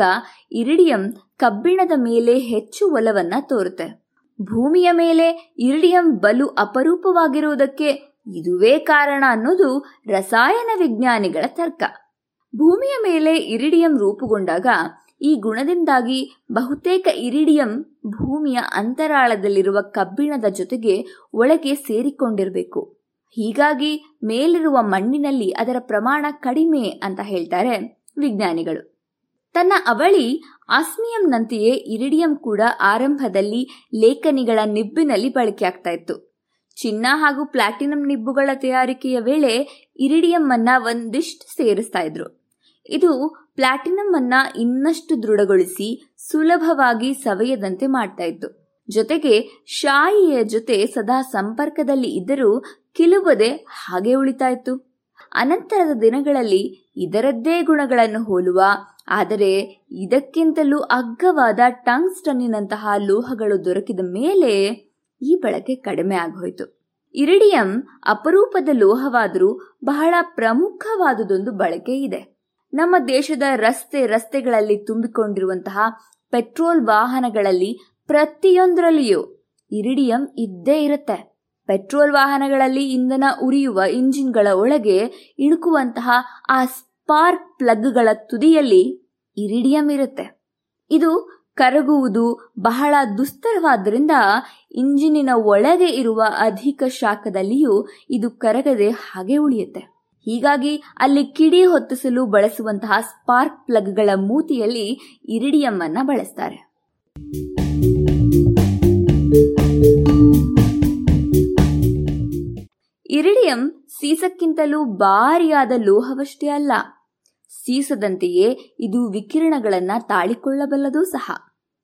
ಇರಿಡಿಯಂ ಕಬ್ಬಿಣದ ಮೇಲೆ ಹೆಚ್ಚು ಒಲವನ್ನ ತೋರುತ್ತೆ. ಭೂಮಿಯ ಮೇಲೆ ಇರಿಡಿಯಂ ಬಲು ಅಪರೂಪವಾಗಿರುವುದಕ್ಕೆ ಇದುವೇ ಕಾರಣ ಅನ್ನೋದು ರಸಾಯನ ವಿಜ್ಞಾನಿಗಳ ತರ್ಕ. ಭೂಮಿಯ ಮೇಲೆ ಇರಿಡಿಯಂ ರೂಪುಗೊಂಡಾಗ ಈ ಗುಣದಿಂದಾಗಿ ಬಹುತೇಕ ಇರಿಡಿಯಂ ಭೂಮಿಯ ಅಂತರಾಳದಲ್ಲಿರುವ ಕಬ್ಬಿಣದ ಜೊತೆಗೆ ಒಳಗೆ ಸೇರಿಕೊಂಡಿರಬೇಕು. ಹೀಗಾಗಿ ಮೇಲಿರುವ ಮಣ್ಣಿನಲ್ಲಿ ಅದರ ಪ್ರಮಾಣ ಕಡಿಮೆ ಅಂತ ಹೇಳ್ತಾರೆ ವಿಜ್ಞಾನಿಗಳು. ತನ್ನ ಅವಳಿ ಆಸ್ಮಿಯಂನಂತೆಯೇ ಇರಿಡಿಯಂ ಕೂಡ ಆರಂಭದಲ್ಲಿ ಲೇಖನಿಗಳ ನಿಬ್ಬಿನಲ್ಲಿ ಬಳಕೆಯಾಗ್ತಾ ಇತ್ತು ಚಿನ್ನ ಹಾಗೂ ಪ್ಲಾಟಿನಂ ನಿಬ್ಬುಗಳ ತಯಾರಿಕೆಯ ವೇಳೆ ಇರಿಡಿಯಂ ಅನ್ನ ಒಂದಿಷ್ಟು ಸೇರಿಸ್ತಾ ಇದ್ರು ಇದು ಪ್ಲಾಟಿನಂ ಅನ್ನ ಇನ್ನಷ್ಟು ದೃಢಗೊಳಿಸಿ ಸುಲಭವಾಗಿ ಸವೆಯದಂತೆ ಮಾಡ್ತಾ ಇತ್ತು ಜೊತೆಗೆ ಶಾಯಿಯ ಜೊತೆ ಸದಾ ಸಂಪರ್ಕದಲ್ಲಿ ಇದ್ದರೂ ಕಿಲುಬದೆ ಹಾಗೆ ಉಳಿತಾ ಇತ್ತು ಅನಂತರದ ದಿನಗಳಲ್ಲಿ ಇದರದ್ದೇ ಗುಣಗಳನ್ನು ಹೋಲುವ ಆದರೆ ಇದಕ್ಕಿಂತಲೂ ಅಗ್ಗವಾದ ಟಂಗ್ಸ್ಟನ್ನಿನಂತಹ ಲೋಹಗಳು ದೊರಕಿದ ಮೇಲೆ ಈ ಬಳಕೆ ಕಡಿಮೆ ಆಗೋಯಿತು. ಇರಿಡಿಯಂ ಅಪರೂಪದ ಲೋಹವಾದರೂ ಬಹಳ ಪ್ರಮುಖವಾದುದೊಂದು ಬಳಕೆ ಇದೆ. ನಮ್ಮ ದೇಶದ ರಸ್ತೆ ರಸ್ತೆಗಳಲ್ಲಿ ತುಂಬಿಕೊಂಡಿರುವಂತಹ ಪೆಟ್ರೋಲ್ ವಾಹನಗಳಲ್ಲಿ ಪ್ರತಿಯೊಂದರಲ್ಲಿಯೂ ಇರಿಡಿಯಂ ಇದ್ದೇ ಇರುತ್ತೆ. ಪೆಟ್ರೋಲ್ ವಾಹನಗಳಲ್ಲಿ ಇಂಧನ ಉರಿಯುವ ಇಂಜಿನ್ಗಳ ಒಳಗೆ ಇಣುಕುವಂತಹ ಆ ಸ್ಪಾರ್ಕ್ ಪ್ಲಗ್ಗಳ ತುದಿಯಲ್ಲಿ ಇರಿಡಿಯಂ ಇರುತ್ತೆ ಇದು ಕರಗುವುದು ಬಹಳ ದುಸ್ತರವಾದ್ದರಿಂದ ಇಂಜಿನಿನ ಒಳಗೆ ಇರುವ ಅಧಿಕ ಶಾಖದಲ್ಲಿಯೂ ಇದು ಕರಗದೆ ಹಾಗೆ ಉಳಿಯುತ್ತೆ. ಹೀಗಾಗಿ ಅಲ್ಲಿ ಕಿಡಿ ಹೊತ್ತಿಸಲು ಬಳಸುವಂತಹ ಸ್ಪಾರ್ಕ್ ಪ್ಲಗ್ಗಳ ಮೂತಿಯಲ್ಲಿ ಇರಿಡಿಯಂ ಅನ್ನ ಬಳಸ್ತಾರೆ. ಇರಿಡಿಯಂ ಸೀಸಕ್ಕಿಂತಲೂ ಭಾರಿಯಾದ ಲೋಹವಷ್ಟೇ ಅಲ್ಲ. ಸೀಸದಂತೆಯೇ ಇದು ವಿಕಿರಣಗಳನ್ನ ತಾಳಿಕೊಳ್ಳಬಲ್ಲದೂ ಸಹ.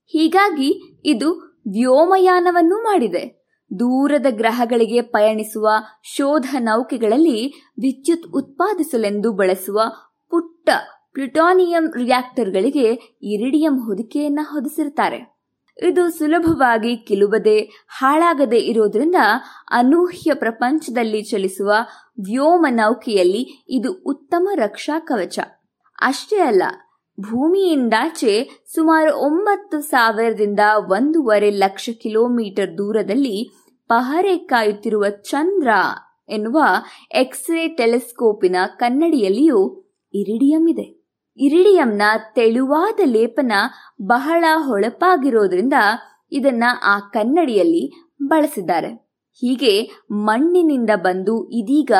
ಹೀಗಾಗಿ ಇದು ವ್ಯೋಮಯಾನವನ್ನು ಮಾಡಿದೆ. ದೂರದ ಗ್ರಹಗಳಿಗೆ ಪಯಣಿಸುವ ಶೋಧ ನೌಕೆಗಳಲ್ಲಿ ವಿದ್ಯುತ್ ಉತ್ಪಾದಿಸಲೆಂದು ಬಳಸುವ ಪುಟ್ಟ ಪ್ಲುಟಾನಿಯಂ ರಿಯಾಕ್ಟರ್ಗಳಿಗೆ ಇರಿಡಿಯಂ ಹೊದಿಕೆಯನ್ನ ಹೊದಿಸಿರ್ತಾರೆ ಇದು ಸುಲಭವಾಗಿ ಕಿಲುಬದೆ ಹಾಳಾಗದೆ ಇರೋದ್ರಿಂದ ಅನೂಹ್ಯ ಪ್ರಪಂಚದಲ್ಲಿ ಚಲಿಸುವ ವ್ಯೋಮ ನೌಕೆಯಲ್ಲಿ ಇದು ಉತ್ತಮ ರಕ್ಷಾ ಕವಚ. ಅಷ್ಟೇ ಅಲ್ಲ, ಭೂಮಿಯಿಂದಾಚೆ ಸುಮಾರು ಒಂಬತ್ತು ಸಾವಿರದಿಂದ ಒಂದೂವರೆ ಲಕ್ಷ ಕಿಲೋಮೀಟರ್ ದೂರದಲ್ಲಿ ಪಹರೆ ಕಾಯುತ್ತಿರುವ ಚಂದ್ರ ಎನ್ನುವ ಎಕ್ಸ್ರೇ ಟೆಲಿಸ್ಕೋಪಿನ ಕನ್ನಡಿಯಲ್ಲಿಯೂ ಇರಿಡಿಯಂ ಇದೆ. ಇರಿಡಿಯಂನ ತೆಳುವಾದ ಲೇಪನ ಬಹಳ ಹೊಳಪಾಗಿರೋದ್ರಿಂದ ಇದನ್ನ ಆ ಕನ್ನಡಿಯಲ್ಲಿ ಬಳಸಿದ್ದಾರೆ. ಹೀಗೆ ಮಣ್ಣಿನಿಂದ ಬಂದು ಇದೀಗ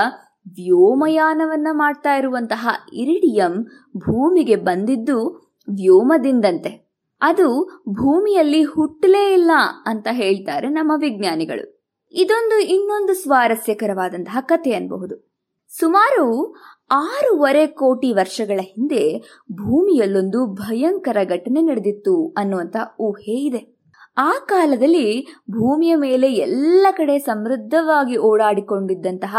ವ್ಯೋಮಯಾನವನ್ನ ಮಾಡ್ತಾ ಇರುವಂತಹ ಇರಿಡಿಯಂ ಭೂಮಿಗೆ ಬಂದಿದ್ದು ವ್ಯೋಮದಿಂದಂತೆ. ಅದು ಭೂಮಿಯಲ್ಲಿ ಹುಟ್ಟಲೇ ಇಲ್ಲ ಅಂತ ಹೇಳ್ತಾರೆ ನಮ್ಮ ವಿಜ್ಞಾನಿಗಳು. ಇದೊಂದು ಇನ್ನೊಂದು ಸ್ವಾರಸ್ಯಕರವಾದಂತಹ ಕಥೆ ಅನ್ಬಹುದು. ಸುಮಾರು ಆರೂವರೆ ಕೋಟಿ ವರ್ಷಗಳ ಹಿಂದೆ ಭೂಮಿಯಲ್ಲೊಂದು ಭಯಂಕರ ಘಟನೆ ನಡೆದಿತ್ತು ಅನ್ನುವಂತ ಊಹೆ ಇದೆ. ಆ ಕಾಲದಲ್ಲಿ ಭೂಮಿಯ ಮೇಲೆ ಎಲ್ಲ ಕಡೆ ಸಮೃದ್ಧವಾಗಿ ಓಡಾಡಿಕೊಂಡಿದ್ದಂತಹ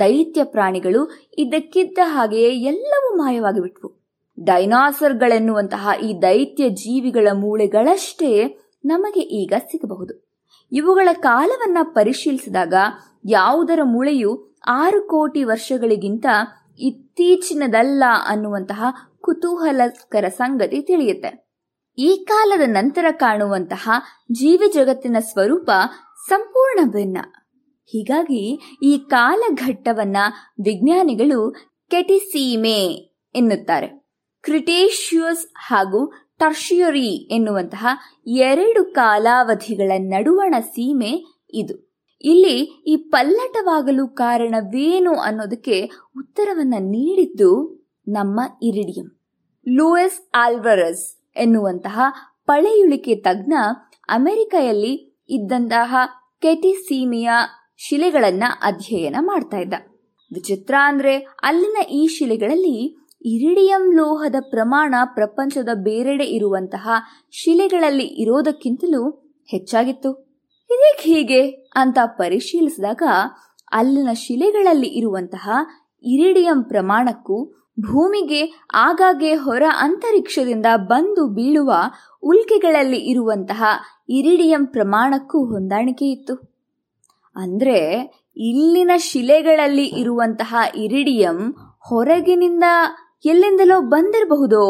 ದೈತ್ಯ ಪ್ರಾಣಿಗಳು ಇದ್ದಕ್ಕಿದ್ದ ಹಾಗೆಯೇ ಎಲ್ಲವೂ ಮಾಯವಾಗಿ ಬಿಟ್ವು ಡೈನಾಸರ್ಗಳೆನ್ನುವಂತಹ ಈ ದೈತ್ಯ ಜೀವಿಗಳ ಮೂಳೆಗಳಷ್ಟೇ ನಮಗೆ ಈಗ ಸಿಗಬಹುದು. ಇವುಗಳ ಕಾಲವನ್ನ ಪರಿಶೀಲಿಸಿದಾಗ ಯಾವುದರ ಮೂಳೆಯು ಆರು ಕೋಟಿ ವರ್ಷಗಳಿಗಿಂತ ಇತ್ತೀಚಿನದಲ್ಲ ಅನ್ನುವಂತಹ ಕುತೂಹಲಕರ ಸಂಗತಿ ತಿಳಿಯುತ್ತೆ. ಈ ಕಾಲದ ನಂತರ ಕಾಣುವಂತಹ ಜೀವಿ ಜಗತ್ತಿನ ಸ್ವರೂಪ ಸಂಪೂರ್ಣ ಭಿನ್ನ. ಹೀಗಾಗಿ ಈ ಕಾಲಘಟ್ಟವನ್ನ ವಿಜ್ಞಾನಿಗಳು ಕೆಟಿಸೀಮೆ ಎನ್ನುತ್ತಾರೆ. ಕ್ರಿಟೇಷಿಯಸ್ ಹಾಗೂ ಟರ್ಷಿಯರಿ ಎನ್ನುವಂತಹ ಎರಡು ಕಾಲಾವಧಿಗಳ ನಡುವಣ ಸೀಮೆ ಇದು. ಇಲ್ಲಿ ಈ ಪಲ್ಲಟವಾಗಲು ಕಾರಣವೇನು ಅನ್ನೋದಕ್ಕೆ ಉತ್ತರವನ್ನು ನೀಡಿದ್ದು ನಮ್ಮ ಇರಿಡಿಯಂ. ಲೂಯಸ್ ಆಲ್ವರಸ್ ಎನ್ನುವಂತಹ ಪಳೆಯುಳಿಕೆ ತಜ್ಞ ಅಮೆರಿಕೆಯಲ್ಲಿ ಇದ್ದಂತಹ ಕೆಟಿಸೀಮಿಯ ಶಿಲೆಗಳನ್ನ ಅಧ್ಯಯನ ಮಾಡ್ತಾ ಇದ್ದ. ವಿಚಿತ್ರ ಅಂದ್ರೆ ಅಲ್ಲಿನ ಈ ಶಿಲೆಗಳಲ್ಲಿ ಇರಿಡಿಯಂ ಲೋಹದ ಪ್ರಮಾಣ ಪ್ರಪಂಚದ ಬೇರೆಡೆ ಇರುವಂತಹ ಶಿಲೆಗಳಲ್ಲಿ ಇರೋದಕ್ಕಿಂತಲೂ ಹೆಚ್ಚಾಗಿತ್ತು. ಇದಕ್ಕೆ ಹೀಗೆ ಅಂತ ಪರಿಶೀಲಿಸಿದಾಗ ಅಲ್ಲಿನ ಶಿಲೆಗಳಲ್ಲಿ ಇರುವಂತಹ ಇರಿಡಿಯಂ ಪ್ರಮಾಣಕ್ಕೂ ಭೂಮಿಗೆ ಆಗಾಗ್ಗೆ ಹೊರ ಅಂತರಿಕ್ಷದಿಂದ ಬಂದು ಬೀಳುವ ಉಲ್ಕೆಗಳಲ್ಲಿ ಇರುವಂತಹ ಇರಿಡಿಯಂ ಪ್ರಮಾಣಕ್ಕೂ ಹೊಂದಾಣಿಕೆ ಇತ್ತು. ಅಂದ್ರೆ ಇಲ್ಲಿನ ಶಿಲೆಗಳಲ್ಲಿ ಇರುವಂತಹ ಇರಿಡಿಯಂ ಹೊರಗಿನಿಂದ ಎಲ್ಲಿಂದಲೋ ಬಂದಿರಬಹುದೋ?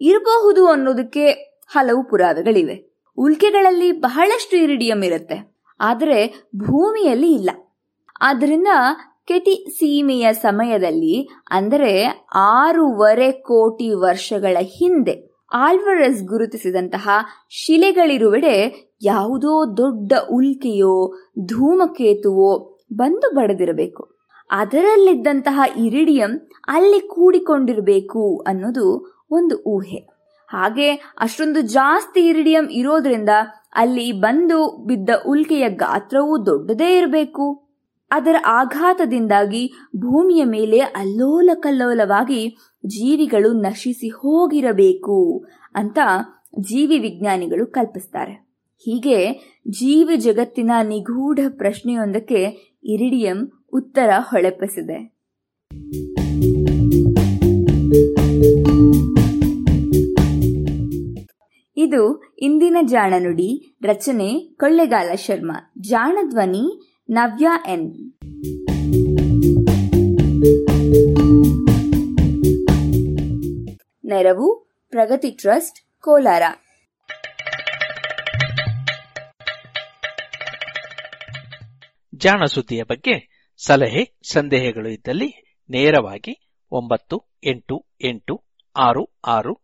ಇರಬಹುದು ಅನ್ನೋದಕ್ಕೆ ಹಲವು ಪುರಾವೆಗಳಿವೆ. ಉಲ್ಕೆಗಳಲ್ಲಿ ಬಹಳಷ್ಟು ಇರಿಡಿಯಂ ಇರುತ್ತೆ. ಆದರೆ ಭೂಮಿಯಲ್ಲಿ ಇಲ್ಲ. ಆದ್ದರಿಂದ ಕೆಟಿ ಸೀಮೆಯ ಸಮಯದಲ್ಲಿ, ಅಂದರೆ ಆರೂವರೆ ಕೋಟಿ ವರ್ಷಗಳ ಹಿಂದೆ, ಆಲ್ವರಸ್ ಗುರುತಿಸಿದಂತಹ ಶಿಲೆಗಳಿರುವೆಡೆ ಯಾವುದೋ ದೊಡ್ಡ ಉಲ್ಕೆಯೋ, ಧೂಮಕೇತುವೋ ಬಂದು ಬಡದಿರಬೇಕು. ಅದರಲ್ಲಿದ್ದಂತಹ ಇರಿಡಿಯಂ ಅಲ್ಲಿ ಕೂಡಿಕೊಂಡಿರಬೇಕು ಅನ್ನೋದು ಒಂದು ಊಹೆ. ಹಾಗೆ ಅಷ್ಟೊಂದು ಜಾಸ್ತಿ ಇರಿಡಿಯಂ ಇರೋದ್ರಿಂದ ಅಲ್ಲಿ ಬಂದು ಬಿದ್ದ ಉಲ್ಕೆಯ ಗಾತ್ರವೂ ದೊಡ್ಡದೇ ಇರಬೇಕು. ಅದರ ಆಘಾತದಿಂದಾಗಿ ಭೂಮಿಯ ಮೇಲೆ ಅಲ್ಲೋಲ ಕಲ್ಲೋಲವಾಗಿ ಜೀವಿಗಳು ನಶಿಸಿ ಹೋಗಿರಬೇಕು ಅಂತ ಜೀವಿ ವಿಜ್ಞಾನಿಗಳು ಕಲ್ಪಿಸ್ತಾರೆ. ಹೀಗೆ ಜೀವಿ ಜಗತ್ತಿನ ನಿಗೂಢ ಪ್ರಶ್ನೆಯೊಂದಕ್ಕೆ ಇರಿಡಿಯಂ ಉತ್ತರ ಹೊಳೆಪಿಸಿದೆ. ಇದು ಇಂದಿನ ಜಾಣನುಡಿ ರಚನೆ ಕೊಳ್ಳೆಗಾಲ ಶರ್ಮಾ, ಜಾಣಧ್ವನಿ ನವ್ಯ ಎನ್. ನೆರವು ಪ್ರಗತಿ ಟ್ರಸ್ಟ್, ಕೋಲಾರ. ಜಾಣ ಸುದ್ದಿಯ ಬಗ್ಗೆ ಸಲಹೆ, ಸಂದೇಹಗಳು ಇದ್ದಲ್ಲಿ ನೇರವಾಗಿ ಒಂಬತ್ತು ಎಂಟು ಎಂಟು ಆರು ಆರು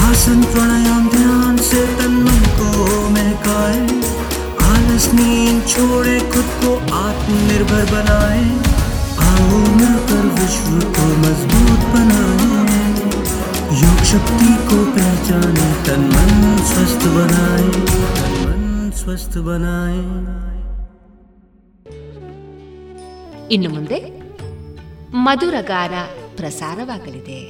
आसन प्राणायाम ध्यान से तन मन को महकाए आलस नींद छोड़े खुद को आत्मनिर्भर बनाए आओ मिलकर विश्व को मजबूत बनाए योग शक्ति को पहचाने तन मन स्वस्थ बनाए तन मन स्वस्थ बनाए ಇನ್ನು ಮುಂದೆ ಮಧುರಗಾನ ಪ್ರಸಾರವಾಗಲಿದೆ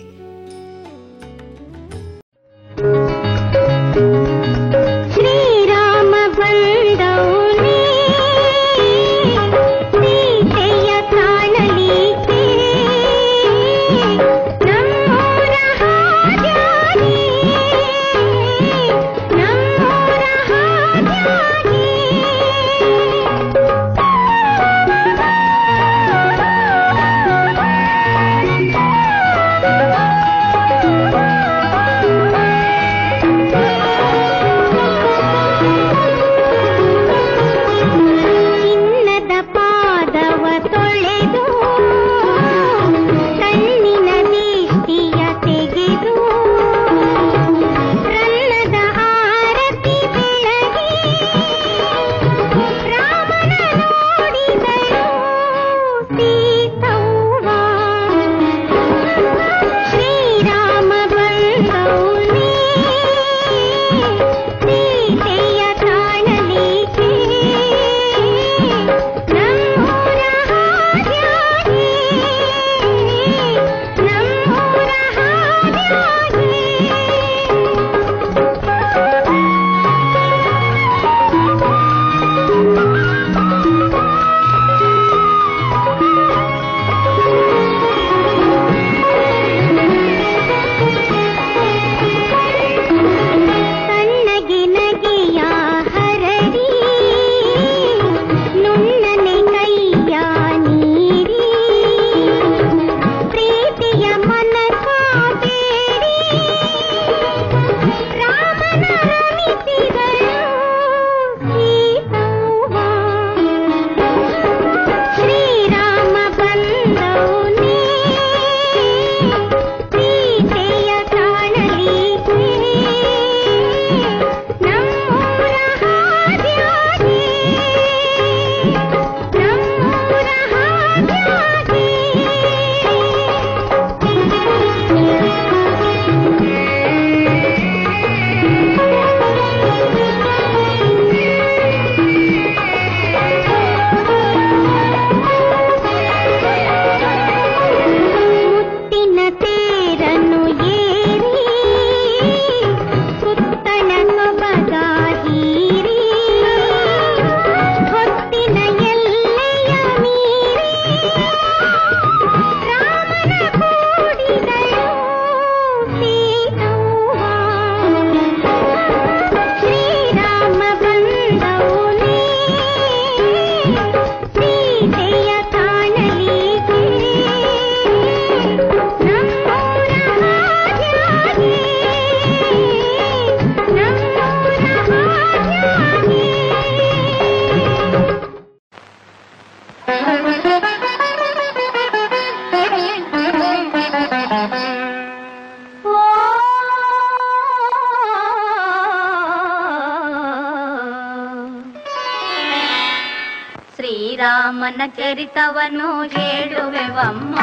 ಚರಿತವನ್ನು ಹೇಳುವೆವಮ್ಮ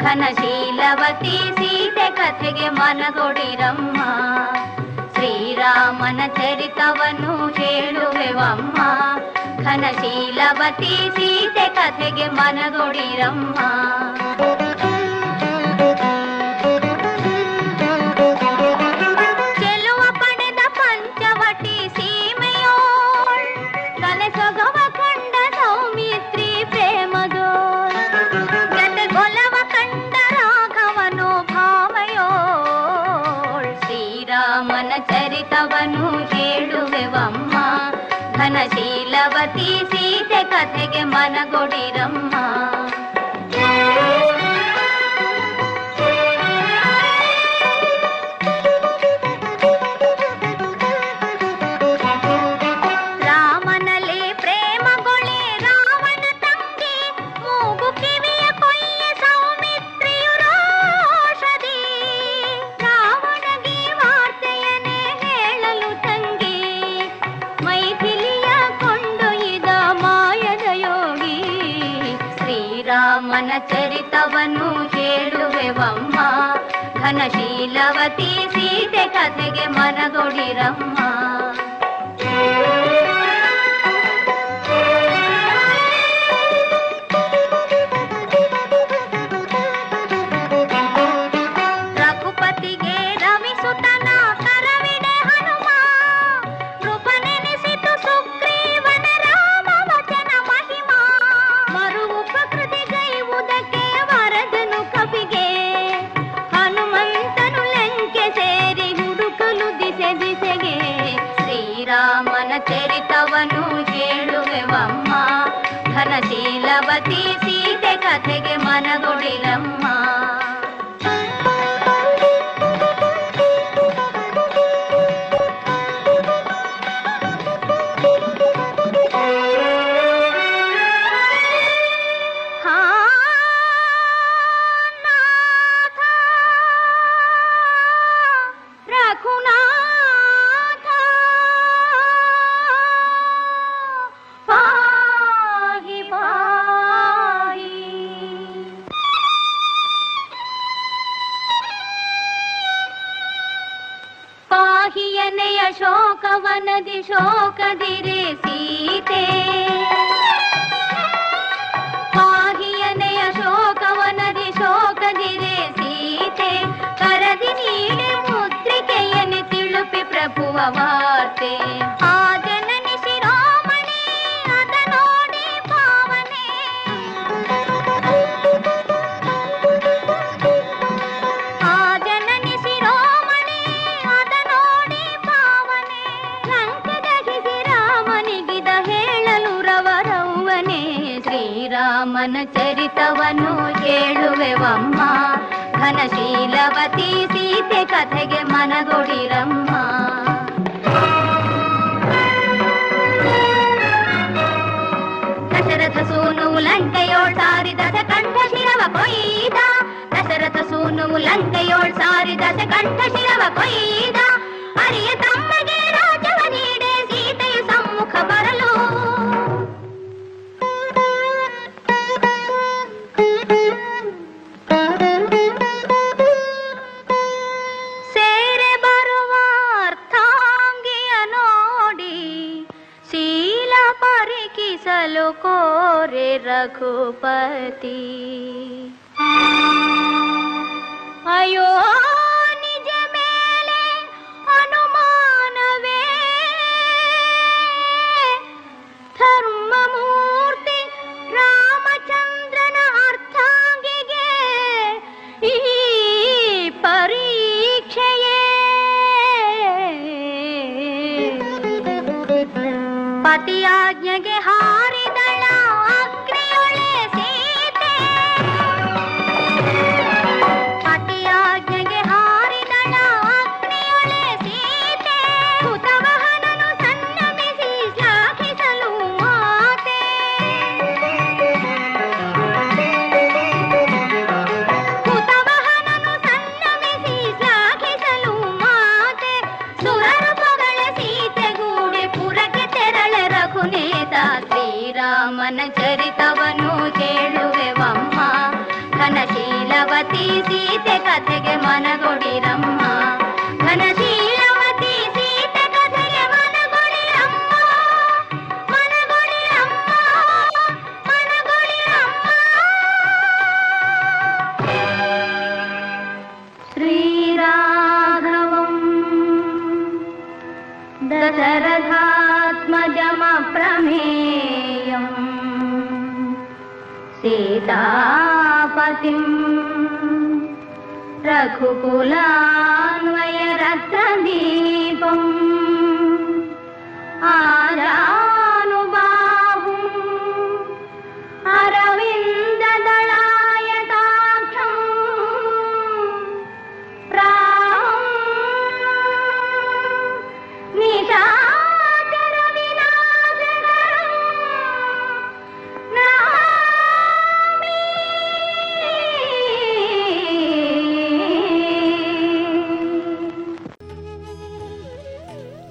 ಘನಶೀಲವತಿ ಸೀತೆ ಕಥೆಗೆ ಮನಗೊಡಿರಮ್ಮ ಶ್ರೀರಾಮನ ಚರಿತವನ್ನು ಹೇಳುವೆವಮ್ಮ ಘನಶೀಲವತಿ ಸೀತೆ ಕಥೆಗೆ ಮನಗೊಡಿರಮ್ಮ ಸೀತೆ ಕಥೆಗೆ ಮನಗೊಡಿರಮ್ಮ রাখো